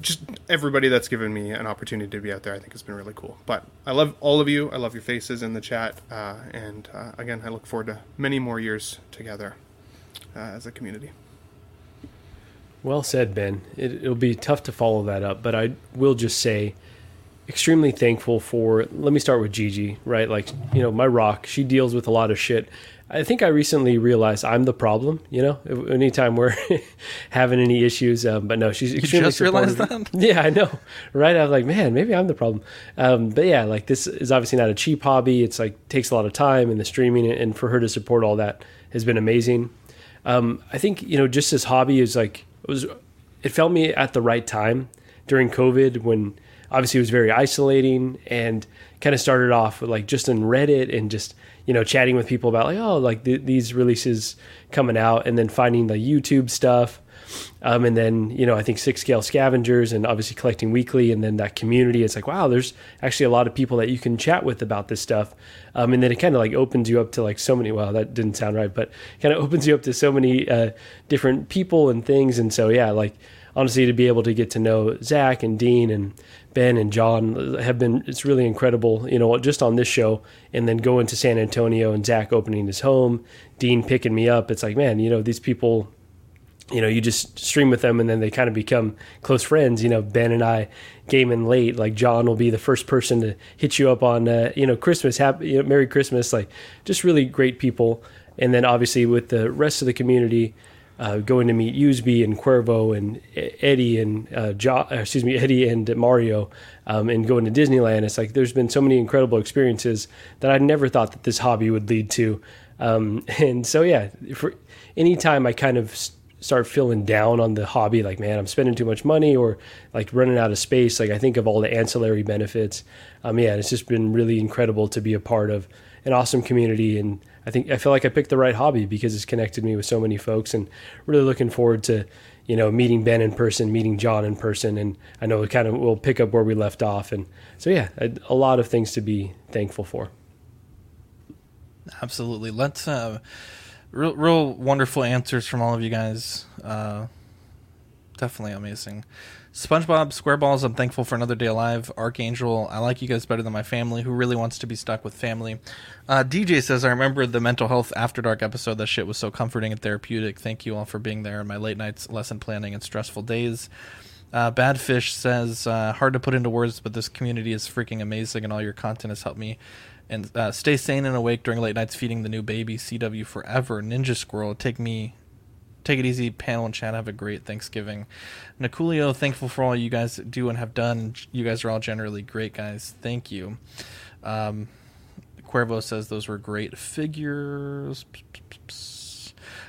just everybody that's given me an opportunity to be out there, I think it's been really cool. But I love all of you. I love your faces in the chat, uh, and uh, again, I look forward to many more years together uh, as a community. Well said, Ben. It, it'll be tough to follow that up, but I will just say extremely thankful for. Let me start with Gigi, right? Like you know, my rock. She deals with a lot of shit. I think I recently realized I'm the problem. You know, anytime we're having any issues, um, but no, she's You extremely just realized that? Yeah, I know, right? I was like, man, maybe I'm the problem. Um, but yeah, like this is obviously not a cheap hobby. It's like takes a lot of time and the streaming, and for her to support all that has been amazing. Um, I think you know, just this hobby is like it was. It felt me at the right time during COVID when obviously it was very isolating and kind of started off with like just in Reddit and just you know chatting with people about like oh like th- these releases coming out and then finding the YouTube stuff. Um, and then you know I think six scale scavengers and obviously collecting weekly and then that community. It's like wow there's actually a lot of people that you can chat with about this stuff. Um, and then it kind of like opens you up to like so many well that didn't sound right but kind of opens you up to so many uh, different people and things. And so yeah like honestly to be able to get to know Zach and Dean and Ben and John have been it's really incredible you know just on this show and then going to San Antonio and Zach opening his home Dean picking me up it's like man you know these people you know, you just stream with them and then they kind of become close friends. You know, Ben and I gaming late. Like John will be the first person to hit you up on, uh, you know, Christmas, happy, you know, Merry Christmas. Like just really great people. And then obviously with the rest of the community, uh, going to meet Usby and Cuervo and Eddie and uh, jo- excuse me, Eddie and Mario, um, and going to Disneyland. It's like there's been so many incredible experiences that I never thought that this hobby would lead to. Um, and so yeah, for anytime I kind of start feeling down on the hobby like man i'm spending too much money or like running out of space like i think of all the ancillary benefits um yeah it's just been really incredible to be a part of an awesome community and i think i feel like i picked the right hobby because it's connected me with so many folks and really looking forward to you know meeting ben in person meeting john in person and i know it kind of will pick up where we left off and so yeah a, a lot of things to be thankful for Absolutely. Let's uh, real, real wonderful answers from all of you guys. Uh, definitely amazing. SpongeBob SquareBalls, I'm thankful for another day alive. Archangel, I like you guys better than my family. Who really wants to be stuck with family? Uh, DJ says, I remember the mental health after dark episode. That shit was so comforting and therapeutic. Thank you all for being there in my late nights, lesson planning, and stressful days. Uh, Badfish says, uh, hard to put into words, but this community is freaking amazing, and all your content has helped me. And uh, stay sane and awake during late nights feeding the new baby. CW forever. Ninja Squirrel, take me, take it easy. Panel and chat, have a great Thanksgiving. Niculio, thankful for all you guys do and have done. You guys are all generally great guys. Thank you. Um, Cuervo says those were great figures.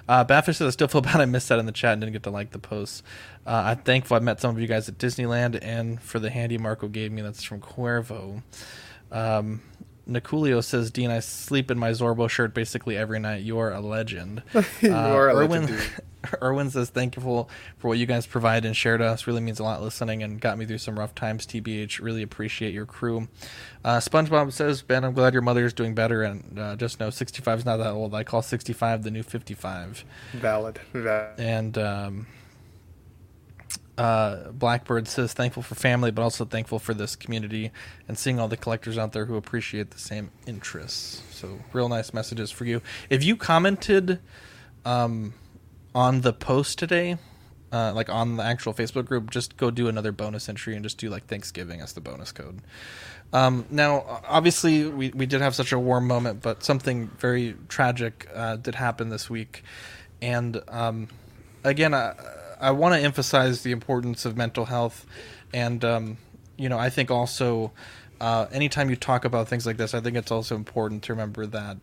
Uh, says I still feel bad I missed that in the chat and didn't get to like the post. Uh, I'm thankful I met some of you guys at Disneyland and for the handy Marco gave me. That's from Cuervo. Um, Niculio says, Dean, I sleep in my Zorbo shirt basically every night. You are a legend. You Uh, are a Erwin, legend, dude. Erwin says, thankful for what you guys provide and share to us. Really means a lot listening and got me through some rough times, TBH. Really appreciate your crew. Uh, SpongeBob says, Ben, I'm glad your mother is doing better. And uh, just know 65 is not that old. I call 65 the new 55. Valid. Valid. And um, uh, Blackbird says thankful for family, but also thankful for this community and seeing all the collectors out there who appreciate the same interests. So, real nice messages for you. If you commented um, on the post today, uh, like on the actual Facebook group, just go do another bonus entry and just do like Thanksgiving as the bonus code. Um, now, obviously, we, we did have such a warm moment, but something very tragic uh, did happen this week. And um, again, I, I want to emphasize the importance of mental health. And, um, you know, I think also uh, anytime you talk about things like this, I think it's also important to remember that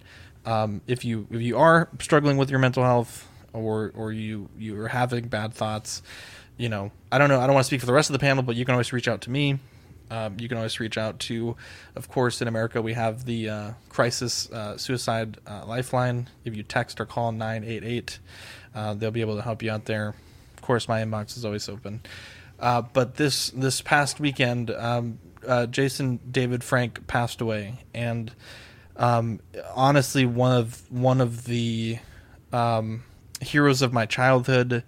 um, if you if you are struggling with your mental health or or you you are having bad thoughts, you know, I don't know, I don't want to speak for the rest of the panel, but you can always reach out to me. Um, you can always reach out to, of course, in America we have the uh, crisis uh, suicide uh, lifeline. If you text or call nine eight eight, they'll be able to help you out there. Course, my inbox is always open. Uh, but this this past weekend, um, uh, Jason David Frank passed away, and um, honestly, one of one of the um, heroes of my childhood,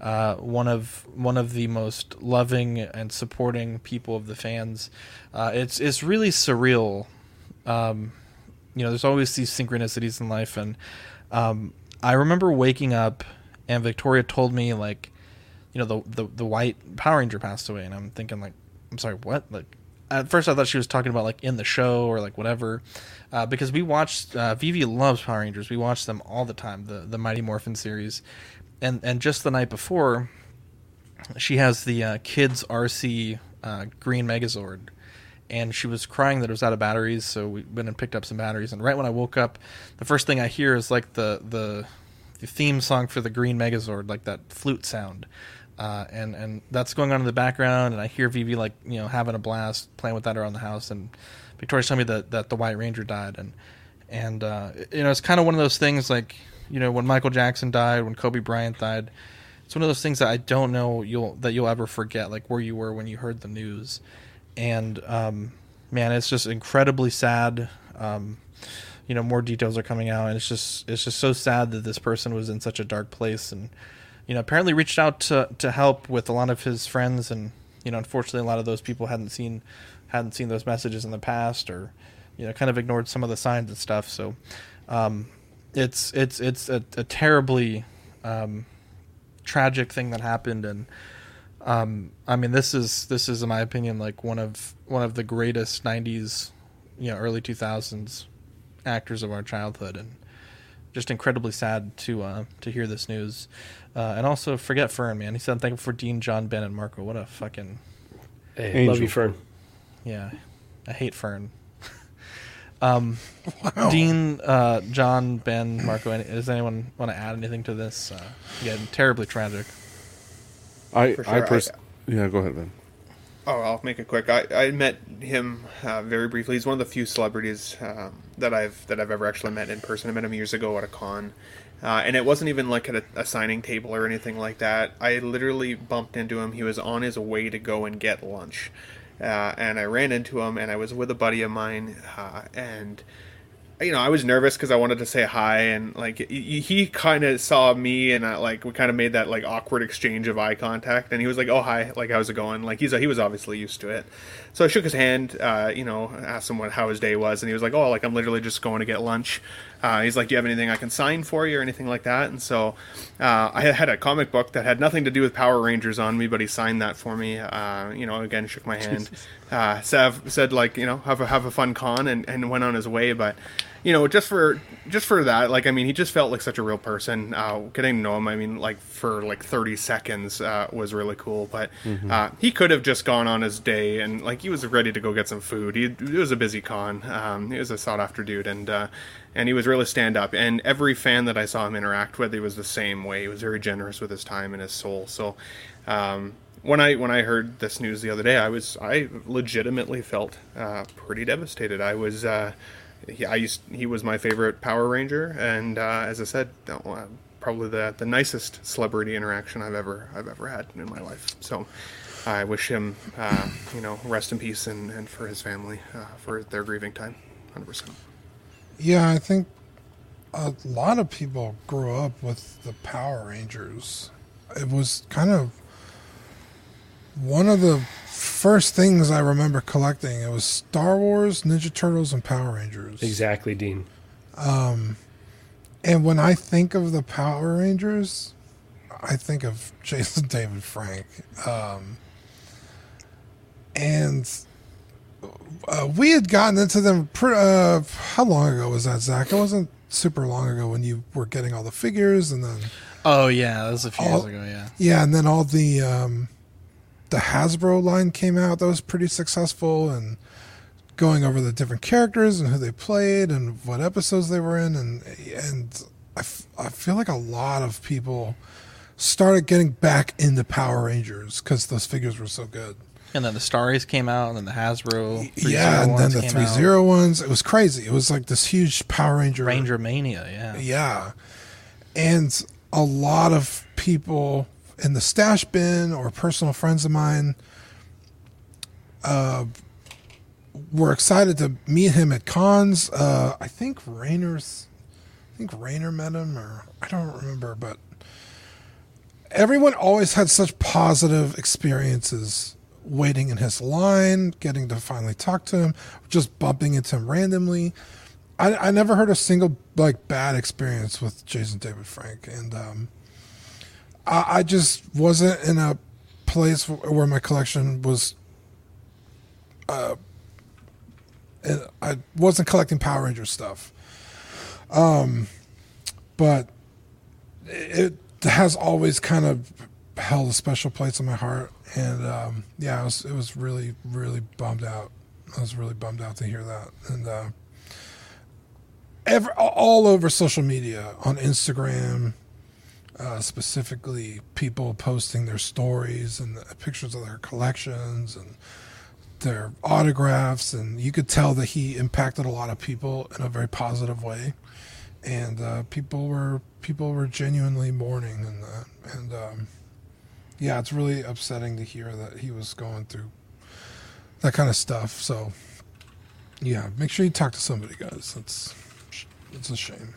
uh, one of one of the most loving and supporting people of the fans. Uh, it's it's really surreal. Um, you know, there's always these synchronicities in life, and um, I remember waking up, and Victoria told me like, you know, the, the the white Power Ranger passed away, and I'm thinking like, I'm sorry, what? Like, at first I thought she was talking about like in the show or like whatever, uh, because we watched uh, Vivi loves Power Rangers. We watch them all the time, the the Mighty Morphin series, and and just the night before, she has the uh, kids RC uh, Green Megazord, and she was crying that it was out of batteries. So we went and picked up some batteries. And right when I woke up, the first thing I hear is like the the, the theme song for the Green Megazord, like that flute sound. Uh, and and that's going on in the background, and I hear Vivi like you know having a blast playing with that around the house, and Victoria's telling me that, that the White Ranger died, and and uh, you know it's kind of one of those things like you know when Michael Jackson died, when Kobe Bryant died, it's one of those things that I don't know you'll that you'll ever forget, like where you were when you heard the news, and um, man, it's just incredibly sad. Um, you know, more details are coming out, and it's just it's just so sad that this person was in such a dark place, and you know, apparently reached out to to help with a lot of his friends, and you know, unfortunately, a lot of those people hadn't seen hadn't seen those messages in the past, or you know, kind of ignored some of the signs and stuff. So, um, it's it's it's a, a terribly um, tragic thing that happened, and um, I mean, this is this is, in my opinion, like one of one of the greatest '90s, you know, early 2000s actors of our childhood, and just incredibly sad to uh, to hear this news. Uh, and also forget Fern, man. He said thank you for Dean, John, Ben, and Marco. What a fucking hey, love you, Fern. Yeah, I hate Fern. um, wow. Dean, uh, John, Ben, Marco. Any, does anyone want to add anything to this? Uh, yeah, terribly tragic. I, sure. I, pers- I, yeah, go ahead, Ben. Oh, I'll make it quick. I, I met him uh, very briefly. He's one of the few celebrities um, that I've that I've ever actually met in person. I met him years ago at a con, uh, and it wasn't even like at a, a, signing table or anything like that. I literally bumped into him. He was on his way to go and get lunch. Uh, and I ran into him, and I was with a buddy of mine, uh, and you know, I was nervous because I wanted to say hi, and like he, he kind of saw me, and I, like we kind of made that like awkward exchange of eye contact, and he was like, "Oh hi, like how's it going?" Like he's he was obviously used to it, so I shook his hand, uh, you know, asked him what how his day was, and he was like, "Oh, like I'm literally just going to get lunch." Uh, he's like, "Do you have anything I can sign for you or anything like that?" And so uh, I had a comic book that had nothing to do with Power Rangers on me, but he signed that for me. Uh, you know, again, shook my hand, uh, said, said like, you know, have a have a fun con, and, and went on his way, but you know, just for just for that, like I mean, he just felt like such a real person. Uh, getting to know him, I mean, like for like thirty seconds uh, was really cool. But mm-hmm. uh, he could have just gone on his day and like he was ready to go get some food. He it was a busy con. Um, he was a sought after dude, and uh, and he was really stand up. And every fan that I saw him interact with, he was the same way. He was very generous with his time and his soul. So. Um, when I when I heard this news the other day, I was I legitimately felt uh, pretty devastated. I was uh, he, I used he was my favorite Power Ranger, and uh, as I said, uh, probably the the nicest celebrity interaction I've ever I've ever had in my life. So. I wish him, uh, you know, rest in peace, and, and for his family, uh, for their grieving time, hundred percent. Yeah, I think a lot of people grew up with the Power Rangers. It was kind of one of the first things I remember collecting. It was Star Wars, Ninja Turtles, and Power Rangers. Exactly, Dean. Um, and when I think of the Power Rangers, I think of Jason David Frank. Um, and uh, we had gotten into them. Pre- uh, how long ago was that, Zack? It wasn't super long ago when you were getting all the figures, and then. Oh yeah, that was a few all, years ago. Yeah. Yeah, and then all the um, the Hasbro line came out that was pretty successful and going over the different characters and who they played and what episodes they were in and and I, f- I feel like a lot of people started getting back into Power Rangers because those figures were so good. And then the Star came out, and then the Hasbro. Yeah, and then the three zero ones. It was crazy. It was like this huge Power Ranger. Ranger mania. Yeah. Yeah, and a lot of people in the stash bin or personal friends of mine uh, were excited to meet him at cons. Uh, I think Rainer's, I think Rainer met him, or I don't remember, but everyone always had such positive experiences waiting in his line, getting to finally talk to him, just bumping into him randomly. I, I never heard a single like bad experience with Jason David Frank, and um, I, I just wasn't in a place where my collection was uh, and I wasn't collecting Power Ranger stuff. Um, but it has always kind of held a special place in my heart, and um, yeah, it was it was really really bummed out. I was really bummed out to hear that, and uh, all over social media on Instagram. Uh, specifically, people posting their stories and pictures of their collections and their autographs, and you could tell that he impacted a lot of people in a very positive way. And uh, people were people were genuinely mourning, and uh, and um, yeah, it's really upsetting to hear that he was going through that kind of stuff. So yeah, make sure you talk to somebody, guys. That's it's a shame.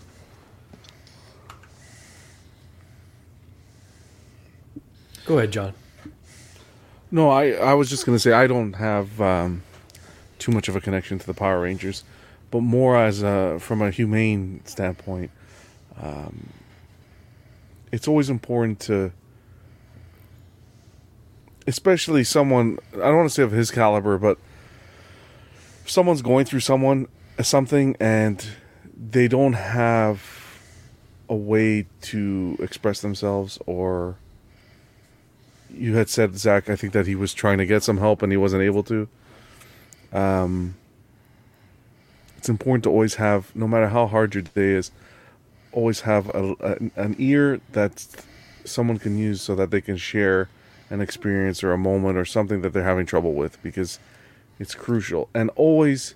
Go ahead, John. No, I, I was just gonna say I don't have um, too much of a connection to the Power Rangers, but more as a from a humane standpoint. Um, it's always important to, especially someone I don't want to say of his caliber, but if someone's going through someone something and they don't have a way to express themselves or you had said Zack, I think that he was trying to get some help and he wasn't able to. Um, it's important to always have, no matter how hard your day is, always have a, a, an ear that someone can use so that they can share an experience or a moment or something that they're having trouble with because it's crucial. And always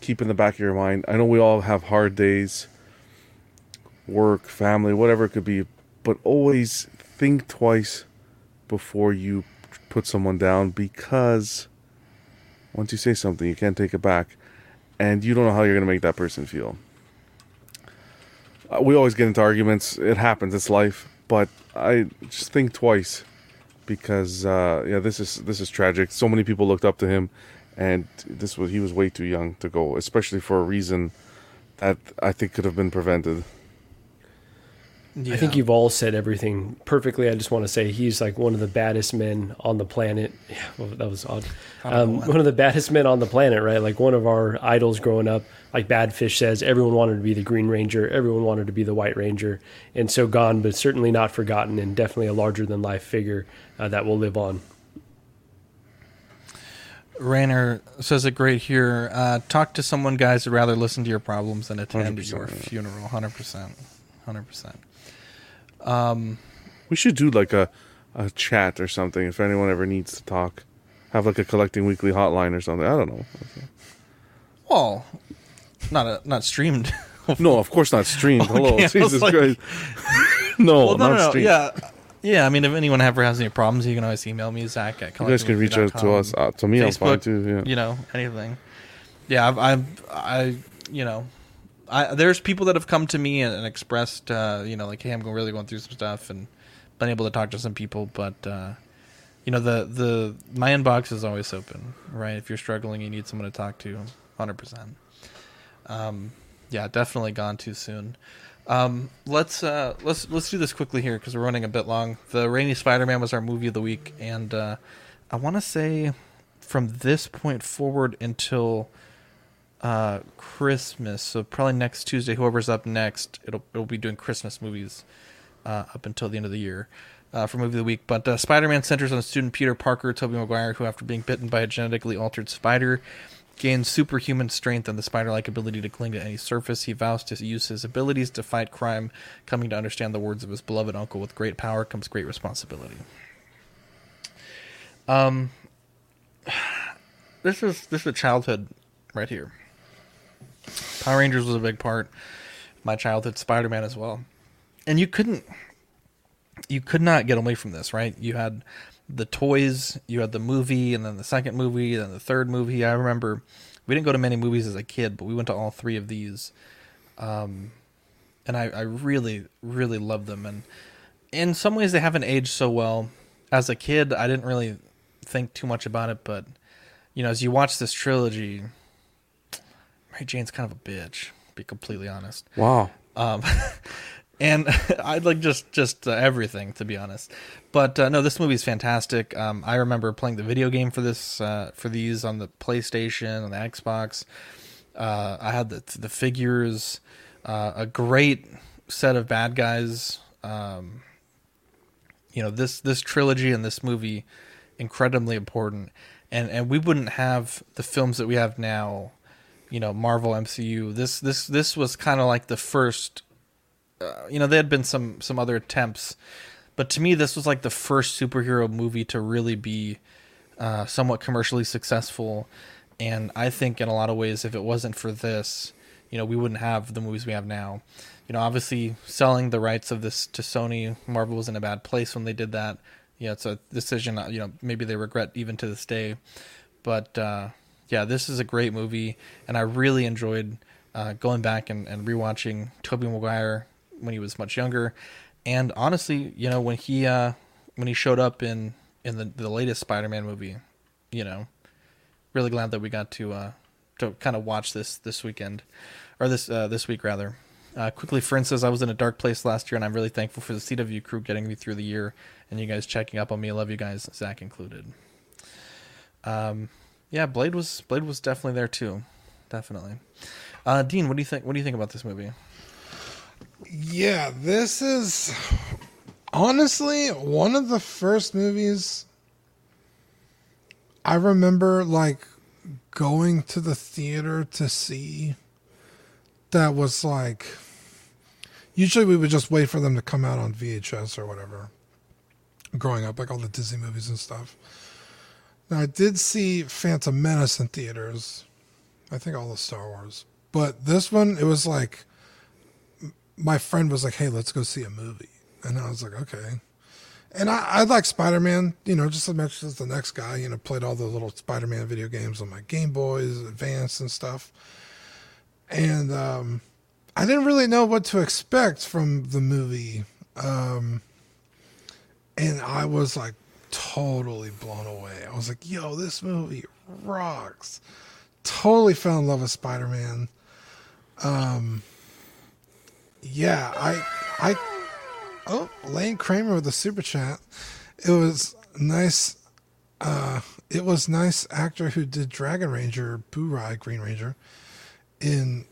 keep in the back of your mind. I know we all have hard days, work, family, whatever it could be, but always think twice before you put someone down because once you say something, you can't take it back, and you don't know how you're going to make that person feel. Uh, we always get into arguments. It happens. It's life. But I just think twice because uh, yeah, this is this is tragic. So many people looked up to him, and this was he was way too young to go, especially for a reason that I think could have been prevented. I think you've all said everything perfectly. I just want to say he's like one of the baddest men on the planet. Yeah, well, that was odd. Um, one of the baddest men on the planet, right? Like one of our idols growing up. Like Badfish says, everyone wanted to be the Green Ranger, everyone wanted to be the White Ranger, and so gone, but certainly not forgotten, and definitely a larger than life figure uh, that will live on. Rainer says it great here. Uh, talk to someone, guys, who'd rather listen to your problems than attend 100%, your funeral. Hundred percent, hundred percent. Um, We should do like a, a chat or something if anyone ever needs to talk. Have like a collecting weekly hotline or something. I don't know. well, not a not streamed. No, of course not streamed. Hello, Okay, I Jesus like- Christ. no, well, not no, no, no. streamed. Yeah, yeah. I mean, if anyone ever has any problems, you can always email me, Zack at You guys can reach out to us. Uh, to me, I'm fine Facebook, too. Yeah. You know, anything. Yeah, I've, I've I, you know, I there's people that have come to me and, and expressed, uh, you know, like, hey, I'm really going through some stuff, and been able to talk to some people, but. uh you know the the my inbox is always open, right? If you're struggling, you need someone to talk to, hundred percent. Um, yeah, definitely gone too soon. Um, let's uh, let's let's do this quickly here because we're running a bit long. The Raimi Spider-Man was our movie of the week, and uh, I want to say from this point forward until uh, Christmas, so probably next Tuesday, whoever's up next, it'll it'll be doing Christmas movies uh, up until the end of the year uh, for movie of the week. But uh, Spider-Man centers on student Peter Parker, Tobey Maguire, who after being bitten by a genetically altered spider, gains superhuman strength and the spider-like ability to cling to any surface. He vows to use his abilities to fight crime, coming to understand the words of his beloved uncle. With great power comes great responsibility. Um, this is this is a childhood right here. Power Rangers was a big part my childhood. Spider-Man as well, and you couldn't you could not get away from this, right? You had the toys, you had the movie, and then the second movie, then the third movie. I remember we didn't go to many movies as a kid, but we went to all three of these. Um, and I, I really, really loved them. And in some ways, they haven't aged so well. As a kid, I didn't really think too much about it, but you know, as you watch this trilogy, Mary Jane's kind of a bitch. Be completely honest. Wow. Um, and I'd like just just uh, everything to be honest. But uh, no, this movie is fantastic. Um, I remember playing the video game for this uh, for these on the PlayStation on the Xbox. Uh, I had the the figures, uh, a great set of bad guys. Um, you know this this trilogy and this movie incredibly important, and and we wouldn't have the films that we have now. You know, Marvel MCU. This this this was kind of like the first uh, you know, there had been some some other attempts, but to me, this was like the first superhero movie to really be uh, somewhat commercially successful. And I think, in a lot of ways, if it wasn't for this, you know, we wouldn't have the movies we have now. You know, obviously, selling the rights of this to Sony, Marvel was in a bad place when they did that. Yeah, it's a decision. You know, maybe they regret even to this day. But uh, yeah, this is a great movie, and I really enjoyed uh, going back and, and rewatching Tobey Maguire when he was much younger, and honestly, you know, when he uh, when he showed up in in the the latest Spider-Man movie, you know, really glad that we got to uh, to kind of watch this this weekend or this uh, this week rather. Uh, quickly, Friend says I was in a dark place last year, and I'm really thankful for the CW crew getting me through the year, and you guys checking up on me. I love you guys, Zack included. Um, yeah, Blade was Blade was definitely there too, definitely. Uh, Dean, what do you think? What do you think about this movie? Yeah, this is honestly one of the first movies I remember like going to the theater to see that was like usually we would just wait for them to come out on VHS or whatever. Growing up, like all the Disney movies and stuff. Now I did see Phantom Menace in theaters. I think all the Star Wars. But this one, it was like my friend was like, "Hey, let's go see a movie," and I was like, "Okay." And I, I like Spider Man, you know, just as much as the next guy. You know, played all the little Spider Man video games on my Game Boys Advance and stuff. And um, I didn't really know what to expect from the movie, um, and I was like totally blown away. I was like, "Yo, this movie rocks!" Totally fell in love with Spider Man. Um, yeah, I, I, oh, Lane Kramer with the super chat. It was nice. Uh, it was nice actor who did Dragon Ranger, Burai Green Ranger, in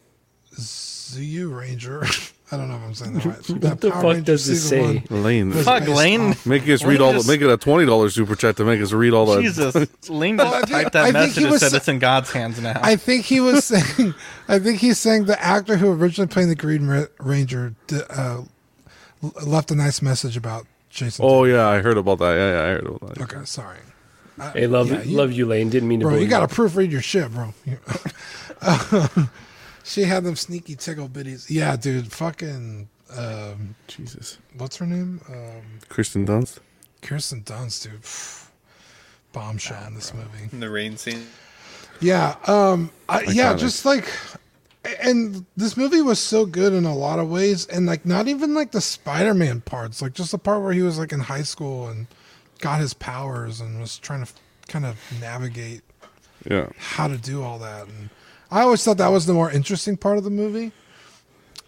Zyuranger. I don't know if I'm saying that right. What That the Power fuck Ranger does it season say? one Lane. Fuck, Lane. off- Make us read he all. just- The, make it a twenty dollars super chat to make us read all that. Jesus, Lane just Well, I think- typed that I message he and was said sa- it's in God's hands now. I think he was saying. I think he's saying the actor who originally played the Green Ranger uh, left a nice message about Jason. oh yeah, I heard about that. Yeah, yeah, I heard about that. Okay, sorry. I- Hey, love yeah, you- love you, Lane. Didn't mean to. bro. You got to proofread your shit, bro. Um, she had them sneaky tickle bitties. Yeah, dude. Fucking. Um, Jesus. what's her name? Um, Kristen Dunst. Kirsten Dunst, dude. Bombshell in this movie. In the rain scene. Yeah, um, I, yeah, just like, and this movie was so good in a lot of ways, and like not even like the Spider-Man parts, like just the part where he was like in high school and got his powers and was trying to kind of navigate Yeah. how to do all that. And I always thought that was the more interesting part of the movie.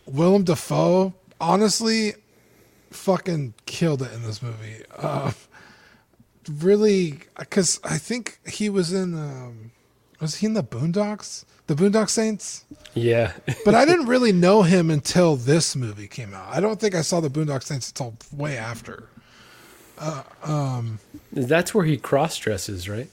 Willem Dafoe, honestly, fucking killed it in this movie. Uh, really, because I think he was in. Um, was he in the Boondocks? The Boondock Saints? Yeah. But I didn't really know him until this movie came out. I don't think I saw the Boondock Saints until way after. Uh, um, That's where he cross dresses, right?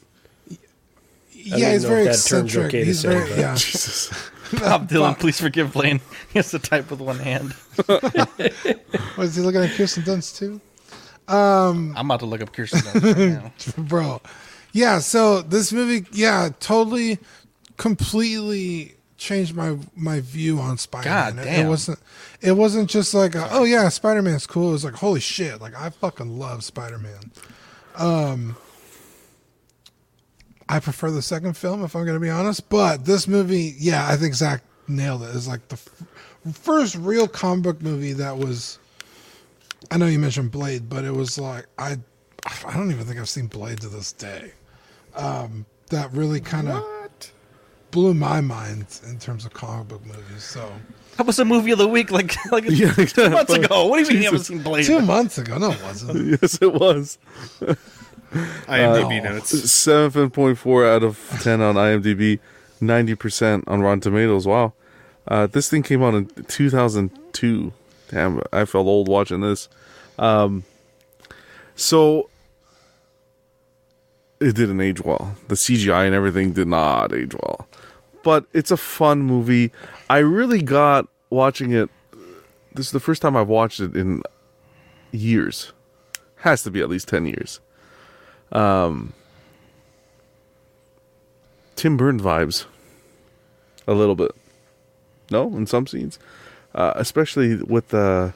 Yeah, he's very if term's eccentric. okay he's say, very but- yeah. Jesus. Bob Dylan, please forgive Lane. He has to type with one hand. Was he looking at Kirsten Dunst too? Um, I'm about to look up Kirsten Dunst right now. bro. Yeah, so this movie, yeah, totally, completely changed my my view on Spider Man. God It, damn. wasn't it wasn't just like a, oh yeah, Spider Man's cool. It was like holy shit, like I fucking love Spider Man. Um, I prefer the second film if I'm going to be honest, but this movie, yeah, I think Zack nailed it. It's like the f- first real comic book movie that was. I know you mentioned Blade, but it was like I, I don't even think I've seen Blade to this day. Um, that really kind of blew my mind in terms of comic book movies. So That was a movie of the week, like like Yeah, two months ago. What do you mean you haven't seen Blade? two months ago, no, it wasn't. yes, it was. IMDb Uh, notes. Seven point four out of ten on IMDb, ninety percent on Rotten Tomatoes. Wow, uh, this thing came out in two thousand two. Damn, I felt old watching this. Um, so it didn't age well. The CGI and everything did not age well, but it's a fun movie. I really got watching it. This is the first time I've watched it in years. Has to be at least ten years. Um, Tim Burton vibes, a little bit. No, in some scenes, uh, especially with the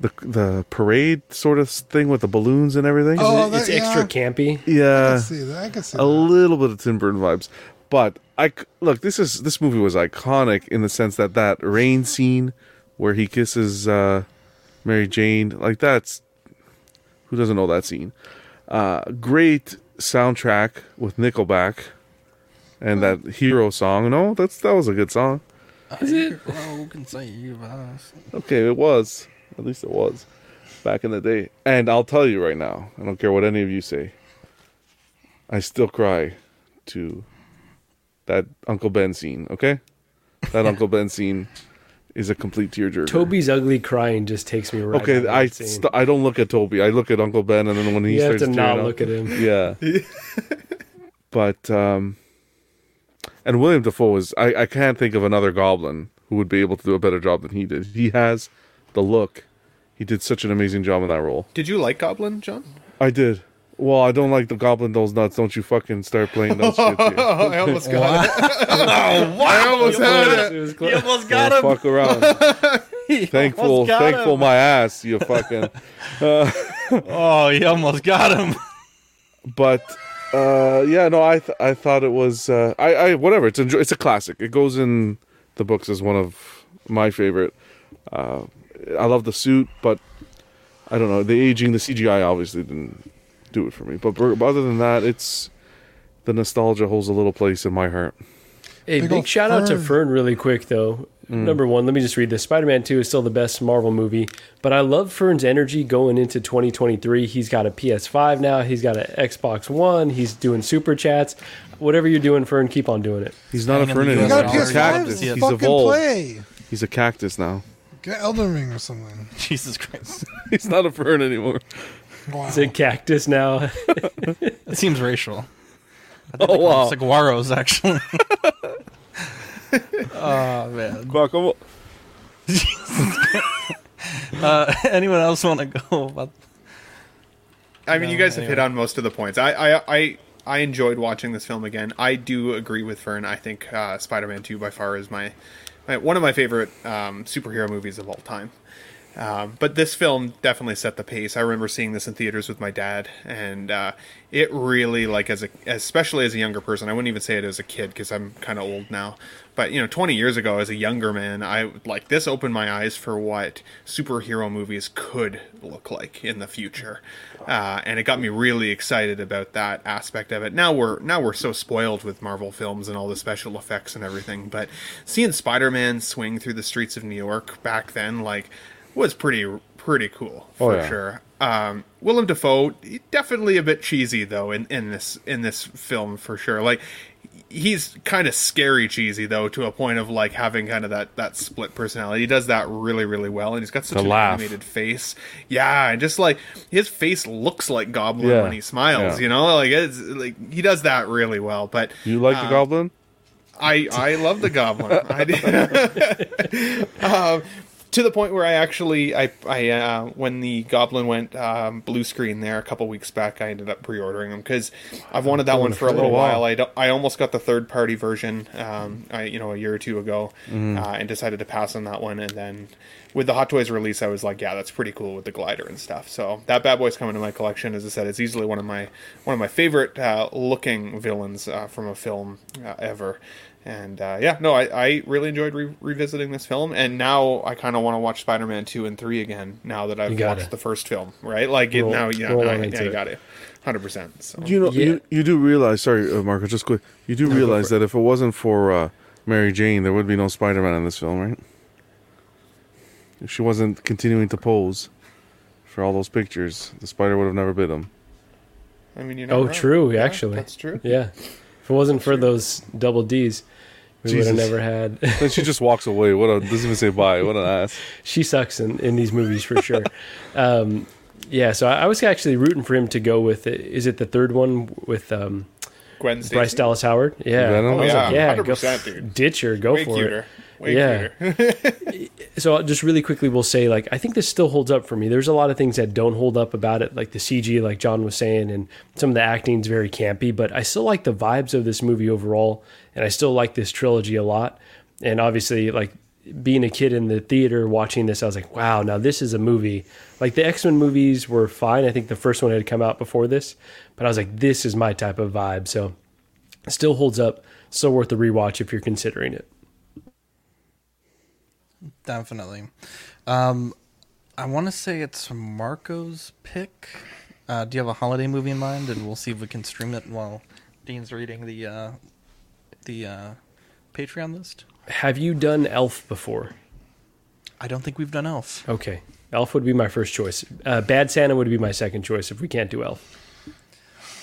the the parade sort of thing with the balloons and everything. Oh, it's that- extra yeah. campy. I yeah, can see that. I can see a that. little bit of Tim Burton vibes. But I c- look, this is this movie was iconic in the sense that that rain scene where he kisses uh, Mary Jane, like that's who doesn't know that scene. Uh, great soundtrack with Nickelback and that hero song. No, that's that was a good song. Is it? Who can save? Okay, it was. At least it was back in the day. And I'll tell you right now, I don't care what any of you say. I still cry to that Uncle Ben scene, okay? That Uncle Ben scene is a complete tearjerker. Toby's ugly crying just takes me right. okay, out I st- I don't look at Toby. I look at Uncle Ben and then when he You have starts to not tearing up- look at him. Yeah. but um and William Dafoe is I, I can't think of another goblin who would be able to do a better job than he did. He has the look. He did such an amazing job in that role. Did you like Goblin, John? I did. Well, I don't like the goblin those nuts. Don't you fucking start playing those shit. Here. I almost got it. Oh wow! I almost You had almost- it. was You almost got Don't him. fuck around. You thankful, thankful him. my ass. You fucking. Oh, you almost got him. but uh, yeah, no, I th- I thought it was uh, I I whatever. It's enjoy- it's a classic. It goes in the books as one of my favorite. Uh, I love the suit, but I don't know the aging. The CGI obviously didn't do it for me. But bur- other than that, it's the nostalgia holds a little place in my heart. Hey, Big big ol' shout out to Fern. Fern really quick though. Mm. Number one, let me just read this. Spider Man 2 is still the best Marvel movie, but I love Fern's energy going into 2023. He's got a PS5 now, he's got an Xbox One, he's doing super chats. Whatever you're doing, Fern, keep on doing it. He's not a Hanging in fern the anymore. You got a He's a PS5? cactus. He's Fucking evolved. play. He's a cactus now. Get Elden Ring or something. Jesus Christ! He's not a fern anymore. Wow. Is it cactus now? It seems racial. I think Oh, they call wow. them Saguaros, actually. oh man. Guacamole. Uh, anyone else want to go? About I mean, you No, guys have hit on most of the points. I, I, I, I enjoyed watching this film again. I do agree with Fern. I think uh, Spider-Man Two by far is my, my one of my favorite um, superhero movies of all time. Um, but this film definitely set the pace. I remember seeing this in theaters with my dad, and uh, it really, like, as a, especially as a younger person, I wouldn't even say it as a kid because I'm kind of old now. But you know, 20 years ago, as a younger man, I like this opened my eyes for what superhero movies could look like in the future, uh, and it got me really excited about that aspect of it. Now we're now we're so spoiled with Marvel films and all the special effects and everything, but seeing Spider-Man swing through the streets of New York back then, like was pretty pretty cool for Oh, yeah. sure. Um, Willem Dafoe definitely a bit cheesy though in, in this in this film for sure. Like he's kind of scary cheesy though to a point of like having kind of that that split personality. He does that really really well, and he's got such The an laugh. animated face. Yeah, and just like his face looks like Goblin Yeah. when he smiles. Yeah. You know, like it's like he does that really well. But You like uh, the goblin? I I love the Goblin. I did. um, to the point where I actually I I uh, when the Goblin went um, blue screen there a couple weeks back, I ended up pre-ordering them because I've wanted that one for a little while. I, I almost got the third party version, um, I you know a year or two ago, Mm-hmm. uh, and decided to pass on that one. And then with the Hot Toys release, I was like, yeah, that's pretty cool with the glider and stuff. So that bad boy's coming to my collection. As I said, it's easily one of my one of my favorite uh, looking villains uh, from a film uh, ever. And uh, yeah, no, I, I really enjoyed re- revisiting this film, and now I kind of want to watch Spider Man two and three again. Now that I've You gotta. watched the first film, right? Like it, now, yeah, roll now, on yeah, you got it, hundred percent. So You know, Yeah. you, you do realize. Sorry, uh, Marco, just quick. You do go realize for it. that if it wasn't for uh, Mary Jane, there would be no Spider-Man in this film, right? If she wasn't continuing to pose for all those pictures, the spider would have never bit him. I mean, you know. Oh, never know. true. Yeah, actually, that's true. Yeah, if it wasn't for those double D's, we would have never had. Then she just walks away. What a doesn't even say bye. What an ass. she sucks in, in these movies for sure. um, yeah, so I, I was actually rooting for him to go with. Is it the third one with um, Gwen Bryce Dallas Howard? Yeah, Venom? I was Oh, like, yeah, yeah, go 100%, dude. ditch her, go Way for cuter. it. Way yeah. so just really quickly, we'll say like I think this still holds up for me. There's a lot of things that don't hold up about it, like the CG, like John was saying, and some of the acting's very campy. But I still like the vibes of this movie overall, and I still like this trilogy a lot. And obviously, like being a kid in the theater watching this, I was like, wow, now this is a movie. Like the X Men movies were fine. I think the first one had come out before this, but I was like, this is my type of vibe. So still holds up. Still worth the rewatch if you're considering it. Definitely. Um, I want to say it's Marco's pick. Uh, do you have a holiday movie in mind? And we'll see if we can stream it while Dean's reading the uh, the uh, Patreon list. Have you done Elf before? I don't think we've done Elf. Okay. Elf would be my first choice. Uh, Bad Santa would be my second choice if we can't do Elf.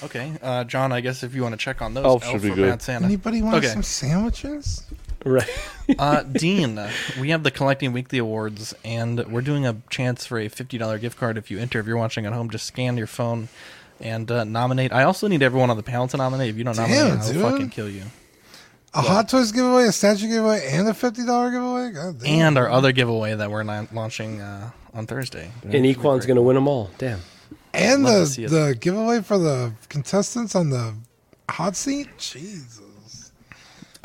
Okay, uh, John. I guess if you want to check on those, Elf should be or good. Bad Santa. Anybody want Okay. some sandwiches? Right. uh, Dean, we have the Collecting Weekly Awards, and we're doing a chance for a $50 gift card if you enter. If you're watching at home, just scan your phone and uh, nominate. I also need everyone on the panel to nominate. If you don't Damn, nominate, I'll dude. fucking kill you. A Hot Toys giveaway, a statue giveaway, and a fifty dollar giveaway. God damn. And our other giveaway that we're la- launching uh, on Thursday. And Equan's going to win them all. Damn. and Love to the the giveaway for the contestants on the hot seat. Jesus.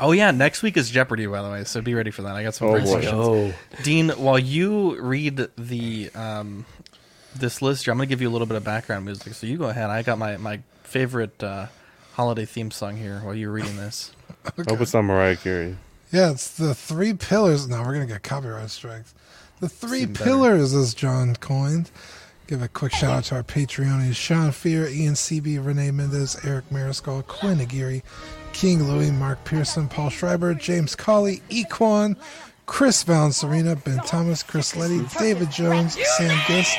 Oh yeah, next week is Jeopardy, by the way. So be ready for that. I got some Oh, great boy. questions. Oh. Dean, while you read the um, this list, here, I'm going to give you a little bit of background music. So you go ahead. I got my my favorite uh, holiday theme song here while you're reading this. Hope it's not Mariah Carey. Yeah, it's the three pillars. Now we're gonna get copyright strikes. The three Even better. pillars, as John coined. Give a quick shout out to our Patreonies: Sean Fear, Ian CB, Renee Mendez, Eric Mariscal, Quinn Aguirre, King Louis, Mark Pearson, Paul Schreiber, James Colley, Equan, Chris Valencerina, Ben Thomas, Chris Letty, David Jones, Sam Gist,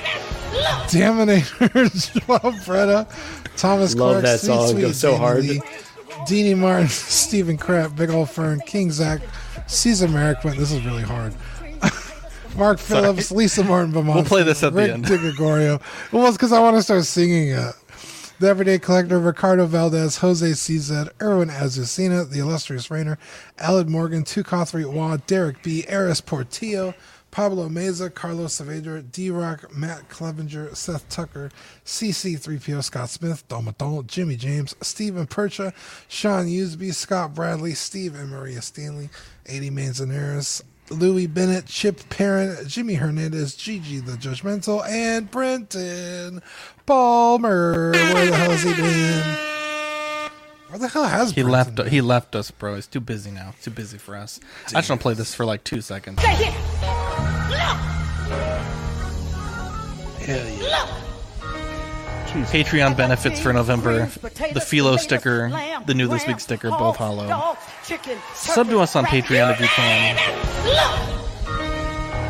Daminator, Joel Bretta, Thomas Love Clark, that song. Goes so Danny hard. Lee, Deanie Martin, Stephen Kratt, Big Ol' Fern, King Zack, Caesar Merrick. Wait, this is really hard. Mark Phillips, Lisa Martin Beaumont. We'll play this at the Rick end. DiGregorio. Well, it's because I want to start singing it. The Everyday Collector, Ricardo Valdez, Jose CZ, Erwin Azucena, The Illustrious Rainer, Aled Morgan, Tukothri Wah, Derek B., Eris Portillo, Pablo Meza, Carlos Saavedra, D Rock, Matt Clevenger, Seth Tucker, CC3PO, Scott Smith, McDonald, Jimmy James, Stephen Percha, Sean Usby, Scott Bradley, Steve and Maria Stanley, 80 Manzanares, Louis Bennett, Chip Perrin, Jimmy Hernandez, Gigi the Judgmental, and Brenton Palmer. Where the hell has he been? Where the hell has He Brenton left. been? He left us, bro. He's too busy now. Too busy for us. I just want to play this for like two seconds. Hell yeah. Patreon benefits for November: the Philo sticker, the new this week sticker, both hollow. Sub to us on Patreon if you can.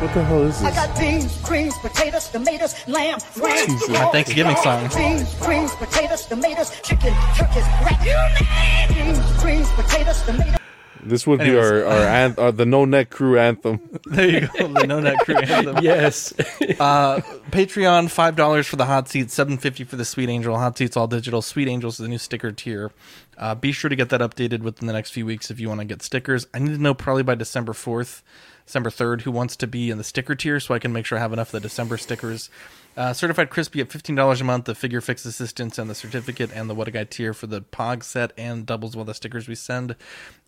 What the hell is I this? got beans, greens, potatoes, tomatoes, lamb, ram, Jesus. My Thanksgiving song. Beans, greens, potatoes, tomatoes, chicken, turkeys, rat. Beans, greens, potatoes, tomatoes. This would Anyways. be our our, anth- our the No Neck Crew anthem. There you go. The No Net Crew anthem. Yes. Uh, Patreon five dollars for the hot seat, seven fifty for the Sweet Angel. Hot seats all digital. Sweet Angels is the new sticker tier. Uh, be sure to get that updated within the next few weeks if you want to get stickers. I need to know probably by December fourth, December third, who wants to be in the sticker tier, so I can make sure I have enough of the December stickers. Uh, certified crispy at fifteen dollars a month. The figure fix assistance and the certificate and the what a guy tier for the Pog set and doubles with the stickers we send.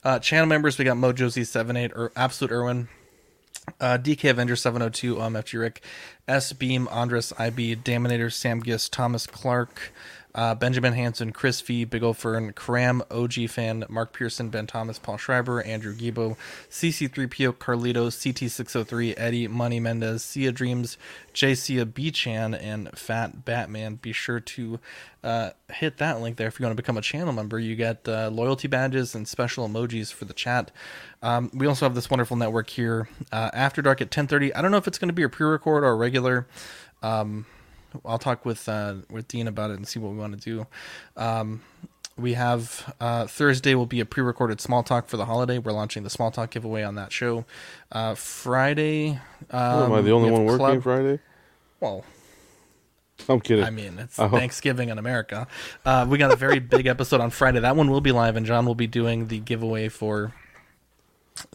Uh, channel members we got Mojo Z seven eight or Absolute Irwin. Uh, DK Avenger 702, OMFG Rick, S Beam, Andres IB, Daminator, Sam Gist, Thomas Clark, uh, Benjamin Hansen, Chris V, Big O Fern, Cram, OG Fan, Mark Pearson, Ben Thomas, Paul Schreiber, Andrew Gibo, CC3PO, Carlitos, CT603, Eddie, Money Mendez, Sia Dreams, JC B Chan, and Fat Batman. Be sure to uh, hit that link there if you want to become a channel member. You get uh, loyalty badges and special emojis for the chat. Um, we also have this wonderful network here uh, after dark at 10:30. I don't know if it's going to be a pre-record or a regular. Um, I'll talk with uh, with Dean about it and see what we want to do. Um, we have uh, Thursday will be a pre-recorded small talk for the holiday. We're launching the small talk giveaway on that show. Uh, Friday, um, Oh, am I the only one working club- Friday? Well, I'm kidding. I mean, it's Oh. Thanksgiving in America. Uh, we got a very big episode on Friday. That one will be live, and John will be doing the giveaway for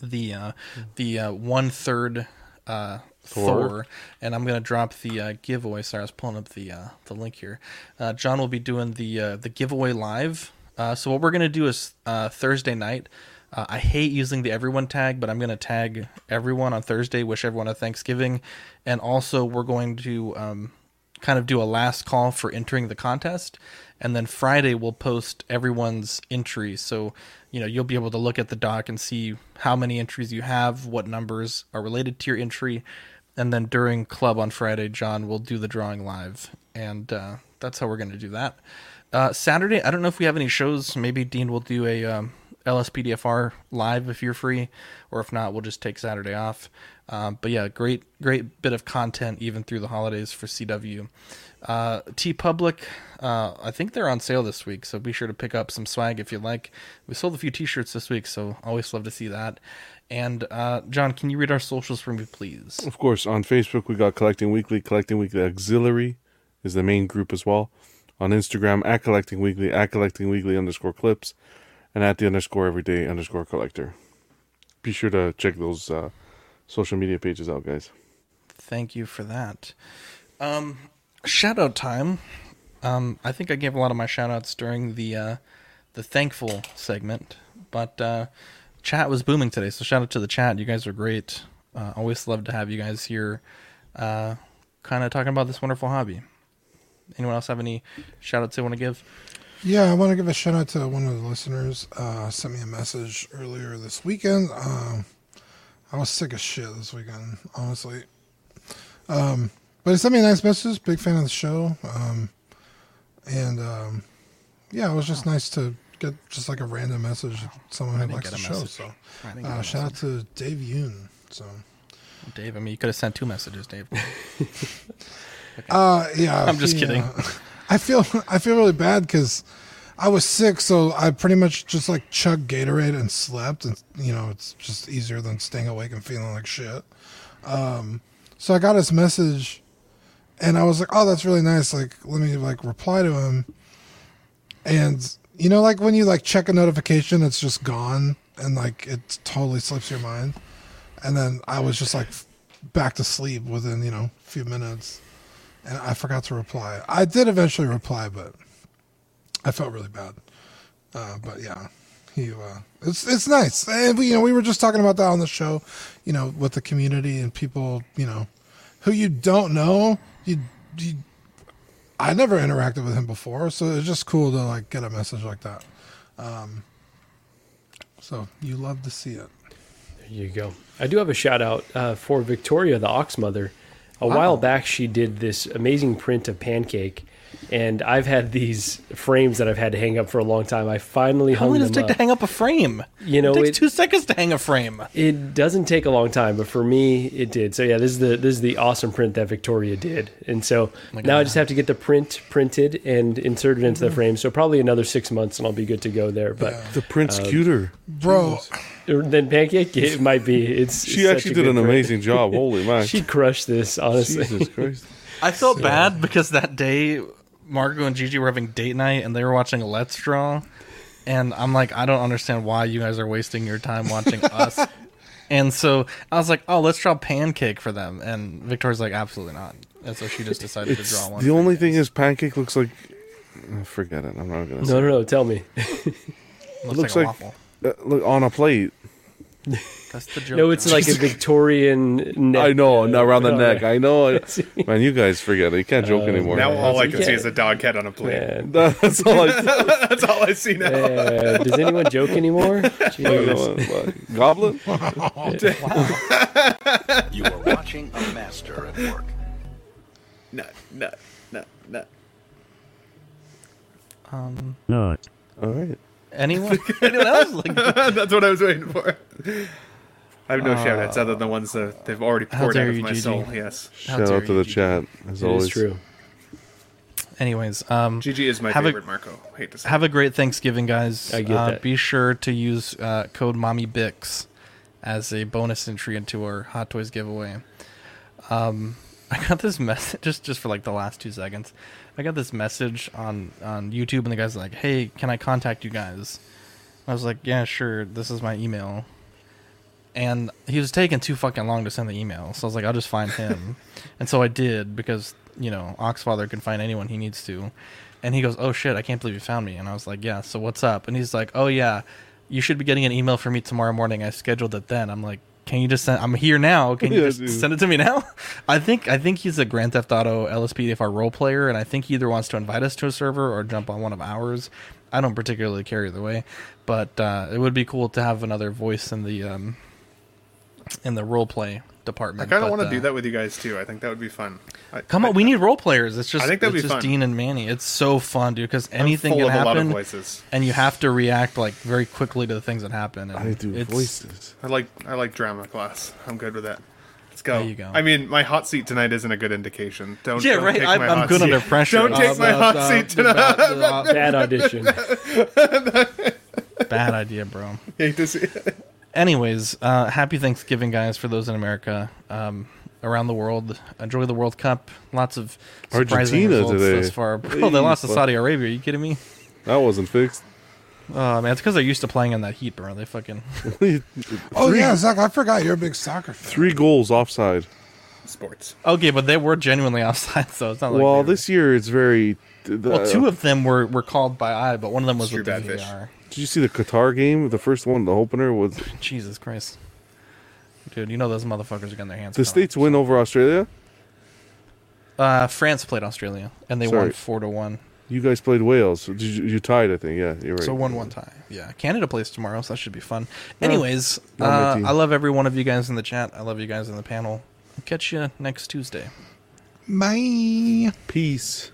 the uh, the uh, one third uh, Thor. Thor. and I'm gonna drop the uh, giveaway. Sorry, I was pulling up the uh, the link here. Uh, John will be doing the uh, the giveaway live. Uh, so what we're gonna do is uh, Thursday night. I hate using the everyone tag, but I'm gonna tag everyone on Thursday. Wish everyone a Thanksgiving, and also we're going to um, kind of do a last call for entering the contest and then friday we'll post everyone's entries so you know you'll be able to look at the doc and see how many entries you have what numbers are related to your entry and then during club on friday john will do the drawing live and uh, that's how we're going to do that uh, saturday i don't know if we have any shows maybe dean will do a um, lspdfr live if you're free or if not we'll just take saturday off um, but yeah, great, great bit of content even through the holidays for CW. Uh, TeePublic, uh, I think they're on sale this week, so be sure to pick up some swag if you like. We sold a few T-shirts this week, so always love to see that. And uh, John, can you read our socials for me, please? Of course, on Facebook we got Collecting Weekly. Collecting Weekly Auxiliary is the main group as well. On Instagram at Collecting Weekly at Collecting Weekly underscore clips, and at the underscore everyday underscore collector. Be sure to check those uh, social media pages out, guys. Thank you for that. Um, shout out time. Um, I think I gave a lot of my shout outs during the uh, the thankful segment, but uh, chat was booming today. So shout out to the chat. You guys are great. Uh, always love to have you guys here, uh, kind of talking about this wonderful hobby. Anyone else have any shout outs they want to give? Yeah, I want to give a shout out to one of the listeners. Uh, sent me a message earlier this weekend. Um, I was sick as shit this weekend, honestly. Um, but he sent me a nice message. Big fan of the show. Um, and um, yeah, it was just nice to get just like a random message. of Someone I who likes get the a show. message. So I didn't get uh, shout out to Dave Yoon. So Dave, I mean, you could have sent two messages, Dave. Uh, yeah. I'm just he, kidding. uh, I feel I feel really bad because I was sick, so I pretty much just like chugged Gatorade and slept, and you know it's just easier than staying awake and feeling like shit. Um, so I got his message, and I was like, "Oh, that's really nice." Like, let me like reply to him, and you know, like when you like check a notification, it's just gone, and like it totally slips your mind, and then I was just like back to sleep within you know a few minutes and I forgot to reply. I did eventually reply, but I felt really bad. Uh, but yeah, he uh, it's it's nice. And we you know we were just talking about that on the show, you know, with the community and people, you know, who you don't know. You, you I never interacted with him before, so it's just cool to like get a message like that. Um, so you love to see it. There you go. I do have a shout out uh, for Victoria, the ox mother. A Wow. while back, she did this amazing print of pancake, and I've had these frames that I've had to hang up for a long time. I finally How hung long does it take up. to hang up a frame? You know, it takes it- two seconds to hang a frame. It doesn't take a long time, but for me, it did. So yeah, this is the this is the awesome print that Victoria did, and so my now I just have to get the print printed and inserted into the Mhm. frame. So probably another six months, and I'll be good to go there. But The print's uh, cuter. Bro, Then pancake, it might be. It's She such actually did an print. amazing job. Holy man. she crushed this. Honestly, Jesus Christ. I felt bad because that day Margot and Gigi were having date night and they were watching Let's Draw, and I'm like, I don't understand why you guys are wasting your time watching us. And so I was like, oh, let's draw pancake for them, and Victoria's like, absolutely not. And so she just decided to draw one. the only thing is, pancake looks like. uh, Forget it. I'm not gonna. say no, no, no. Tell me. It Looks looks like a waffle. uh, look on a plate. That's the joke. No, it's like a Victorian neck. I know, not around the neck. I know. Man, you guys forget it. You can't joke anymore. Now all I can see is a dog head on a plate. Man. That's all I. That's all I see now. Uh, does anyone joke anymore? Goblin? You are watching a master at work. Nut, nut, nut, nut. Um, No. All right. Anyone? anyone else? Like, That's what I was waiting for. I have no shout outs other than the ones that they've already poured out dare of you, my Gigi. soul. Yes. How Shout dare out to you, the Gigi. chat as It always. is true. Anyways, um, GG is my have favorite a, Marco. Hate to say. Have a great Thanksgiving, guys. I get uh, that. Be sure to use uh, code Mommy Bix as a bonus entry into our Hot Toys giveaway. Um, I got this message just just for like the last two seconds. I got this message on on YouTube, and the guy's like, "Hey, can I contact you guys?" I was like, "Yeah, sure. This is my email." And he was taking too fucking long to send the email, so I was like, "I'll just find him," and so I did because you know Oxfather can find anyone he needs to. And he goes, "Oh shit, I can't believe you found me." And I was like, "Yeah, so what's up?" And he's like, "Oh yeah, you should be getting an email from me tomorrow morning. I scheduled it then." I'm like, "Can you just send? I'm here now. Can you Yeah, just dude. send it to me now?" I think I think he's a Grand Theft Auto LSPDFR role player, and I think he either wants to invite us to a server or jump on one of ours. I don't particularly care either way, but uh, it would be cool to have another voice in the um, in the role play department. I kind of want to uh, do that with you guys too. I think that would be fun. I, Come I, on, we need role players. It's just I think that'd it's be just fun. Dean and Manny. It's so fun, dude. Because anything full can of a lot of happen, voices. and you have to react like very quickly to the things that happen. And I do it's, voices. I like I like drama class. I'm good with that. Let's go. There you go. I mean, my hot seat tonight isn't a good indication. Don't. Yeah, don't right. Take I'm, my I'm hot good seat. under pressure. Don't take Uh, my uh, hot uh, seat tonight. bad- uh, Bad audition. Bad idea, bro. Hate to see it. Anyways, uh, happy Thanksgiving, guys, for those in America, um, around the world. Enjoy the World Cup. Lots of surprising Argentina results today. thus far. Bro, oh, they Hey, lost to fuck. Saudi Arabia. Are you kidding me? That wasn't fixed. Oh man, it's because they're used to playing in that heat, bro. They fucking. Oh Three- yeah, Zack, I forgot you're a big soccer fan. Three goals offside. Sports. Okay, but they were genuinely offside, so it's not like. well, they were- this year it's very. The, Well, two uh, of them were, were called by eye, but one of them was True with the bad fish. VAR. Did you see the Qatar game? The first one, the opener was Jesus Christ, dude! You know those motherfuckers are getting their hands. the states win over Australia. Uh, France played Australia, and they Sorry. won four to one. You guys played Wales. Did you, you tied? I think. Yeah, you're right. So one one tie. Yeah, Canada plays tomorrow, so that should be fun. Anyways, not uh. I love every one of you guys in the chat. I love you guys in the panel. Catch you next Tuesday. Bye. Peace.